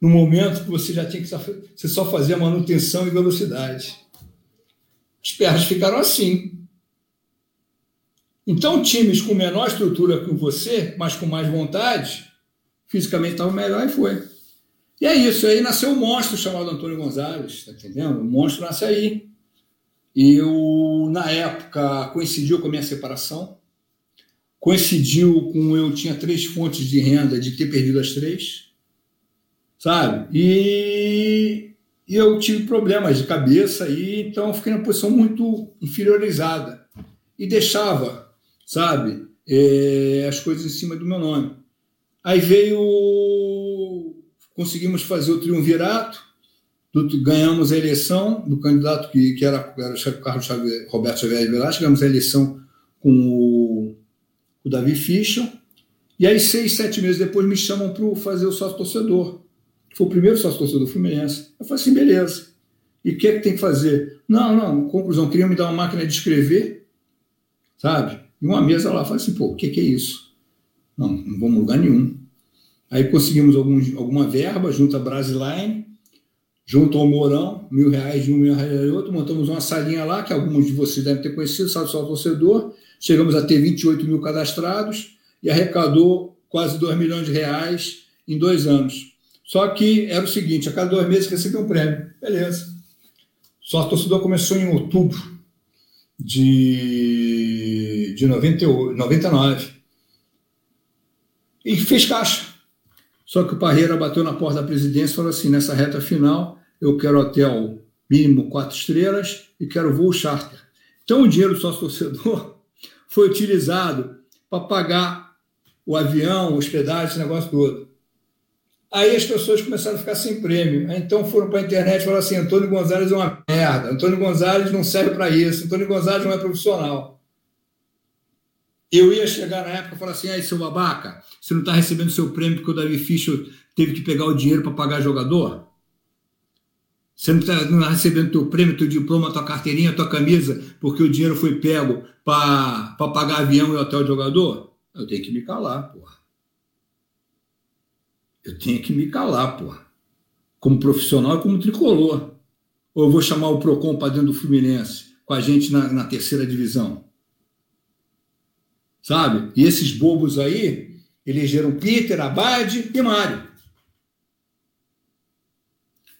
No momento que você já tinha que você só fazer manutenção e velocidade. As pernas ficaram assim. Então, times com menor estrutura que você, mas com mais vontade, fisicamente estava melhor e foi. E é isso, aí nasceu um monstro chamado Antônio Gonzalez, tá entendendo? O monstro nasce aí. Eu, na época, coincidiu com a minha separação, coincidiu com eu tinha três fontes de renda, de ter perdido as três, sabe? E, e eu tive problemas de cabeça, e então fiquei numa posição muito inferiorizada. E deixava, sabe, é, as coisas em cima do meu nome. Aí veio. Conseguimos fazer o triunvirato, ganhamos a eleição do candidato que, que era, era o Carlos Xavier, Roberto Xavier Velasco, ganhamos a eleição com o, o Davi Fischer. E aí, seis, sete meses depois, me chamam para fazer o sócio torcedor. Foi o primeiro sócio torcedor do Fluminense. Eu falei assim: beleza. E o que é que tem que fazer? Não, não, conclusão, queria me dar uma máquina de escrever, sabe? E uma mesa lá. Falei assim: pô, o que, que é isso? Não, não vamos lugar nenhum. Aí conseguimos algum, alguma verba junto à Brasiline, junto ao Mourão, mil reais de um, mil reais de outro, montamos uma salinha lá, que alguns de vocês devem ter conhecido, sabe só o torcedor. Chegamos a ter 28 mil cadastrados e arrecadou quase 2 milhões de reais em dois anos. Só que era o seguinte, a cada dois meses recebia um prêmio. Beleza. Só torcedor começou em outubro de, de 98, 99 e fez caixa. Só que o Parreira bateu na porta da presidência e falou assim: nessa reta final, eu quero hotel mínimo quatro estrelas e quero voo charter. Então, o dinheiro do sócio torcedor foi utilizado para pagar o avião, hospedagem, esse negócio todo. Aí as pessoas começaram a ficar sem prêmio. Então foram para a internet e falaram assim: Antônio Gonzalez é uma merda, Antônio Gonzalez não serve para isso, Antônio Gonzalez não é profissional. Eu ia chegar na época e falar assim: aí, seu babaca, você não está recebendo seu prêmio porque o Davi Fischer teve que pegar o dinheiro para pagar jogador? Você não está tá recebendo teu prêmio, teu diploma, tua carteirinha, tua camisa, porque o dinheiro foi pego para pagar avião e hotel de jogador? Eu tenho que me calar, porra. Eu tenho que me calar, porra. Como profissional e como tricolor. Ou eu vou chamar o PROCON para dentro do Fluminense, com a gente na, na terceira divisão. Sabe? E esses bobos aí elegeram Peter, Abade e Mário.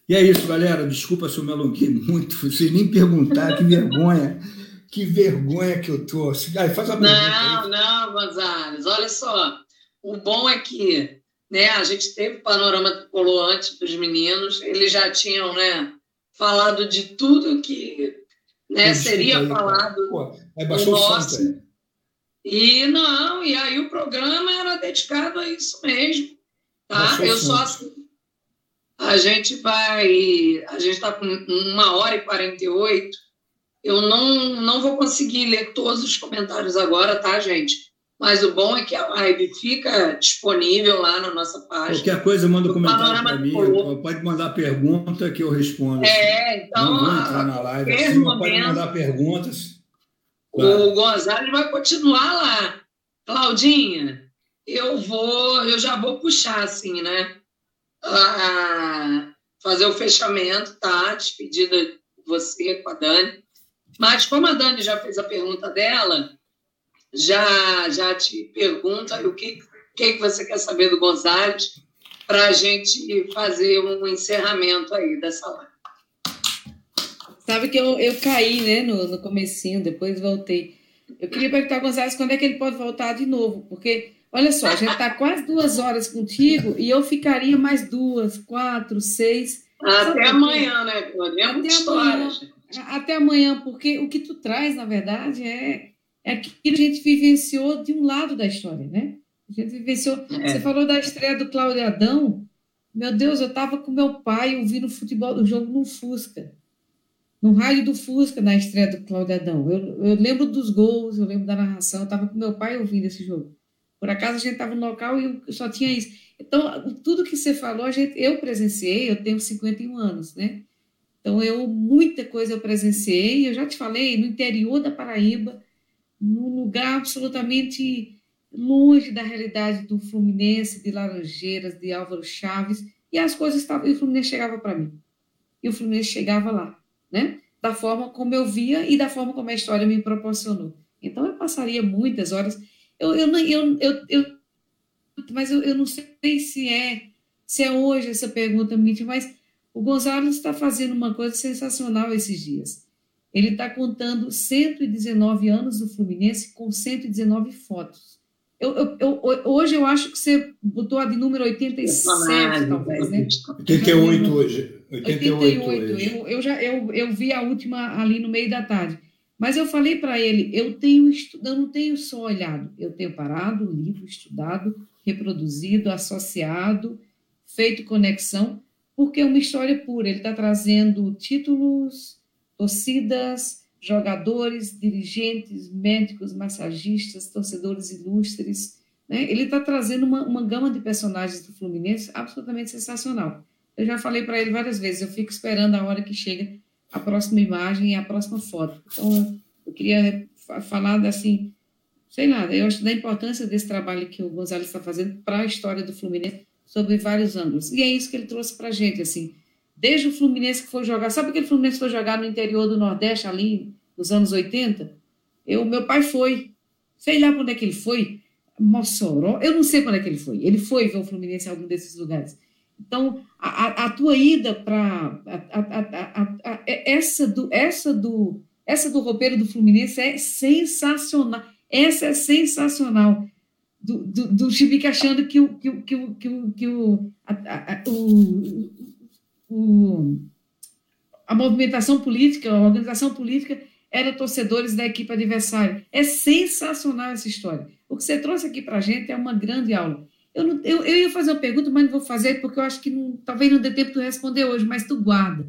E é isso, galera. Desculpa se eu me alonguei muito. (laughs) Vocês nem perguntaram, que vergonha. Que vergonha que eu tô. faz a não, não, Gonzalez. Olha só. O bom é que né, a gente teve o panorama tricolor antes dos meninos. Eles já tinham né, falado de tudo que né, seria aí, falado. Pô, aí baixou o nosso. E não, e aí o programa era dedicado a isso mesmo. Tá? Eu só a gente vai. A gente está com uma hora e 48. Eu não, não vou conseguir ler todos os comentários agora, tá, gente? Mas o bom é que a live fica disponível lá na nossa página. Qualquer coisa, manda um comentário para mim. Pode mandar pergunta que eu respondo. É, então. Não vou entrar na live assim, momento, pode mandar perguntas. Claro. O Gonzalo vai continuar lá. Claudinha, eu vou, eu já vou puxar assim, né? A fazer o fechamento, tá? Despedida de você com a Dani. Mas como a Dani já fez a pergunta dela, já já te pergunta o que que, você quer saber do Gonzalez para a gente fazer um encerramento aí dessa live. Sabe que eu, eu caí, né, no, no comecinho, depois voltei. Eu queria perguntar ao Gonzalez quando é que ele pode voltar de novo, porque, olha só, a gente está quase duas horas contigo e eu ficaria mais duas, quatro, seis. Até amanhã, né, É até história, Até amanhã, porque o que tu traz, na verdade, é, é aquilo que a gente vivenciou de um lado da história, né? A gente vivenciou. É. Você falou da estreia do Cláudio Adão. Meu Deus, eu estava com meu pai ouvindo futebol, o jogo no Fusca no rádio do Fusca, na estreia do Cláudio Adão. Eu, eu lembro dos gols, eu lembro da narração, eu estava com meu pai ouvindo esse jogo. Por acaso a gente estava no local e só tinha isso. Então, tudo que você falou, gente, eu presenciei, eu tenho 51 anos, né? Então, eu, muita coisa eu presenciei, eu já te falei, no interior da Paraíba, num lugar absolutamente longe da realidade do Fluminense, de Laranjeiras, de Álvaro Chaves, e as coisas estavam, e o Fluminense chegava para mim. E o Fluminense chegava lá né? Da forma como eu via e da forma como a história me proporcionou. Então eu passaria muitas horas. Eu, eu, eu, eu, eu mas eu, eu não sei se é se é hoje essa pergunta, mas o Gonzalo está fazendo uma coisa sensacional esses dias. Ele está contando 119 anos do Fluminense com 119 fotos. Eu, eu, eu, hoje eu acho que você botou a de número 87, talvez, né? 88 hoje. 88, 88 hoje. Eu, eu, já, eu, eu vi a última ali no meio da tarde. Mas eu falei para ele, eu tenho eu não tenho só olhado, eu tenho parado, lido, estudado, reproduzido, associado, feito conexão, porque é uma história pura. Ele está trazendo títulos, torcidas, jogadores, dirigentes, médicos, massagistas, torcedores ilustres. Né? Ele está trazendo uma, uma gama de personagens do Fluminense absolutamente sensacional. Eu já falei para ele várias vezes, eu fico esperando a hora que chega a próxima imagem e a próxima foto. Então, eu queria falar assim, sei lá, eu acho da importância desse trabalho que o Gonzalez está fazendo para a história do Fluminense sobre vários ângulos. E é isso que ele trouxe para a gente, assim, Desde o Fluminense que foi jogar, sabe aquele Fluminense que foi jogar no interior do Nordeste, ali nos anos 80? Eu, meu pai foi, sei lá quando é que ele foi, Mossoró, eu não sei quando é que ele foi. Ele foi ver o Fluminense em algum desses lugares. Então, a, a, tua ida para essa do essa do essa do roupeiro do Fluminense é sensacional. Essa é sensacional. do, do, do Chibique achando que o, que o, que o, que o, que o, a, a, o, a movimentação política, a organização política era torcedores da equipe adversária. É sensacional essa história. O que você trouxe aqui para a gente é uma grande aula. Eu, não, eu, eu ia fazer uma pergunta, mas não vou fazer porque eu acho que não, talvez não dê tempo de responder hoje, mas tu guarda.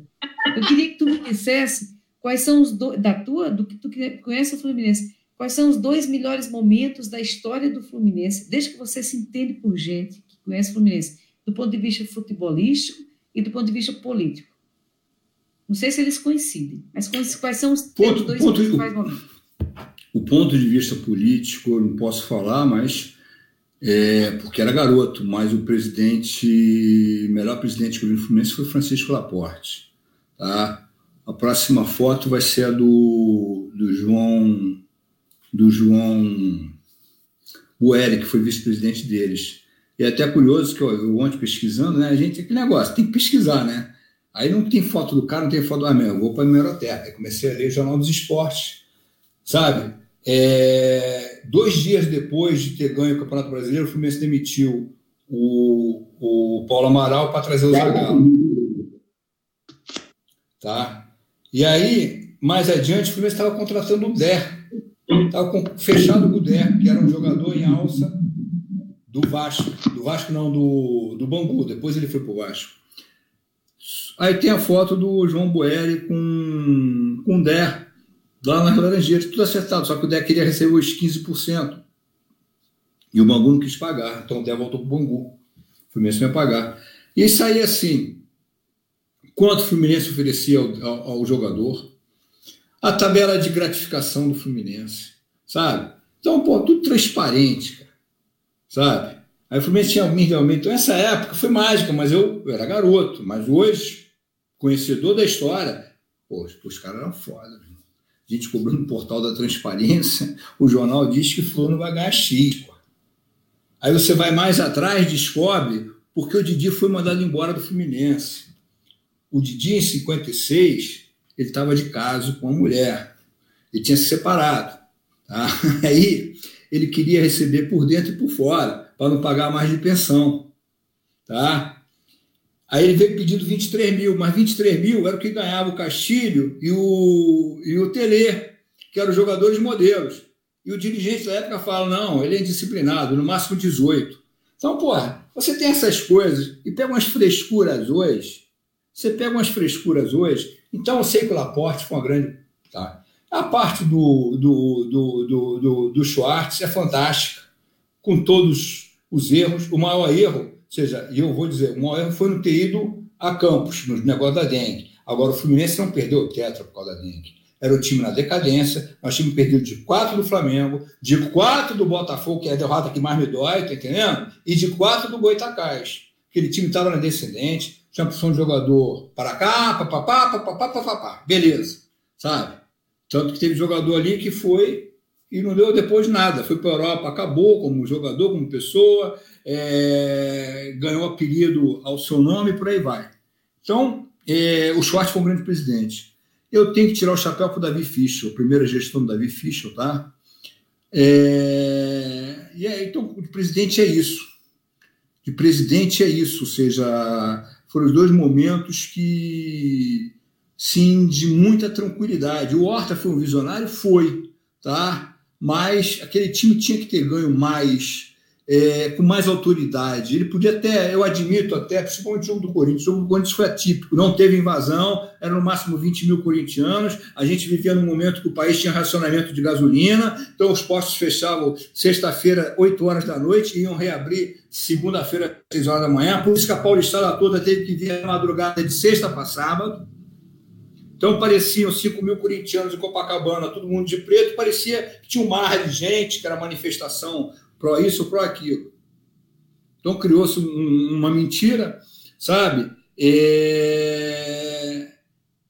Eu queria que tu me dissesse quais são os dois, da tua, do que tu conhece o Fluminense, quais são os dois melhores momentos da história do Fluminense, desde que você se entende por gente que conhece o Fluminense, do ponto de vista futebolístico e do ponto de vista político. Não sei se eles coincidem, mas quais são os ponto, dois ponto, principais momentos? O ponto de vista político eu não posso falar, mas é, porque era garoto, mas o presidente, melhor presidente que eu vi no Fluminense foi Francisco Laporte. Tá? A próxima foto vai ser a do, do João do João Bueri, que foi vice-presidente deles. E é até curioso que eu, eu ontem pesquisando, né? A gente, que negócio, tem que pesquisar, né? Aí não tem foto do cara, não tem foto do amigo. Eu vou para a Hemeroteca. Aí comecei a ler o Jornal dos Esportes, sabe? É, dois dias depois de ter ganho o Campeonato Brasileiro, o Fluminense demitiu o, o Paulo Amaral para trazer o Zagallo. Tá? E aí, mais adiante, o Fluminense estava contratando o Der. Estava fechado com o Der, que era um jogador em alça do Vasco. Do Vasco não, do, do Bangu. Depois ele foi para o Vasco. Aí tem a foto do João Boeri com, com o Dé, lá nas Laranjeiras, tudo acertado, só que o Dé queria receber os 15%. E o Bangu não quis pagar, então o Dé voltou para o Bangu. O Fluminense não ia pagar. E isso aí, assim, quanto o Fluminense oferecia ao, ao, ao jogador, a tabela de gratificação do Fluminense, sabe? Então, pô, tudo transparente, cara, sabe? Aí o Fluminense tinha realmente. Então, essa época foi mágica, mas eu, eu era garoto. Mas hoje, conhecedor da história, pô, os caras eram foda. A gente cobriu no portal da transparência, o jornal diz que fulano vai ganhar. Pô. Aí você vai mais atrás, descobre porque o Didi foi mandado embora do Fluminense. O Didi, em 56, ele estava de caso com uma mulher. Ele tinha se separado. Tá? (laughs) Aí ele queria receber por dentro e por fora, para não pagar mais de pensão. Tá? Aí ele veio pedindo 23 mil, mas 23 mil era o que ganhava o Castilho e o, e o Telê, que eram jogadores modelos. E o dirigente da época fala: não, ele é indisciplinado, no máximo 18. Então, porra, você tem essas coisas e pega umas frescuras hoje. Você pega umas frescuras hoje. Então, eu sei que o Laporte foi uma grande. Tá? A parte do, do, do, do, do, do Schwartz é fantástica, com todos os erros. O maior erro seja, e eu vou dizer, o maior erro foi não ter ido a Campos, no negócio da dengue. Agora, o Fluminense não perdeu o tetra por causa da dengue. Era o time na decadência, nós tínhamos perdido de quatro do Flamengo, de quatro do Botafogo, que é a derrota que mais me dói, tá entendendo? E de quatro do Goitacás. Aquele time estava na descendente, tinha opção de jogador para cá, papapá, papapá, papapá. Beleza, sabe? Tanto que teve jogador ali que foi e não deu depois nada. Foi para a Europa, acabou como jogador, como pessoa, é, ganhou apelido ao seu nome e por aí vai. Então, é, o Schwartz foi um grande presidente. Eu tenho que tirar o chapéu para o Davi Fischel, primeira gestão do Davi Fischel, tá? É, e aí, então, o presidente é isso. De presidente é isso, ou seja, foram os dois momentos que, sim, de muita tranquilidade. O Horta foi um visionário? Foi, tá? Mas aquele time tinha que ter ganho mais é, com mais autoridade. Ele podia até, eu admito até, principalmente o jogo do Corinthians, o jogo do Corinthians foi atípico, não teve invasão, era no máximo 20 mil corintianos, a gente vivia num momento que o país tinha racionamento de gasolina, então os postos fechavam sexta-feira, 8 horas da noite, e iam reabrir segunda-feira, 6 horas da manhã, por isso que a Paulistada toda teve que vir a madrugada de sexta para sábado, então pareciam 5 mil corintianos em Copacabana, todo mundo de preto, parecia que tinha um mar de gente, que era manifestação pró isso, pró aquilo. Então criou-se uma mentira, sabe? É...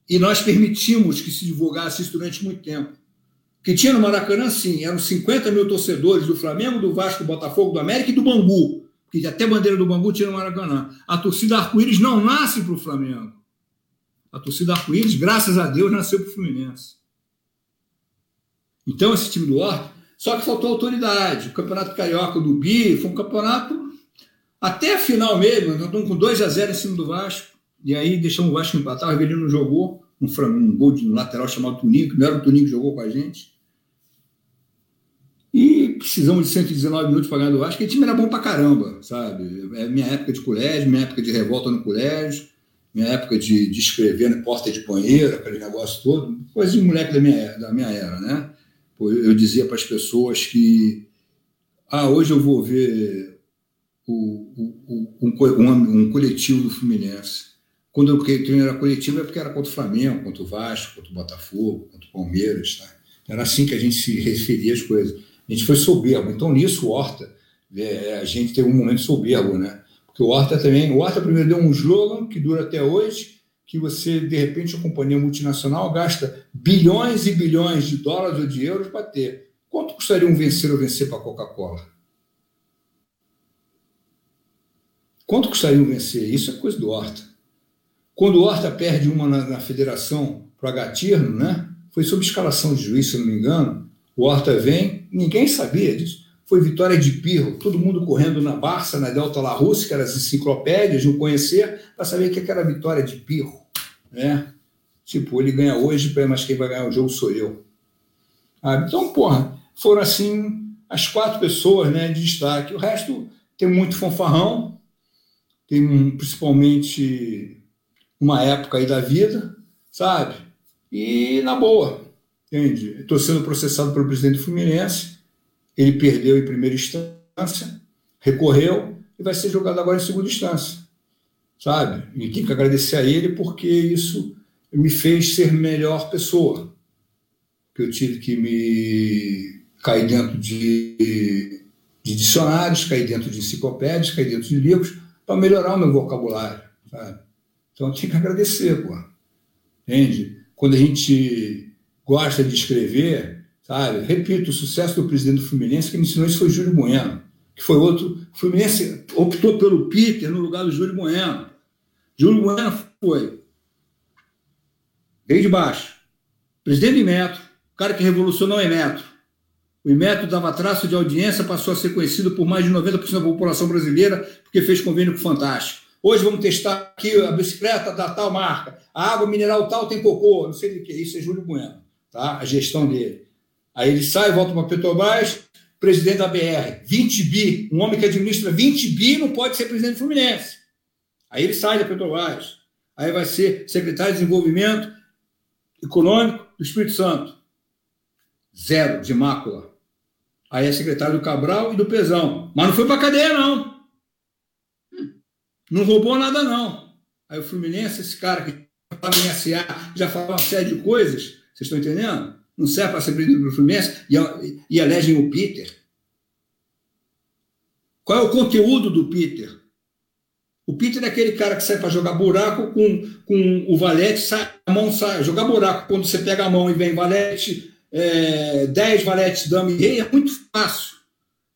E nós permitimos que se divulgasse isso durante muito tempo. Que tinha no Maracanã, sim, eram 50 mil torcedores do Flamengo, do Vasco, do Botafogo, do América e do Bangu. Porque até bandeira do Bangu tinha no Maracanã. A torcida arco-íris não nasce para o Flamengo. A torcida arco-íris, graças a Deus, nasceu para o Fluminense. Então, esse time do Horta Só que faltou autoridade. O Campeonato Carioca do Bi foi um campeonato até a final mesmo. Nós com 2 a 0 em cima do Vasco. E aí deixamos o Vasco empatar. O Rivelino jogou. Um, um gol de um lateral chamado Tuninho, que não era o Tuninho que jogou com a gente. E precisamos de 119 minutos para ganhar do Vasco. E o time era bom para caramba, sabe? É minha época de colégio, minha época de revolta no colégio, minha época de, de escrever na porta de banheiro, aquele negócio todo. Coisa de moleque da minha, da minha era, né? Eu dizia para as pessoas que ah, hoje eu vou ver o, o, o, um, um, coletivo do Fluminense. Quando eu treino era coletivo é porque era contra o Flamengo, contra o Vasco, contra o Botafogo, contra o Palmeiras. Tá? Era assim que a gente se referia às coisas. A gente foi soberbo. Então, nisso, Horta, é, a gente teve um momento soberbo, né? Porque o Horta também. O Horta primeiro deu um slogan que dura até hoje, que você, de repente, a companhia multinacional gasta bilhões e bilhões de dólares ou de euros para ter. Quanto custaria um vencer ou vencer para a Coca-Cola? Quanto custaria um vencer? Isso é coisa do Horta. Quando o Horta perde uma na, na federação para Gatirno, né? Foi sob escalação de juiz, se não me engano. O Horta vem, ninguém sabia disso. Foi vitória de Pirro, todo mundo correndo na Barça, na Delta La Russa, que eram as enciclopédias, não conhecer, para saber o que era a vitória de Pirro. Né? Tipo, ele ganha hoje, mas quem vai ganhar o jogo sou eu. Ah, então, porra, foram assim as quatro pessoas né, de destaque. O resto tem muito fanfarrão, tem principalmente uma época aí da vida, sabe? E na boa, entende? Estou sendo processado pelo presidente do Fluminense, ele perdeu em primeira instância, recorreu e vai ser jogado agora em segunda instância, sabe? E tem que agradecer a ele porque isso me fez ser melhor pessoa. Que eu tive que me cair dentro de, de dicionários, cair dentro de enciclopédias, cair dentro de livros para melhorar o meu vocabulário, sabe? Então tinha que agradecer, pô. Entende? Quando a gente gosta de escrever, Sabe? Repito, o sucesso do presidente do Fluminense que me ensinou isso foi Júlio Bueno, que foi outro. O Fluminense optou pelo Peter no lugar do Júlio Bueno. Júlio Bueno foi, desde baixo, presidente do Imetro, cara que revolucionou o Imetro. O Imetro dava traço de audiência, passou a ser conhecido por mais de 90% da população brasileira, porque fez convênio com o Fantástico. Hoje vamos testar aqui a bicicleta da tal marca, a água mineral tal tem cocô, não sei o que. Isso é Júlio Bueno, tá? a gestão dele. Aí ele sai, volta para Petrobras, presidente da BR, 20 bi. Um homem que administra 20 bi não pode ser presidente do Fluminense. Aí ele sai da Petrobras. Aí vai ser secretário de Desenvolvimento Econômico do Espírito Santo. Zero de mácula. Aí é secretário do Cabral e do Pesão. Mas não foi para cadeia, não. Não roubou nada, não. Aí o Fluminense, esse cara que estava em SA, já falou uma série de coisas. Vocês estão entendendo? Não serve para ser presidente do Fluminense e, e elegem o Peter. Qual é o conteúdo do Peter? O Peter é aquele cara que sai para jogar buraco com, com o valete, sai, a mão sai. Jogar buraco, quando você pega a mão e vem valete, é, 10 valetes, dama e rei, é muito fácil.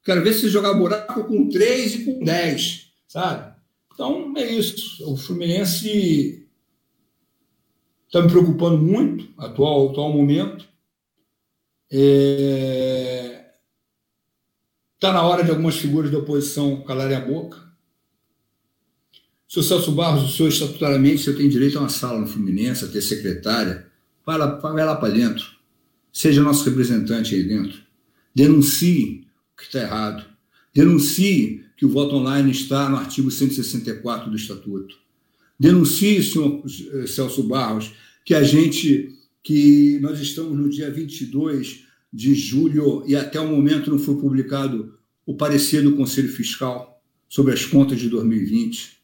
Quero ver se jogar buraco com 3 e com 10, sabe? Então, é isso. O Fluminense está me preocupando muito, atual, atual momento. Está é... Tá na hora de algumas figuras da oposição calarem a boca. Senhor Celso Barros, o senhor estatutariamente você tem direito a uma sala no Fluminense, a ter secretária. Vai lá, vai lá para dentro. Seja nosso representante aí dentro. Denuncie o que está errado. Denuncie que o voto online está no artigo 164 do Estatuto. Denuncie, senhor eh, Celso Barros, que a gente que nós estamos no dia 22 de julho e até o momento não foi publicado o parecer do Conselho Fiscal sobre as contas de 2020.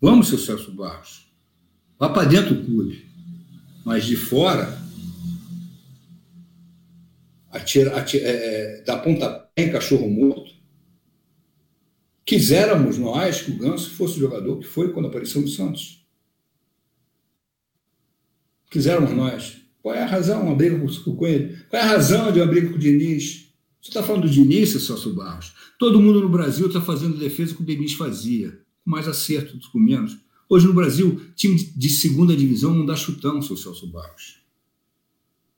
Vamos, seu Celso Barros. Vá para dentro do clube. Mas de fora, atira, atira, é, dá pontapé em cachorro morto. Quiséramos nós que o Ganso fosse o jogador que foi quando apareceu no Santos quisermos nós. Qual é a razão uma briga com ele? Qual é a razão de uma briga com o Diniz? Você está falando do Diniz, Celso Barros? Todo mundo no Brasil está fazendo defesa que o Diniz fazia, com mais acerto com menos. Hoje no Brasil, time de segunda divisão não dá chutão, seu Celso Barros.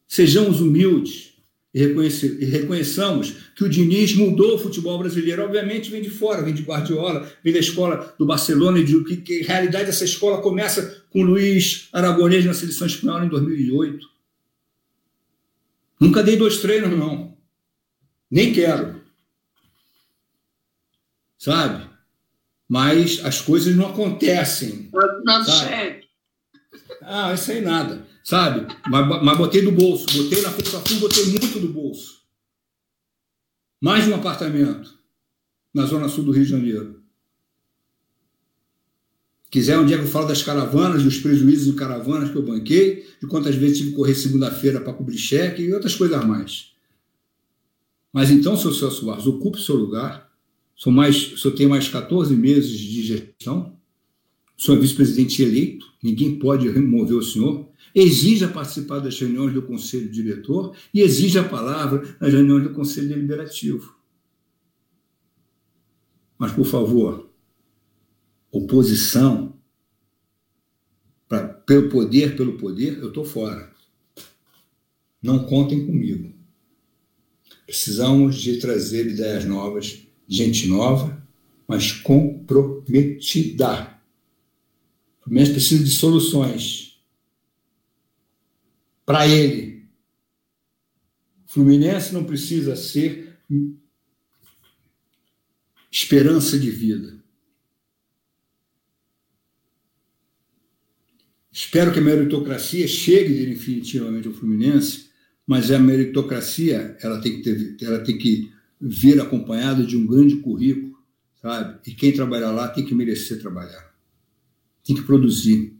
Sejamos humildes. E, reconhece, e reconheçamos que o Diniz mudou o futebol brasileiro. Obviamente vem de fora, vem de Guardiola, vem da escola do Barcelona, e de, que, que, em realidade essa escola começa com Luiz Aragonês na seleção espanhola em 2008. Nunca dei dois treinos, não. Nem quero. Sabe? Mas as coisas não acontecem. Não, sabe? Ah, isso aí nada. Sabe? Mas, mas botei do bolso. Botei na força full, botei muito do bolso. Mais de um apartamento na zona sul do Rio de Janeiro. Quiser um dia que eu falo das caravanas, dos prejuízos em caravanas que eu banquei, de quantas vezes tive que correr segunda-feira para cobrir cheque e outras coisas mais. Mas então, seu Celso Barros, ocupe o seu lugar. Sou mais, só tenho mais 14 meses de gestão. Sou vice-presidente eleito. Ninguém pode remover o senhor. Exija participar das reuniões do conselho diretor e exija a palavra nas reuniões do conselho deliberativo. Mas, por favor, oposição pra, pelo poder, pelo poder, eu estou fora. Não contem comigo. Precisamos de trazer ideias novas, gente nova, mas comprometida. Fluminense precisa de soluções para ele. O Fluminense não precisa ser esperança de vida. Espero que a meritocracia chegue definitivamente ao Fluminense, mas a meritocracia ela tem que ter, ela tem que vir acompanhada de um grande currículo, sabe? E quem trabalhar lá tem que merecer trabalhar, tem que produzir,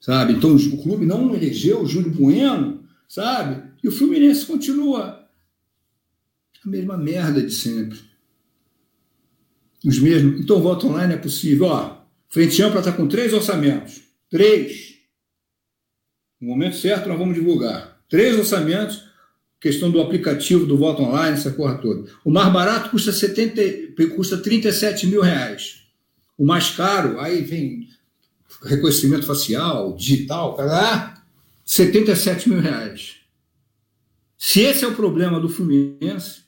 sabe? Então o clube não elegeu o Júlio Bueno, sabe? E o Fluminense continua a mesma merda de sempre. Os mesmos. Então, voto online é possível. Ó, Frente Ampla está com três orçamentos. Três. No momento certo, nós vamos divulgar. Três orçamentos, questão do aplicativo do voto online, essa porra toda. O mais barato custa, 70, custa 37 mil reais. O mais caro, aí vem reconhecimento facial, digital, cara, 77 mil reais. Se esse é o problema do Fluminense,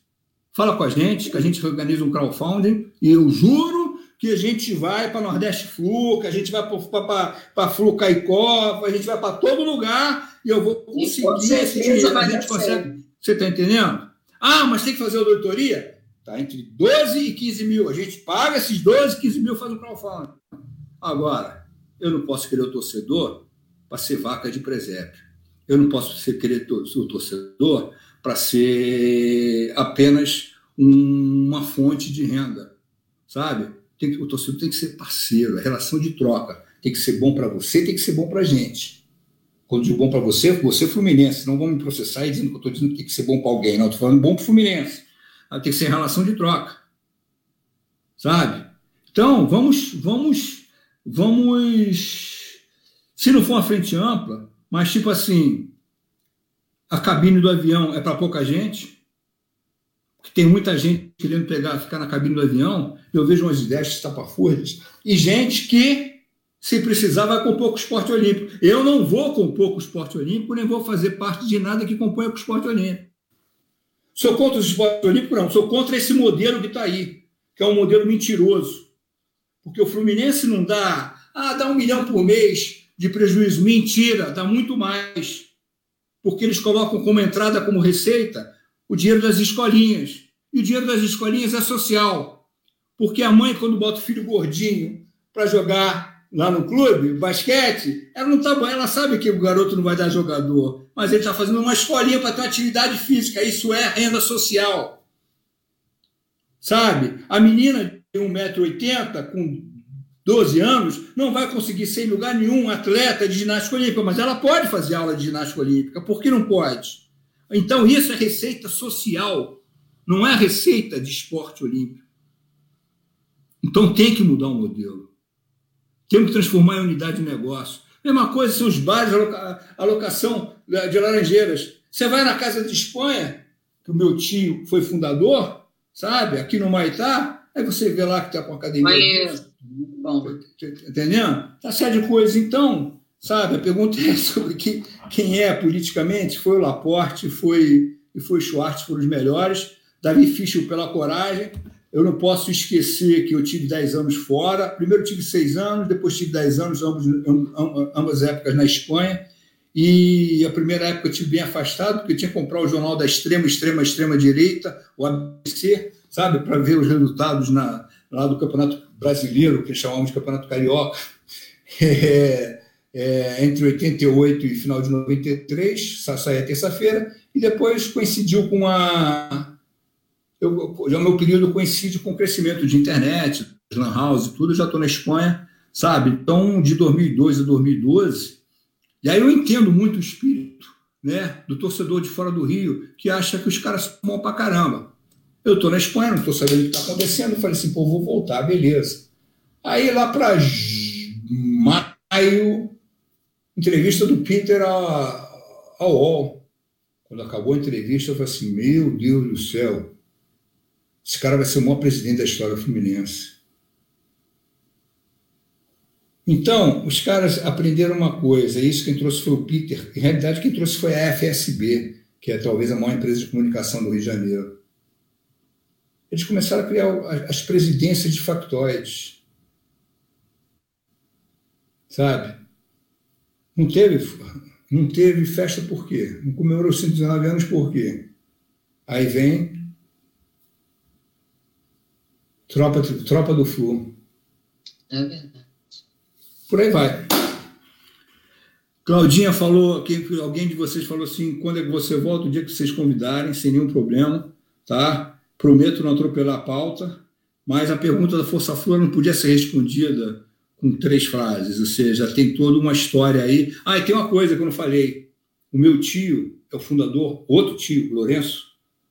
fala com a gente, que a gente organiza um crowdfunding, e eu juro que a gente vai para Nordeste Flu, que a gente vai para Flu Caicó, a gente vai para todo lugar e eu vou conseguir esse dinheiro. A gente consegue. Você está entendendo? Ah, mas tem que fazer auditoria? Está entre 12 e 15 mil. A gente paga esses 12, 15 mil, faz o crowdfunding. Agora, eu não posso querer o torcedor para ser vaca de presépio. Eu não posso ser querer o torcedor para ser apenas uma fonte de renda, sabe? tem o torcedor tem que ser parceiro, é relação de troca. Tem que ser bom para você, tem que ser bom para a gente. Quando digo bom para você, você é Fluminense. Não vão me processar aí dizendo que eu estou dizendo que tem que ser bom para alguém. Não, estou falando bom para o Fluminense. Tem que ser relação de troca. Sabe? Então, vamos, vamos, vamos. Se não for uma frente ampla, mas tipo assim, a cabine do avião é para pouca gente, que tem muita gente querendo pegar, ficar na cabine do avião, eu vejo umas ideias estapafúrdias, e gente que, se precisar, vai compor com o esporte olímpico. Eu não vou compor com o esporte olímpico, nem vou fazer parte de nada que componha com o esporte olímpico. Sou contra o esporte olímpico, não. Sou contra esse modelo que está aí, que é um modelo mentiroso. Porque o Fluminense não dá, ah, dá um milhão por mês de prejuízo. Mentira, dá muito mais. Porque eles colocam como entrada, como receita, o dinheiro das escolinhas. E o dinheiro das escolinhas é social. Porque a mãe, quando bota o filho gordinho para jogar lá no clube, basquete, ela não tá ela sabe que o garoto não vai dar jogador, mas ele está fazendo uma escolinha para ter uma atividade física. Isso é renda social. Sabe? A menina de 1,80m, com 12 anos, não vai conseguir ser em lugar nenhum atleta de ginástica olímpica, mas ela pode fazer aula de ginástica olímpica. Por que não pode? Então, isso é receita social, não é receita de esporte olímpico. Então, tem que mudar o modelo. Temos que transformar em unidade de negócio. Mesma coisa são os bares, a alocação de laranjeiras. Você vai na Casa de Espanha, que o meu tio foi fundador, sabe? Aqui no Maitá, aí você vê lá que está com a academia. Mas, bom. Entendendo? Tá série de coisas. Então, Sabe? A pergunta é (laughs) sobre que, quem é politicamente. Foi o Laporte foi, e foi o Schwartz, foram os melhores. Davi Fischel pela coragem. Eu não posso esquecer que eu tive 10 anos fora. Primeiro tive 6 anos, depois tive 10 anos, ambos, ambas épocas na Espanha. E a primeira época eu tive bem afastado, porque eu tinha que comprar o jornal da extrema, extrema, extrema direita, o ABC, sabe, para ver os resultados na, lá do Campeonato Brasileiro, que chamamos de Campeonato Carioca, (laughs) é, é, entre 88 e final de 93, saía terça-feira, e depois coincidiu com a. Eu, já o meu período coincide com o crescimento de internet, lan house, tudo, já estou na Espanha, sabe? Então, de 2002 a 2012, e aí eu entendo muito o espírito né, do torcedor de fora do Rio, que acha que os caras são bons pra caramba. Eu estou na Espanha, não estou sabendo o que está acontecendo. Falei assim, pô, vou voltar, beleza. Aí lá para maio, entrevista do Peter ao UOL. Quando acabou a entrevista, eu falei assim: meu Deus do céu, esse cara vai ser o maior presidente da história fluminense. Então, os caras aprenderam uma coisa, isso quem trouxe foi o Peter. Em realidade, quem trouxe foi a FSB, que é talvez a maior empresa de comunicação do Rio de Janeiro eles começaram a criar as presidências de factoides. Sabe? Não teve, não teve festa por quê? Não comemorou 119 anos por quê? Aí vem tropa, tropa do Flu. É verdade. Por aí vai. Claudinha falou, alguém de vocês falou assim, quando é que você volta? O dia que vocês convidarem, sem nenhum problema, tá? Prometo não atropelar a pauta, mas a pergunta da Força Flor não podia ser respondida com três frases, ou seja, tem toda uma história aí. Ah, e tem uma coisa que eu não falei. O meu tio é o fundador, outro tio, Lourenço,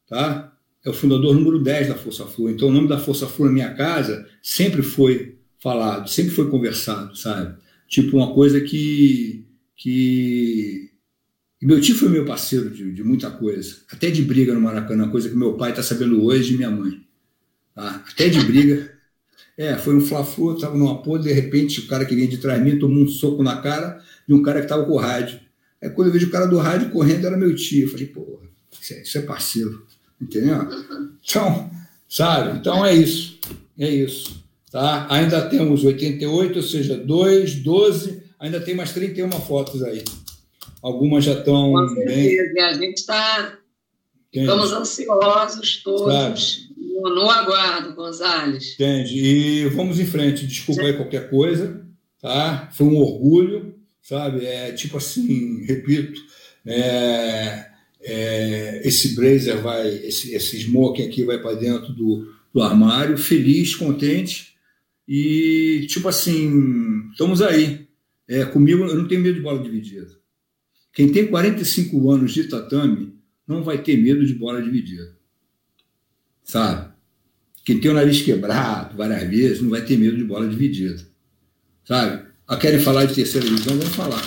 tá? É o fundador número 10 da Força Flor. Então, o nome da Força Flor na minha casa sempre foi falado, sempre foi conversado, sabe? Tipo, uma coisa que, que e meu tio foi meu parceiro de, de, muita coisa, até de briga no Maracanã, coisa que meu pai está sabendo hoje e minha mãe. Tá? Até de briga. (laughs) É, foi um fla-flu, estava numa porra, de repente o cara que vinha de trás de mim tomou um soco na cara de um cara que estava com o rádio. Aí quando eu vejo o cara do rádio correndo, era meu tio. Eu falei, porra, isso é, isso é parceiro, entendeu? Então, sabe? Então é isso, é isso. Tá? Ainda temos 88, ou seja, 2, 12, ainda tem mais 31 fotos aí. Algumas já estão Com certeza. bem. A gente está. Estamos ansiosos todos no, no, aguardo, Gonzales. Entende? E vamos em frente. Desculpa aí qualquer coisa, tá? Foi um orgulho, sabe? É tipo assim, repito, é, é, esse blazer vai, esse, esse smoking aqui vai para dentro do, do armário, feliz, contente e tipo assim, estamos aí. É, comigo eu não tenho medo de bola dividida. Quem tem 45 anos de tatame não vai ter medo de bola dividida. Sabe? Quem tem o nariz quebrado várias vezes não vai ter medo de bola dividida. Sabe? A querem falar de terceira divisão, vamos falar.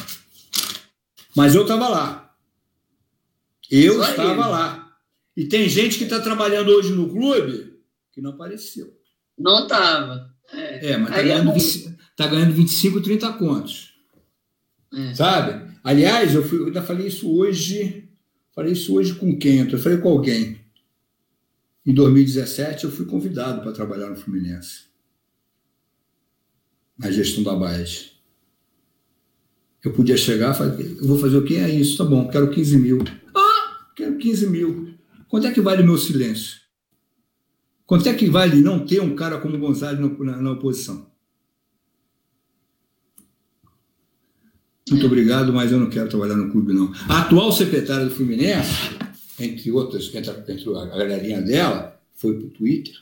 Mas eu estava lá. Eu estava lá. E tem gente que está trabalhando hoje no clube que não apareceu. Não estava. É, é, mas está ganhando, é tá ganhando 25, 30 contos. É. Sabe? Aliás, eu, fui, eu ainda falei isso hoje, falei isso hoje com quem? Eu falei com alguém. Em 2017, eu fui convidado para trabalhar no Fluminense, na gestão da Baez. Eu podia chegar e falar, eu vou fazer o que é isso? Tá bom, quero 15 mil. Ah, 15 mil. Quanto é que vale o meu silêncio? Quanto é que vale não ter um cara como Gonzalez na, na, na oposição? Muito obrigado, mas eu não quero trabalhar no clube, não. A atual secretária do Fluminense, entre outras, entre a galerinha dela, foi para o Twitter.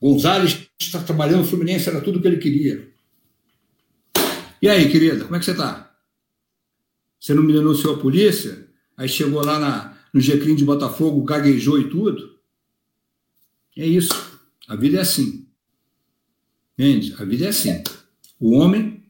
Gonzalez está trabalhando no Fluminense, era tudo o que ele queria. E aí, querida, como é que você está? Você não me denunciou a polícia? Aí chegou lá na, no Gecrim de Botafogo, gaguejou e tudo? É isso. A vida é assim. Entende? A vida é assim. O homem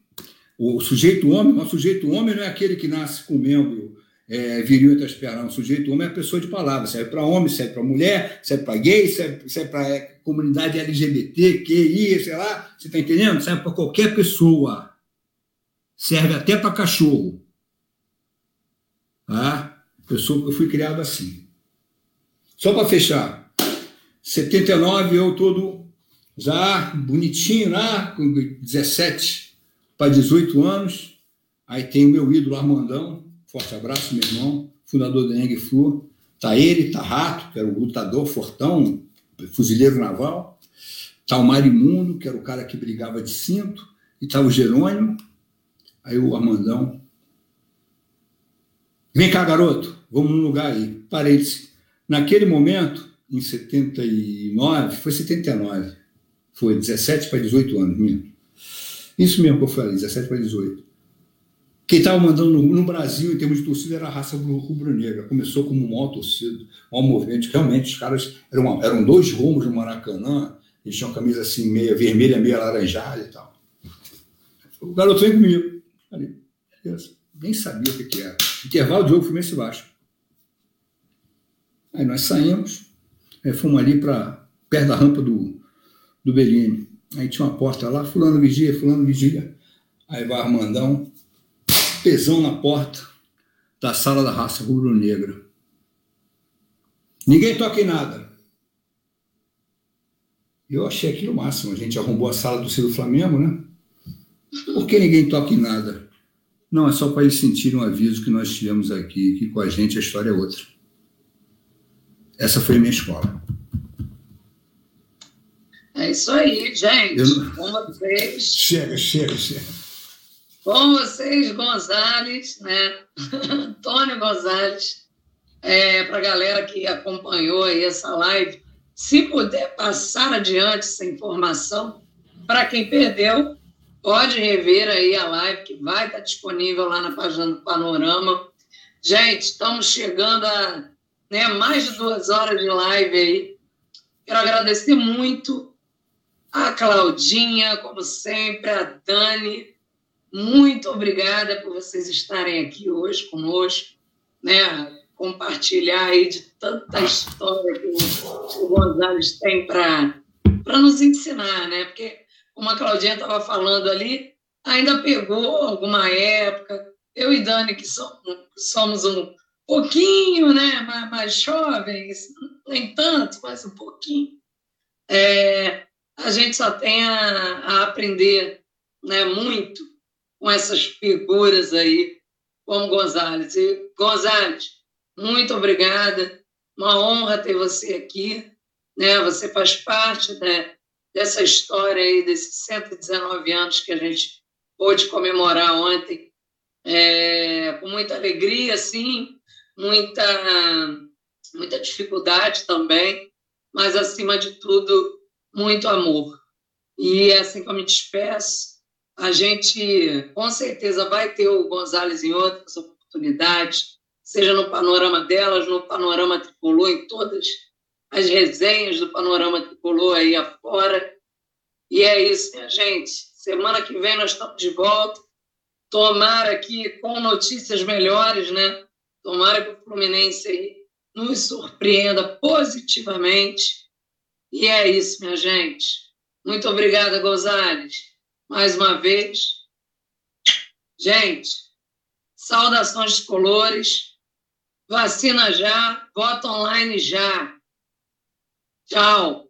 o sujeito homem, o sujeito homem não é aquele que nasce com membro é, viril entre as pernas. O sujeito homem é a pessoa de palavra. Serve para homem, serve para mulher, serve para gay, serve, serve para é, comunidade LGBT, QI, sei lá. Você está entendendo? Serve para qualquer pessoa. serve até para cachorro. Tá? Eu, sou, eu fui criado assim. Só para fechar, 79 eu todo já bonitinho lá, com 17 para 18 anos. Aí tem o meu ídolo Armandão, forte abraço, meu irmão, fundador da Eng Flu. Tá ele, tá Rato, que era o lutador fortão, fuzileiro naval. Tá o Marimundo, que era o cara que brigava de cinto. E tá o Jerônimo. Aí o Armandão. Vem cá, garoto, vamos num lugar aí. Parei-se. Naquele momento, em 79, foi 79, foi 17 para 18 anos, minha. Isso mesmo que eu falei, 17 para 18. Quem estava mandando no, no, Brasil, em termos de torcida, era a raça rubro-negra. Começou como maior torcida, maior movimento. Realmente, os caras eram, eram dois rumos no Maracanã, eles tinham camisa assim, meia vermelha, meia laranjada e tal. O garoto vem comigo. Falei, beleza. Nem sabia o que, que era. Intervalo de jogo, Fluminense baixo. Aí nós saímos, aí fomos ali para perto da rampa do, do Bellini. Aí tinha uma porta lá, fulano vigia, fulano vigia. Aí vai Armandão, pesão na porta da sala da raça rubro-negra. Ninguém toca em nada. Eu achei aquilo máximo. A gente arrombou a sala do Ciro Flamengo, né? Por que ninguém toca em nada? Não, é só para eles sentirem um aviso que nós tivemos aqui, que com a gente a história é outra. Essa foi a minha escola. É isso aí, gente. Eu... Com vocês. Chega, chega, chega. Com vocês, Gonzales, né? (laughs) Antônio Gonzales. É, Para a galera que acompanhou aí essa live, se puder passar adiante essa informação, para quem perdeu, pode rever aí a live que vai estar disponível lá na página do Panorama. Gente, estamos chegando a né? Mais de duas horas de live aí. Quero agradecer muito a Claudinha, como sempre, a Dani. Muito obrigada por vocês estarem aqui hoje conosco, né? Compartilhar aí de tanta história que o, Gonzalez tem para nos ensinar, né? Porque, como a Claudinha estava falando ali, ainda pegou alguma época. Eu e Dani, que somos, um, pouquinho, né, mais, mais jovens, nem tanto, mas um pouquinho, é, a gente só tem a, a, aprender né, muito com essas figuras aí, como Gonzales. E, Gonzales, muito obrigada, uma honra ter você aqui, né, você faz parte né, dessa história aí, desses 119 anos que a gente pôde comemorar ontem, é, com muita alegria, sim, muita, muita dificuldade também, mas, acima de tudo, muito amor. E é assim que eu me despeço. A gente, com certeza, vai ter o Gonzalez em outras oportunidades, seja no panorama delas, no panorama tricolor, em todas as resenhas do panorama tricolor aí afora. E é isso, minha gente. Semana que vem nós estamos de volta. Tomara que com notícias melhores, né? Tomara que o Fluminense aí nos surpreenda positivamente. E é isso, minha gente. Muito obrigada, Gonzales. Mais uma vez. Gente, saudações colores. Vacina já, voto online já. Tchau.